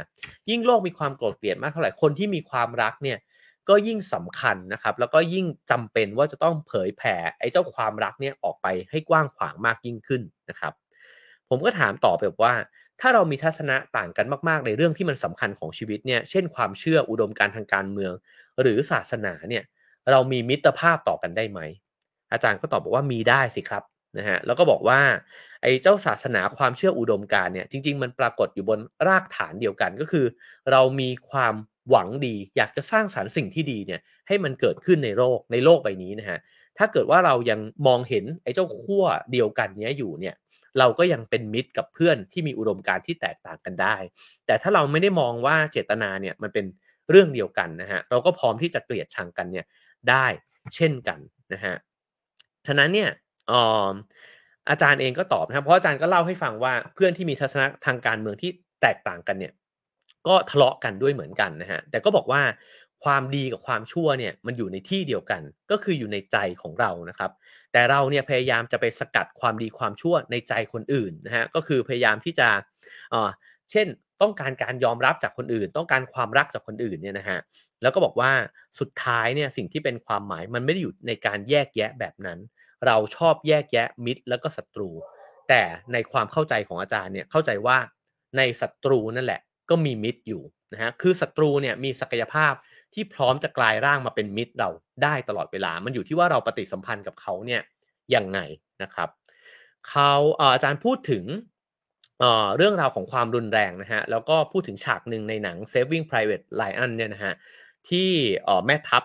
ยิ่งโลกมีความโกรธเกลียดมากเท่าไหร่ คนที่มีความรักเนี่ยก็ยิ่งสำคัญนะครับ แล้วก็ยิ่งจำเป็นว่าจะต้องเผยแผ่ไอ้เจ้าความรักเนี่ยออกไปให้กว้างขวางมากยิ่งขึ้นนะครับ ผมก็ถามต่อไปว่า ถ้าเรามีทัศนะต่างกันมากๆ ในเรื่องที่มันสำคัญของชีวิตเนี่ยเช่นความเชื่ออุดมการทางการเมือง หรือศาสนาเนี่ยเรามีมิตรภาพต่อกันได้ไหม อาจารย์ก็ตอบบอกว่ามีได้สิครับนะฮะแล้วก็บอกว่าไอ้เจ้าศาสนาความเชื่ออุดมการเนี่ยจริง ๆ มันปรากฏอยู่บนรากฐานเดียวกันก็คือ เรามีความหวังดี อยากจะสร้างสารรค์สิ่งที่ดีเนี่ยให้มันเกิดขึ้นในโลกในโลกใบนี้นะฮะถ้าเกิดว่าเรายังมองเห็นไอ้เจ้าขั้วเดียวกันเนี้ยอยู่เนี่ย เราก็ยังเป็นมิตรกับเพื่อนที่มีอุดมการที่แตกต่างกันได้ แต่ถ้าเราไม่ได้มองว่าเจตนาเนี่ยมันเป็นเรื่องเดียวกันนะฮะเราก็พร้อมที่จะเกลียดชังกันเนี่ยได้เช่นกันนะฮะฉะนั้นเนี่ยออาจารย์เองก็ตอบนะครับเพราะอาจารย์ก็เล่าให้ฟังว่าเพื่อนที่มีทัศนะทางการเมืองที่แตกต่างกันเนี่ยก็ทะเลาะกันด้วยเหมือนกันนะฮะแต่ก็บอกว่า ความดีกับความชั่วเนี่ยมันอยู่ในที่เดียวกัน ก็คืออยู่ในใจของเรานะครับ แต่เราเนี่ยพยายามจะไปสกัดความดีความชั่วในใจคนอื่นนะฮะก็คือพยายามที่จะเช่นต้องการการยอมรับจากคนอื่น ต้องการความรักจากคนอื่นเนี่ยนะฮะแล้วก็บอกว่าสุดท้ายเนี่ยสิ่งที่เป็นความหมายมันไม่ได้อยู่ในการแยกแยะแบบนั้น เราชอบแยกแยะมิตรแล้วก็ศัตรู แต่ในความเข้าใจของอาจารย์เนี่ยเข้าใจว่าในศัตรูนั่นแหละ ก็มีมิตรอยู่นะฮะคือศัตรูเนี่ยมีศักยภาพ ที่พร้อมจะกลายร่างมาเป็นมิตรเราได้ตลอดเวลา มันอยู่ที่ว่าเราปฏิสัมพันธ์กับเขาเนี่ยยังไงนะครับเขาอาจารย์พูดถึงเรื่องราวของความรุนแรงนะฮะแล้วก็พูดถึงฉากหนึ่งในหนัง Saving Private Ryan เนี่ยนะฮะที่แม่ทัพ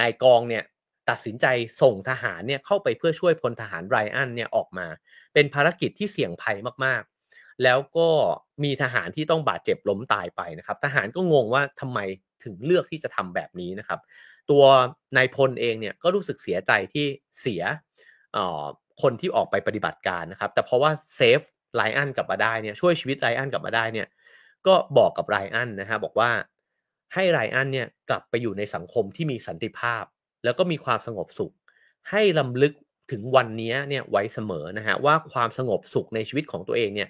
นายกองเนี่ยตัดสินใจส่งทหารเนี่ยเข้าไปเพื่อช่วยพลทหารไรอันเนี่ยออกมา เป็นภารกิจที่เสี่ยงภัยมากๆ แล้วก็มีทหารที่ต้องบาดเจ็บล้มตายไปนะครับ ทหารก็งงว่าทำไม ถึงเลือกที่จะทำแบบนี้นะครับ ตัวนายพลเองเนี่ยก็รู้สึกเสียใจที่เสียคนที่ออกไปปฏิบัติการนะครับ แต่เพราะว่าเซฟไลอันกลับมาได้เนี่ยช่วยชีวิตไลอันกลับมาได้เนี่ยก็บอกกับไรอันนะฮะบอกว่าให้ไรอันเนี่ยกลับไปอยู่ในสังคมที่มีสันติภาพ แล้วก็มีความสงบสุข ให้ลำลึกถึงวันนี้เนี่ยไว้เสมอนะฮะว่าความสงบสุขในชีวิตของตัวเองเนี่ย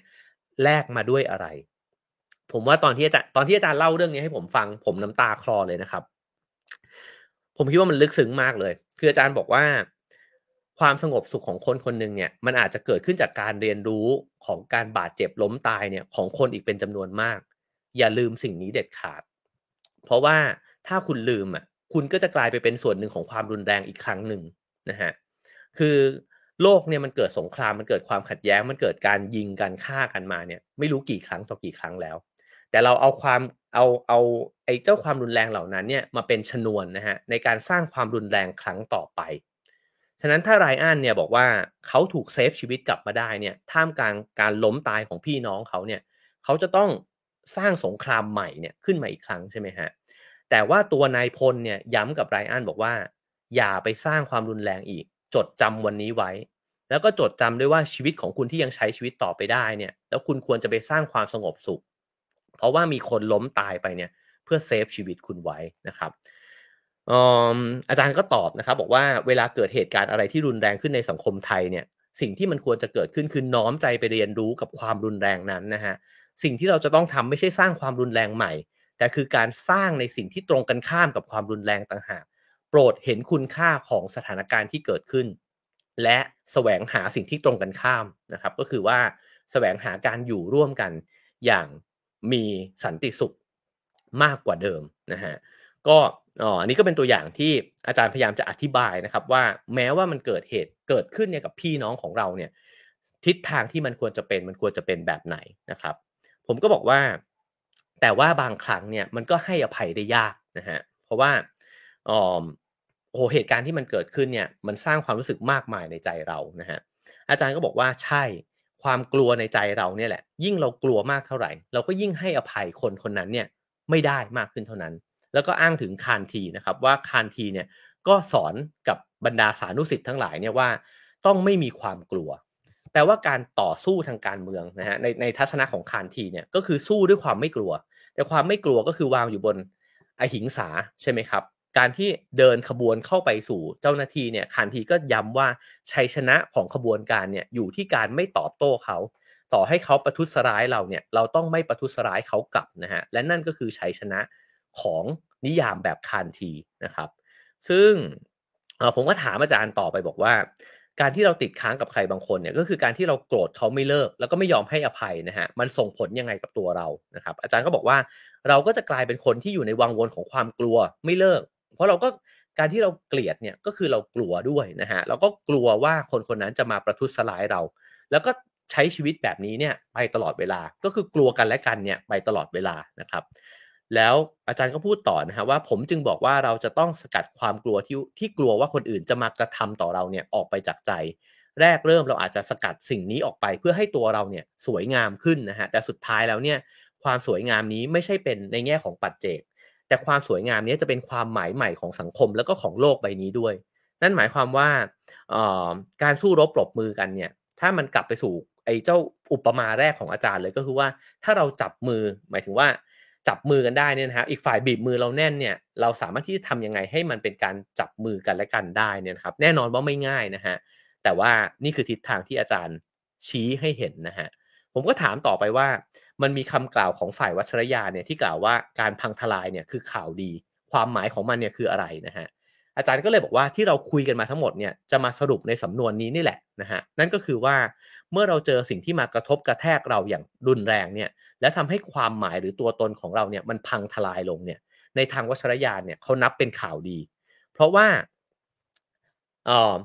แลกมาด้วยอะไร ผมว่าตอนที่อาจารย์ตอนที่อาจารย์เล่าเรื่องนี้ให้ผมฟัง ผมน้ำตาคลอเลยนะครับ ผมคิดว่ามันลึกซึ้งมากเลย คืออาจารย์บอกว่า ความสงบสุขของคนคนหนึ่งเนี่ย มันอาจจะเกิดขึ้นจากการเรียนรู้ของการบาดเจ็บล้มตายเนี่ย ของคนอีกเป็นจำนวนมาก อย่าลืมสิ่งนี้เด็ดขาด เพราะว่าถ้าคุณลืมอะ คุณก็จะกลายไปเป็นส่วนหนึ่งของความรุนแรงอีกครั้งหนึ่งนะฮะคือโลกเนี่ยมันเกิดสงครามมันเกิดความขัดแย้งมันเกิดการยิงกันฆ่ากันมาเนี่ย ไม่รู้กี่ครั้งต่อกี่ครั้งแล้ว แต่เราเอาความเอาเอาไอ้เจ้าความรุนแรงเหล่านั้นเนี่ยมาเป็นชนวนนะฮะในการสร้างความรุนแรงครั้งต่อไป ฉะนั้นถ้าไรอันเนี่ยบอกว่าเขาถูกเซฟชีวิตกลับมาได้เนี่ยท่ามกลางการล้มตายของพี่น้องเขาเนี่ยเขาจะต้องสร้างสงครามใหม่เนี่ยขึ้นมาอีกครั้งใช่ไหมฮะแต่ว่าตัวนายพลเนี่ยย้ำกับไรอันบอกว่า อย่าไปสร้างความรุนแรงอีก จดจำวันนี้ไว้ แล้วก็จดจำด้วยว่าชีวิตของคุณที่ยังใช้ชีวิตต่อไปได้เนี่ยแล้วคุณควรจะไปสร้างความสงบสุข เพราะว่ามีคนล้มตายไปเนี่ยเพื่อเซฟชีวิตคุณไว้นะครับอาจารย์ก็ตอบนะครับ บอกว่าเวลาเกิดเหตุการณ์อะไรที่รุนแรงขึ้นในสังคมไทยเนี่ย สิ่งที่มันควรจะเกิดขึ้นคือน้อมใจไปเรียนรู้กับความรุนแรงนั้นนะฮะสิ่งที่เราจะต้องทำไม่ใช่สร้างความรุนแรงใหม่ แต่คือการสร้างในสิ่งที่ตรงกันข้ามกับความรุนแรงต่างหาก โปรดเห็นคุณค่าของสถานการณ์ที่เกิดขึ้น และแสวงหาสิ่งที่ตรงกันข้ามนะครับ ก็คือว่าแสวงหาการอยู่ร่วมกันอย่าง มีสันติสุขมากกว่าเดิมนะฮะก็อ๋ออันนี้ก็เป็นตัวอย่างที่อาจารย์พยายามจะอธิบายนะครับว่าแม้ว่ามันเกิดเหตุเกิดขึ้นเนี่ยกับพี่น้องของเราเนี่ยทิศทางที่มันควรจะเป็นมันควรจะเป็นแบบไหนนะครับ ผมก็บอกว่า แต่ว่าบางครั้งเนี่ยมันก็ให้อภัยได้ยากนะฮะเพราะว่าอ๋อโอ้เหตุการณ์ที่มันเกิดขึ้นเนี่ยมันสร้างความรู้สึกมากมายในใจเรานะฮะอาจารย์ก็บอกว่าใช่ ความกลัวในใจเราเนี่ยแหละ ยิ่งเรากลัวมากเท่าไหร่ เราก็ยิ่งให้อภัยคนคนนั้นเนี่ยไม่ได้มากขึ้นเท่านั้น แล้วก็อ้างถึงคานทีนะครับว่าคานทีเนี่ยก็สอนกับบรรดาสานุสิทธิ์ทั้งหลายเนี่ยว่าต้องไม่มีความกลัว แปลว่าการต่อสู้ทางการเมืองนะฮะในในทัศนะของคานทีเนี่ยก็คือสู้ด้วยความไม่กลัว แต่ความไม่กลัวก็คือวางอยู่บนอหิงสาใช่ไหมครับ การที่เดินขบวนเข้าไปสู่เจ้าหน้าที่เนี่ยคานทีก็ย้ำว่าชัยชนะของขบวนการเนี่ยอยู่ที่การไม่ตอบโต้เขา ต่อให้เขาประทุษร้ายเราเนี่ยเราต้องไม่ประทุษร้ายเขากลับนะฮะและนั่นก็คือชัยชนะของนิยามแบบคานทีนะครับ ซึ่งผมก็ถามอาจารย์ต่อไปบอกว่า การที่เราติดค้างกับใครบางคนเนี่ยก็คือการที่เราโกรธเขาไม่เลิก แล้วก็ไม่ยอมให้อภัยนะฮะมันส่งผลยังไงกับตัวเรานะครับ อาจารย์ก็บอกว่าเราก็จะกลายเป็นคนที่อยู่ในวังวนของความกลัวไม่เลิก เพราะเราก็การที่เราเกลียดเนี่ยก็คือเรากลัวด้วยนะฮะเราก็กลัวว่าคนคนนั้นจะมาประทุษร้ายเรา แล้วก็ใช้ชีวิตแบบนี้เนี่ยไปตลอดเวลาก็คือกลัวกันและกันเนี่ยไปตลอดเวลานะครับ แล้วอาจารย์ก็พูดต่อนะฮะว่าผมจึงบอกว่าเราจะต้องสกัดความกลัวที่ที่กลัวว่าคนอื่นจะมากระทำต่อเราเนี่ยออกไปจากใจ แรกเริ่มเราอาจจะสกัดสิ่งนี้ออกไปเพื่อให้ตัวเราเนี่ยสวยงามขึ้นนะฮะแต่สุดท้ายแล้วเนี่ยความสวยงามนี้ไม่ใช่เป็นในแง่ของปัจเจก แต่ความสวยงามนี้จะเป็นความหมายใหม่ของสังคมแล้วก็ของโลกใบนี้ด้วย นั่นหมายความว่าการสู้รบปรบมือกันเนี่ย ถ้ามันกลับไปสู่ไอ้เจ้าอุปมาแรกของอาจารย์เลยก็คือว่าถ้าเราจับมือหมายถึงว่าจับมือกันได้เนี่ยนะครับอีกฝ่ายบีบมือเราแน่นเนี่ย เราสามารถที่จะทำยังไงให้มันเป็นการจับมือกันและกันได้เนี่ยครับ แน่นอนว่าไม่ง่ายนะฮะแต่ว่านี่คือทิศทางที่อาจารย์ชี้ให้เห็นนะฮะผมก็ถามต่อไปว่า มันมีคำกล่าวของฝ่ายวัชรยาเนี่ยที่กล่าวว่าการพังทลายเนี่ยคือข่าวดี ความหมายของมันเนี่ยคืออะไรนะฮะอาจารย์ก็เลยบอกว่าที่เราคุยกันมาทั้งหมดเนี่ยจะมาสรุปในสำนวนนี้นี่แหละนะฮะนั่นก็คือว่าเมื่อเราเจอสิ่งที่มากระทบกระแทกเราอย่างรุนแรงเนี่ยและทำให้ความหมายหรือตัวตนของเราเนี่ยมันพังทลายลงเนี่ยในทางวัชรยานเนี่ยเขานับเป็นข่าวดี เพราะว่าเอ่อ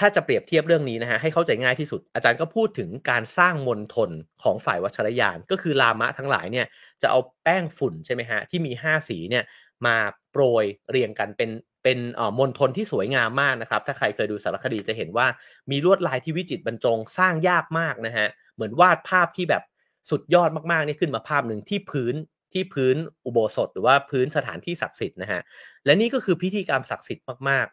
ถ้าจะเปรียบเทียบเรื่องนี้นะฮะให้เข้าใจง่ายที่สุด อาจารย์ก็พูดถึงการสร้างมนทนของฝ่ายวัชรยาน ก็คือลามะทั้งหลายเนี่ยจะเอาแป้งฝุ่นใช่ไหมฮะที่มี 5 สีเนี่ยมาโปรยเรียงกันเป็นเป็นมณฑลที่สวยงามมากนะครับ ถ้าใครเคยดูสารคดีจะเห็นว่ามีลวดลายที่วิจิตรบรรจงสร้างยากมากนะฮะเหมือนวาดภาพที่แบบสุดยอดมากๆนี่ขึ้นมาภาพหนึ่งที่พื้นที่พื้นอุโบสถ หรือว่าพื้นสถานที่ศักดิ์สิทธิ์นะฮะและนี่ก็คือพิธีกรรมศักดิ์สิทธิ์มาก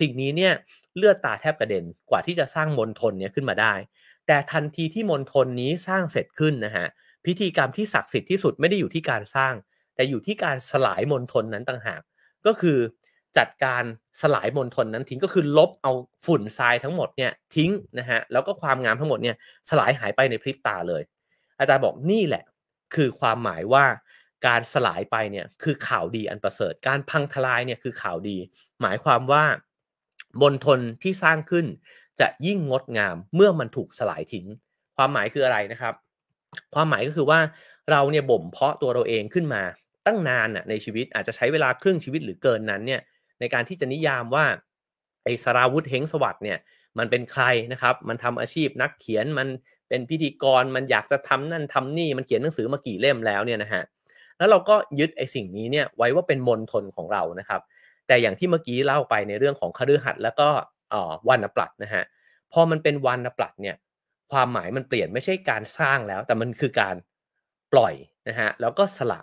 สิ่งนี้เนี่ยเลือดตาแทบกระเด็นกว่าที่จะสร้างมณฑลเนี้ยขึ้นมาได้ แต่ทันทีที่มณฑลนี้สร้างเสร็จขึ้นนะฮะพิธีกรรมที่ศักดิ์สิทธิ์ที่สุดไม่ได้อยู่ที่การสร้าง แต่อยู่ที่การสลายมณฑลนั้นต่างหาก ก็คือจัดการสลายมลทนนั้นทิ้งก็คือลบเอาฝุ่นทรายทั้งหมดเนี่ยทิ้งนะฮะแล้วก็ความงามทั้งหมดเนี่ยสลายหายไปในพริบตาเลย อาจารย์บอกนี่แหละ คือความหมายว่าการสลายไปเนี่ยคือข่าวดีอันประเสริฐ การพังทลายเนี่ยคือข่าวดี หมายความว่า มลทนที่สร้างขึ้นจะยิ่งงดงามเมื่อมันถูกสลายทิ้ง ความหมายคืออะไรนะครับ ความหมายก็คือว่าเราเนี่ยบ่มเพาะตัวเราเองขึ้นมาตั้งนานในชีวิตอาจจะใช้เวลาครึ่งชีวิตหรือเกินนั้นเนี่ยในการที่จะนิยามว่าไอ้สราวุธเฮงสวัสด์เนี่ยมันเป็นใครนะครับ มันทำอาชีพนักเขียนมันเป็นพิธีกรมันอยากจะทำนั่นทำนี่มันเขียนหนังสือมากี่เล่มแล้วเนี่ยนะฮะแล้วเราก็ยึดไอ้สิ่งนี้เนี่ยไว้ว่าเป็นมนทนของเรานะครับ แต่อย่างที่เมื่อกี้เล่าไปในเรื่องของคฤหัสถ์แล้วก็วรรณปลัดนะฮะพอมันเป็นวรรณปลัดเนี่ยความหมายมันเปลี่ยนไม่ใช่การสร้างแล้ว แต่มันคือการปล่อยนะฮะแล้วก็สละ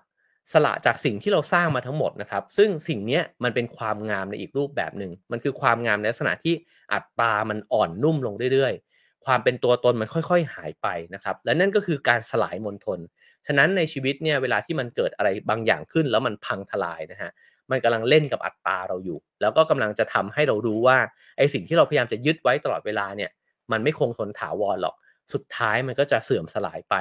สละจากสิ่งที่เราสร้างมาทั้งหมดนะครับ ซึ่งสิ่งนี้มันเป็นความงามในอีกรูปแบบหนึ่งมันคือความงามในลักษณะที่อัตรามันอ่อนนุ่มลงเรื่อยๆ ความเป็นตัวตนมันค่อยๆ หายไปนะครับ และนั่นก็คือการสลายมนทน ฉะนั้นในชีวิตเนี่ยเวลาที่มันเกิดอะไรบางอย่างขึ้นแล้วมันพังทลายนะฮะ มันกำลังเล่นกับอัตตาเราอยู่ แล้วก็กำลังจะทำให้เรารู้ว่าไอสิ่งที่เราพยายามจะยึดไว้ตลอดเวลาเนี่ย มันไม่คงทนถาวรหรอก สุดท้ายมันก็จะเสื่อมสลายไป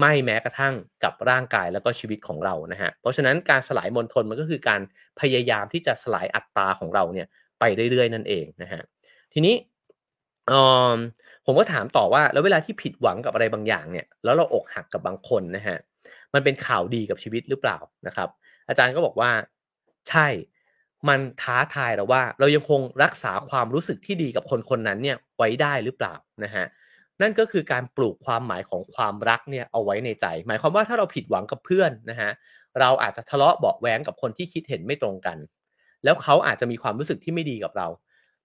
ไม่แม้กระทั่งกับร่างกายแล้วก็ชีวิตของเรานะฮะ เพราะฉะนั้นการสลายมนทนมันก็คือการพยายามที่จะสลายอัตตาของเราเนี่ยไปเรื่อยๆ นั่นเองนะฮะ ทีนี้ผมก็ถามต่อว่าแล้วเวลาที่ผิดหวังกับอะไรบางอย่างเนี่ย แล้วเราอกหักกับบางคนนะฮะ มันเป็นข่าวดีกับชีวิตหรือเปล่านะครับ อาจารย์ก็บอกว่า ใช่ มันท้าทายเราว่า เรายังคงรักษาความรู้สึกที่ดีกับคนคนนั้นเนี่ยไว้ได้หรือเปล่านะฮะนั่นก็คือการปลูกความหมายของความรักเนี่ยเอาไว้ในใจ หมายความว่าถ้าเราผิดหวังกับเพื่อนนะฮะเราอาจจะทะเลาะเบาแหวงกับคนที่คิดเห็นไม่ตรงกัน แล้วเขาอาจจะมีความรู้สึกที่ไม่ดีกับเรา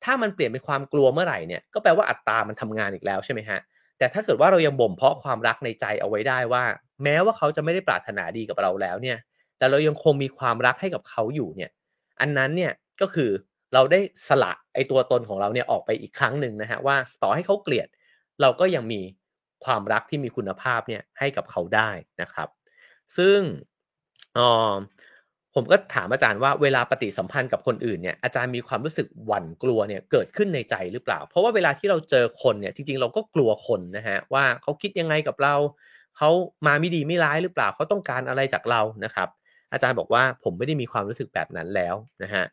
ถ้ามันเปลี่ยนเป็นความกลัวเมื่อไหร่เนี่ยก็แปลว่าอัตตามันทำงานอีกแล้วใช่ไหมฮะแต่ถ้าเกิดว่าเรายังบ่มเพาะความรักในใจเอาไว้ได้ว่า แม้ว่าเขาจะไม่ได้ปรารถนาดีกับเราแล้วเนี่ย แต่เรายังคงมีความรักให้กับเขาอยู่เนี่ย อันนั้นเนี่ยก็คือเราได้สละไอตัวตนของเราเนี่ยออกไปอีกครั้งหนึ่งนะฮะว่าต่อให้เขาเกลียด เราก็ยังมีความรักที่มีคุณภาพเนี่ยให้กับเขาได้นะครับ ซึ่งออผมก็ถามอาจารย์ว่าเวลาปฏิสัมพันธ์กับคนอื่นเนี่ยอาจารย์มีความรู้สึกหวั่นกลัวเนี่ยเกิดขึ้นในใจหรือเปล่า เพราะว่าเวลาที่เราเจอคนเนี่ยจริงๆ เราก็กลัวคนนะฮะว่าเขาคิดยังไงกับเราเขามาไม่ดีไม่ร้ายหรือเปล่าเขาต้องการอะไรจากเรานะครับ อาจารย์บอกว่าผมไม่ได้มีความรู้สึกแบบนั้นแล้วนะฮะ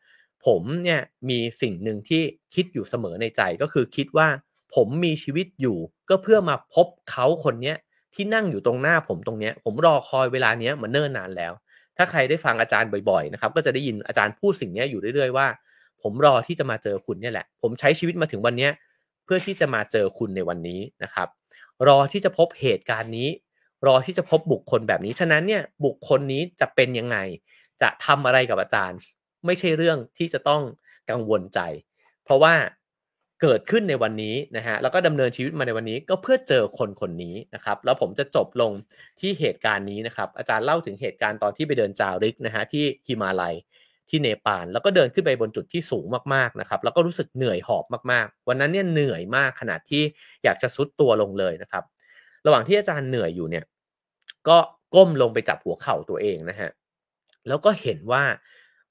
ผมเนี่ยมีสิ่งหนึ่งที่คิดอยู่เสมอในใจก็คือคิดว่าผมมีชีวิตอยู่ก็เพื่อมาพบเขาคนเนี้ยที่นั่งอยู่ตรงหน้าผมตรงเนี้ยผมรอคอยเวลาเนี้ยมาเนิ่นนานแล้ว ถ้าใครได้ฟังอาจารย์บ่อยๆนะครับก็จะได้ยินอาจารย์พูดสิ่งนี้อยู่เรื่อยๆว่า ผมรอที่จะมาเจอคุณเนี่ยแหละ ผมใช้ชีวิตมาถึงวันเนี้ยเพื่อที่จะมาเจอคุณในวันนี้นะครับ รอที่จะพบเหตุการณ์นี้ รอที่จะพบบุคคลแบบนี้ ฉะนั้นเนี่ยบุคคลนี้จะเป็นยังไง จะทำอะไรกับอาจารย์ ไม่ใช่เรื่องที่จะต้องกังวลใจ เพราะว่าเกิดขึ้นในวันนี้นะฮะแล้วก็ดำเนินชีวิตมาในวันนี้ก็เพื่อเจอคนคนนี้นะครับ แล้วผมจะจบลงที่เหตุการณ์นี้นะครับ อาจารย์เล่าถึงเหตุการณ์ตอนที่ไปเดินจาริกนะฮะที่ฮิมาลัยที่เนปาลแล้วก็เดินขึ้นไปบนจุดที่สูงมากๆนะครับ แล้วก็รู้สึกเหนื่อยหอบมากๆ วันนั้นเนี่ยเหนื่อยมากขนาดที่อยากจะซุดตัวลงเลยนะครับ ระหว่างที่อาจารย์เหนื่อยอยู่เนี่ย ก็ก้มลงไปจับหัวเข่าตัวเองนะฮะแล้วก็เห็นว่า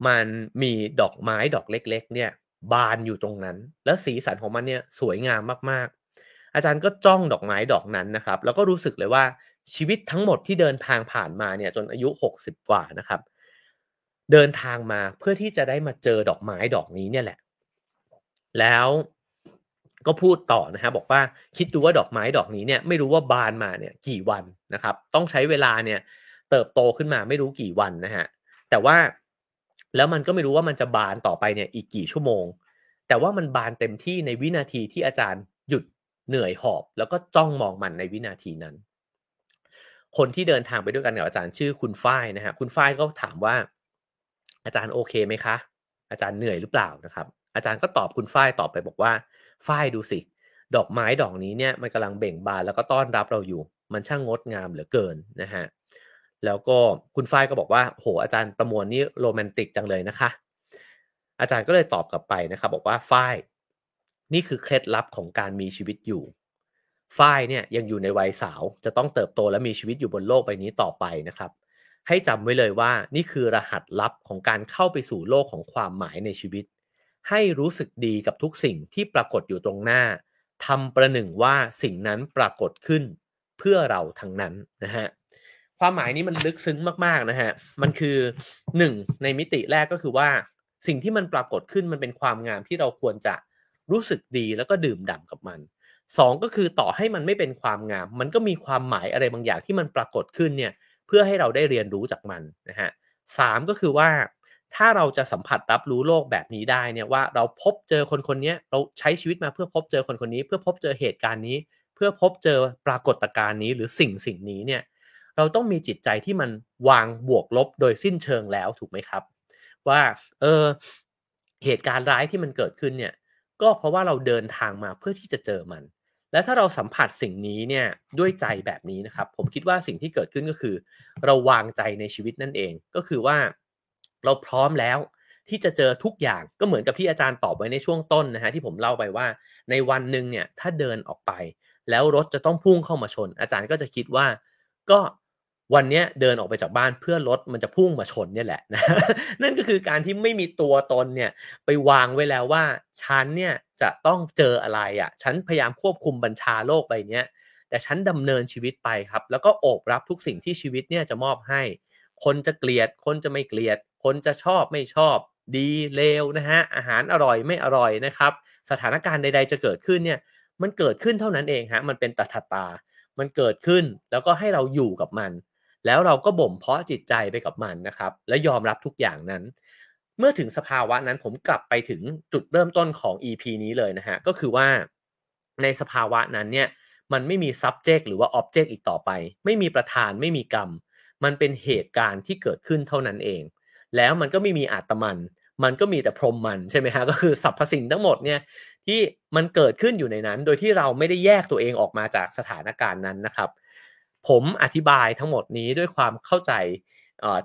มันมีดอกไม้ดอกเล็ก ๆ เนี่ย บานอยู่ตรงนั้น แล้วสีสันของมันเนี่ยสวยงามมากๆ อาจารย์ก็จ้องดอกไม้ดอกนั้นนะครับ แล้วก็รู้สึกเลยว่าชีวิตทั้งหมดที่เดินทางผ่านมาเนี่ยจนอายุ 60 กว่านะครับ เดินทางมาเพื่อที่จะได้มาเจอดอกไม้ดอกนี้เนี่ยแหละ แล้ว ก็พูดต่อนะฮะบอกว่าคิดดูว่าดอกไม้ดอกนี้เนี่ยไม่รู้ว่าบานมาเนี่ยกี่วันนะครับต้องใช้เวลาเนี่ยเติบโตขึ้นมาไม่รู้กี่วันนะฮะแต่ว่าแล้วมันก็ไม่รู้ว่ามันจะบานต่อไปเนี่ยอีกกี่ชั่วโมง แต่ว่ามันบานเต็มที่ในวินาทีที่อาจารย์หยุดเหนื่อยหอบ แล้วก็จ้องมองมันในวินาทีนั้น คนที่เดินทางไปด้วยกันกับอาจารย์ชื่อคุณฝ้ายนะฮะคุณฝ้ายก็ถามว่า อาจารย์โอเคไหมคะ อาจารย์เหนื่อยหรือเปล่านะครับ อาจารย์ก็ตอบคุณฝ้ายตอบไปบอกว่า ฝ้ายดูสิ ดอกไม้ดอกนี้เนี่ยมันกำลังเบ่งบานแล้วก็ต้อนรับเราอยู่ มันช่างงดงามเหลือเกินนะฮะแล้วก็คุณฝ้ายก็บอกว่าโหอาจารย์ประมวลนี่โรแมนติกจังเลยนะคะ อาจารย์ก็เลยตอบกลับไปนะครับบอกว่าฝ้ายนี่คือเคล็ดลับของการมีชีวิตอยู่ฝ้ายเนี่ยยังอยู่ในวัยสาวจะต้องเติบโตและมีชีวิตอยู่บนโลกใบนี้ต่อไปนะครับ ให้จำไว้เลยว่านี่คือรหัสลับของการเข้าไปสู่โลกของความหมายในชีวิต ให้รู้สึกดีกับทุกสิ่งที่ปรากฏอยู่ตรงหน้าทำประหนึ่งว่าสิ่งนั้นปรากฏขึ้นเพื่อเราทั้งนั้นนะฮะความหมายนี้มันลึกซึ้งมากๆนะฮะมันคือหนึ่งในมิติแรกก็คือว่า สิ่งที่มันปรากฏขึ้นมันเป็นความงามที่เราควรจะรู้สึกดีแล้วก็ดื่มด่ากับมันสองก็คือต่อให้มันไม่เป็นความงาม มันก็มีความหมายอะไรบางอย่างที่มันปรากฏขึ้นเนี่ยเพื่อให้เราได้เรียนรู้จากมันนะฮะสามก็คือว่า ถ้าเราจะสัมผัสรับรู้โลกแบบนี้ได้เนี่ยว่าเราพบเจอคนคนนี้เราใช้ชีวิตมาเพื่อพบเจอคนคนนี้ เพื่อพบเจอเหตุการณ์นี้ เพื่อพบเจอปรากฏการณ์นี้หรือสิ่งสิ่งนี้เนี่ยเราต้องมีจิตใจที่มันวางบวกลบโดยสิ้นเชิงแล้วถูกไหมครับ ว่าเออเหตุการณ์ร้ายที่มันเกิดขึ้นเนี่ยก็เพราะว่าเราเดินทางมาเพื่อที่จะเจอมัน และถ้าเราสัมผัสสิ่งนี้เนี่ยด้วยใจแบบนี้นะครับ ผมคิดว่าสิ่งที่เกิดขึ้นก็คือ เราวางใจในชีวิตนั่นเองก็คือว่า เราพร้อมแล้ว ที่จะเจอทุกอย่างก็เหมือนกับที่อาจารย์ตอบไว้ในช่วงต้นนะฮะที่ผมเล่าไปว่า ในวันหนึ่งเนี่ยถ้าเดินออกไป แล้วรถจะต้องพุ่งเข้ามาชน อาจารย์ก็จะคิดว่า ก็วันนี้เดินออกไปจากบ้านเพื่อรถมันจะพุ่งมาชนเนี่ยแหละนะนั่นก็คือการที่ไม่มีตัวตนเนี่ยไปวางไว้แล้วว่าฉันเนี่ยจะต้องเจออะไรอะ่ะฉันพยายามควบคุมบัญชาโลกใบนี้แต่ฉันดำเนินชีวิตไปครับ แล้วก็โอบรับทุกสิ่งที่ชีวิตเนี่ยจะมอบให้ คนจะเกลียด คนจะไม่เกลียด คนจะชอบไม่ชอบดีเลวนะฮะอาหารอร่อยไม่อร่อยนะครับ สถานการณ์ใด ๆ จะเกิดขึ้นเนี่ยมันเกิดขึ้นเท่านั้นเองฮะมันเป็นตถตา มันเกิดขึ้นแล้วก็ให้เราอยู่กับมัน แล้วเราก็บ่มเพาะจิตใจไปกับมันนะครับ และยอมรับทุกอย่างนั้น เมื่อถึงสภาวะนั้นผมกลับไปถึงจุดเริ่มต้นของ EP นี้เลยนะฮะก็คือว่าในสภาวะนั้นเนี่ยมันไม่มี subject หรือว่า object อีกต่อไป ไม่มีประธานไม่มีกรรม มันเป็นเหตุการณ์ที่เกิดขึ้นเท่านั้นเอง แล้วมันก็ไม่มีอาตมัน มันก็มีแต่พรหมมันใช่ไหมฮะก็คือสรรพสิ่งทั้งหมดเนี่ยที่มันเกิดขึ้นอยู่ในนั้น โดยที่เราไม่ได้แยกตัวเองออกมาจากสถานการณ์นั้นนะครับ ผมอธิบายทั้งหมดนี้ด้วยความเข้าใจ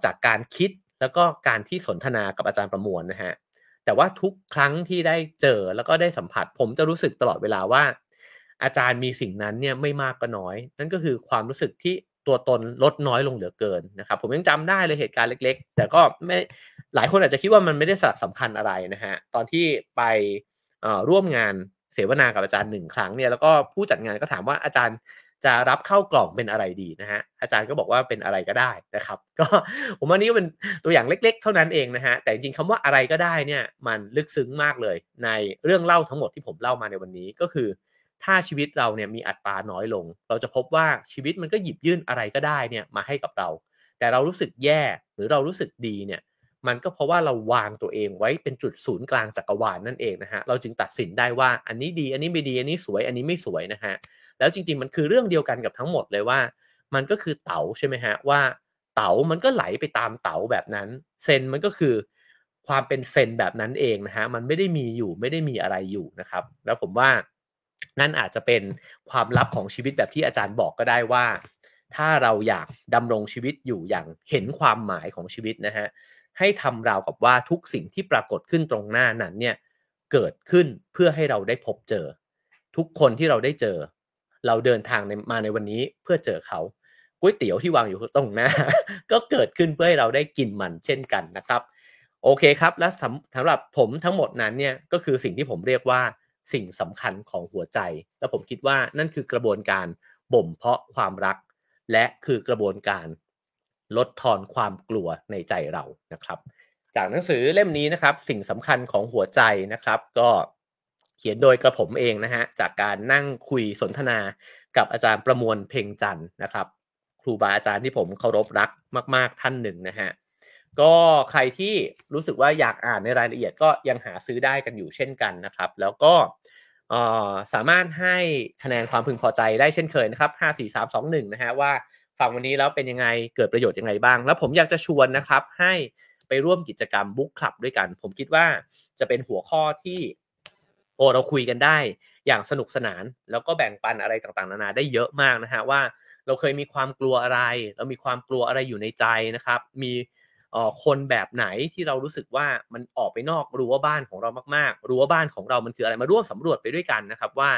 จากการคิดแล้วก็การที่สนทนากับอาจารย์ประมวลนะฮะแต่ว่าทุกครั้งที่ได้เจอแล้วก็ได้สัมผัส ผมจะรู้สึกตลอดเวลาว่า อาจารย์มีสิ่งนั้นเนี่ยไม่มากก็น้อย นั่นก็คือความรู้สึกที่ ตัวตนลดน้อยลงเหลือเกินนะครับ ผมยังจำได้เลยเหตุการณ์เล็ก ๆ แต่ก็ไม่หลายคนอาจจะคิดว่ามันไม่ได้สำคัญอะไรนะฮะตอนที่ไปร่วมงานเสวนากับอาจารย์หนึ่งครั้งเนี่ยแล้วก็ผู้จัดงานก็ถามว่าอาจารย์จะรับเข้ากล่องเป็นอะไรดีนะฮะอาจารย์ก็บอกว่าเป็นอะไรก็ได้นะครับ ก็ผมว่านี้ก็เป็นตัวอย่างเล็ก ๆ เท่านั้นเองนะฮะแต่จริงๆคำว่าอะไรก็ได้เนี่ยมันลึกซึ้งมากเลยในเรื่องเล่าทั้งหมดที่ผมเล่ามาในวันนี้ก็คือ ถ้าชีวิตเราเนี่ยมีอัตราน้อยลง เราจะพบว่าชีวิตมันก็หยิบยื่นอะไรก็ได้เนี่ยมาให้กับเรา แต่เรารู้สึกแย่หรือเรารู้สึกดีเนี่ยมันก็เพราะว่าเราวางตัวเองไว้เป็นจุดศูนย์กลางจักรวาลนั่นเองนะฮะเราจึงตัดสินได้ว่าอันนี้ดี อันนี้ไม่ดีอันนี้สวยอันนี้ไม่สวยนะฮะแล้วจริงๆมันคือเรื่องเดียวกันกับทั้งหมดเลยว่า มันก็คือเต๋าใช่ไหมฮะว่าเต๋ามันก็ไหลไปตามเต๋าแบบนั้นเซนมันก็คือความเป็นเซนแบบนั้นเองนะฮะมันไม่ได้มีอยู่ไม่ได้มีอะไรอยู่นะครับ แล้วผมว่า นั่นอาจจะเป็นความลับของชีวิตแบบที่อาจารย์บอกก็ได้ว่า ถ้าเราอยากดำรงชีวิตอยู่อย่างเห็นความหมายของชีวิตนะฮะให้ทำราวกับว่าทุกสิ่งที่ปรากฏขึ้นตรงหน้านั้นเนี่ยเกิดขึ้นเพื่อให้เราได้พบเจอ ทุกคนที่เราได้เจอ เราเดินทางมาในวันนี้เพื่อเจอเขาก๋วยเตี๋ยวที่วางอยู่ตรงหน้า ก็เกิดขึ้นเพื่อให้เราได้กินมันเช่นกันนะครับ โอเคครับ และสำหรับผมทั้งหมดนั้นเนี่ยก็คือสิ่งที่ผมเรียกว่า สิ่งสำคัญของหัวใจ แล้วผมคิดว่านั่นคือกระบวนการบ่มเพาะความรัก และคือกระบวนการลดทอนความกลัวในใจเรานะครับ จากหนังสือเล่มนี้นะครับ สิ่งสำคัญของหัวใจนะครับ ก็เขียนโดยกระผมเองนะฮะจากการนั่งคุยสนทนากับอาจารย์ประมวลเพ่งจันนะครับ ครูบาอาจารย์ที่ผมเคารพรักมาก ๆท่านหนึ่งนะฮะ ก็ใครที่รู้สึกว่าอยากอ่านในรายละเอียดก็ยังหาซื้อได้กันอยู่เช่นกันนะครับ แล้วก็สามารถให้คะแนนความพึงพอใจได้เช่นเคยนะครับ 5 4 3 2 1 นะฮะว่าฟังวันนี้แล้วเป็นยังไงเกิดประโยชน์ยังไงบ้าง แล้วผมอยากจะชวนนะครับ ให้ไปร่วมกิจกรรมบุ๊กคลับด้วยกัน ผมคิดว่าจะเป็นหัวข้อที่โอเราคุยกันได้ อย่างสนุกสนาน แล้วก็แบ่งปันอะไรต่างๆ นานาได้เยอะมากนะฮะว่าเราเคยมีความกลัวอะไร เรามีความกลัวอะไรอยู่ในใจนะครับ มี คนแบบไหนที่เรารู้สึกว่ามันออกไปนอกรั้วบ้านของเรามากๆรั้วบ้านของเรามันคืออะไรมาร่วมสำรวจไปด้วยกันนะครับว่า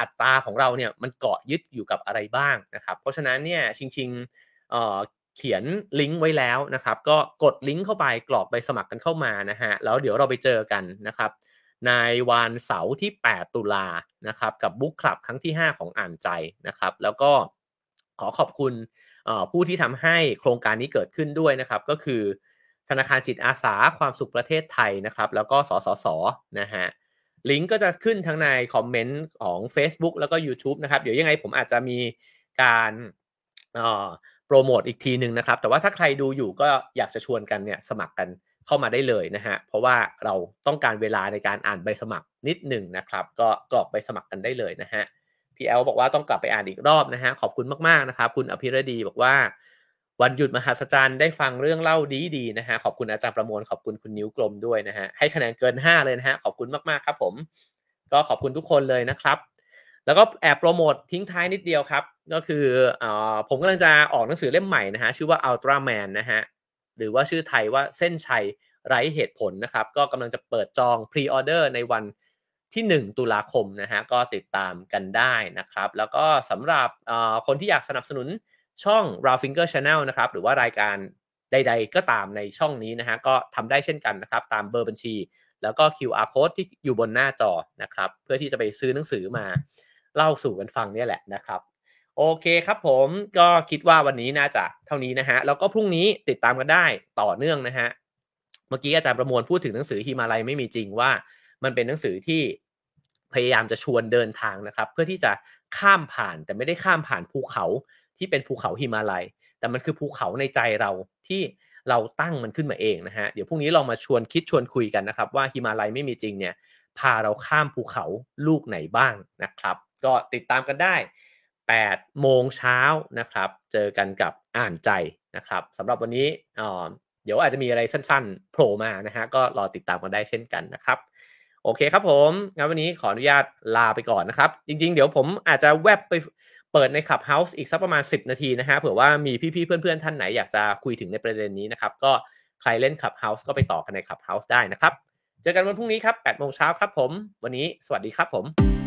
อัตราของเราเนี่ยมันเกาะยึดอยู่กับอะไรบ้างนะครับ เพราะฉะนั้นเนี่ยจริงๆเขียนลิงก์ไว้แล้วนะครับ ก็กดลิงก์เข้าไปกรอกใบสมัครกันเข้ามานะฮะแล้วเดี๋ยวเราไปเจอกันนะครับในวันเสาร์ที่ 8 ตุลานะครับ กับบุ๊กคลับครั้งที่ 5 ของอ่านใจนะครับ แล้วก็ขอขอบคุณ ผู้ที่ทำให้โครงการนี้เกิดขึ้นด้วยนะครับ ก็คือ ธนาคารจิตอาสาความสุขประเทศไทยนะครับ แล้วก็สสสนะฮะลิงก์ก็จะขึ้นทั้งในคอมเมนต์ของ Facebook แล้วก็ YouTube นะครับ เดี๋ยวยังไงผมอาจจะมีการโปรโมทอีกทีหนึ่งนะครับ แต่ว่าถ้าใครดูอยู่ก็อยากจะชวนกันเนี่ยสมัครกันเข้ามาได้เลยนะฮะ เพราะว่าเราต้องการเวลาในการอ่านใบสมัครนิดหนึ่งนะครับ ก็กรอกใบสมัครกันได้เลยนะฮะ พี่แอลบอกว่าต้องกลับไปอ่านอีกรอบนะฮะขอบคุณมากๆนะครับ คุณอภิรดีบอกว่า วันหยุดมหัศจรรย์ได้ฟังเรื่องเล่าดีๆนะฮะขอบคุณอาจารย์ประมวลขอบคุณคุณนิ้วกลมด้วยนะฮะให้คะแนนเกิน 5 เลยนะฮะขอบคุณมากๆครับผม ก็ขอบคุณทุกคนเลยนะครับ แล้วก็แอบโปรโมททิ้งท้ายนิดเดียวครับ ก็คืออผมกำลังจะออกหนังสือเล่มใหม่นะฮะชื่อว่า Ultra Man นะฮะหรือว่าชื่อไทยว่าเส้นชัยไร้เหตุผลนะครับ ก็กำลังจะเปิดจองพรีออเดอร์ในวัน ที่ 1 ตุลาคมนะฮะก็ติดตามกันได้นะครับ แล้วก็สำหรับคนที่อยากสนับสนุนช่อง r a w Finger Channel นะครับ หรือว่ารายการใด ๆ ก็ตามในช่องนี้นะฮะก็ทำได้เช่นกันนะครับ ตามเบอร์บัญชี แล้วก็ QR code ที่อยู่บนหน้าจอนะครับ เพื่อที่จะไปซื้อหนังสือมาเล่าสู่กันฟังเนี่ยแหละนะครับโอเคครับผมก็คิดว่าวันนี้น่าจะเท่านี้นะฮะแล้วก็พรุ่งนี้ติดตามกันได้ต่อเนื่องนะฮะเมื่อกี้อาจารย์ประมวลพูดถึงหนังสือฮิมาลัยไม่มีจริงว่า มันเป็นหนังสือที่พยายามจะชวนเดินทางนะครับ เพื่อที่จะข้ามผ่านแต่ไม่ได้ข้ามผ่านภูเขาที่เป็นภูเขาฮิมาลัย แต่มันคือภูเขาในใจเราที่เราตั้งมันขึ้นมาเองนะฮะเดี๋ยวพรุ่งนี้เรามาชวนคิดชวนคุยกันนะครับ ว่าฮิมาลัยไม่มีจริงเนี่ยพาเราข้ามภูเขาลูกไหนบ้างนะครับ ก็ติดตามกันได้ 8 โมงเช้านะครับ เจอกันกับอ่านใจนะครับสำหรับวันนี้เดี๋ยวอาจจะมีอะไรสั้นๆโผล่มานะฮะก็รอติดตามกันได้เช่นกันนะครับ โอเคครับผมงั้นวันนี้ขออนุญาตลาไปก่อนนะครับ จริงๆ เดี๋ยวผมอาจจะแวบไปเปิดใน Clubhouse อีกสักประมาณ 10 นาทีนะฮะเผื่อว่ามีพี่ๆ เพื่อนๆ ท่านไหนอยากจะคุยถึงในประเด็นนี้นะครับ ก็ใครเล่น Clubhouse ก็ไปต่อกันใน Clubhouse ได้นะครับ เจอกันวันพรุ่งนี้ครับ8โมงเช้าครับผม วันนี้สวัสดีครับผม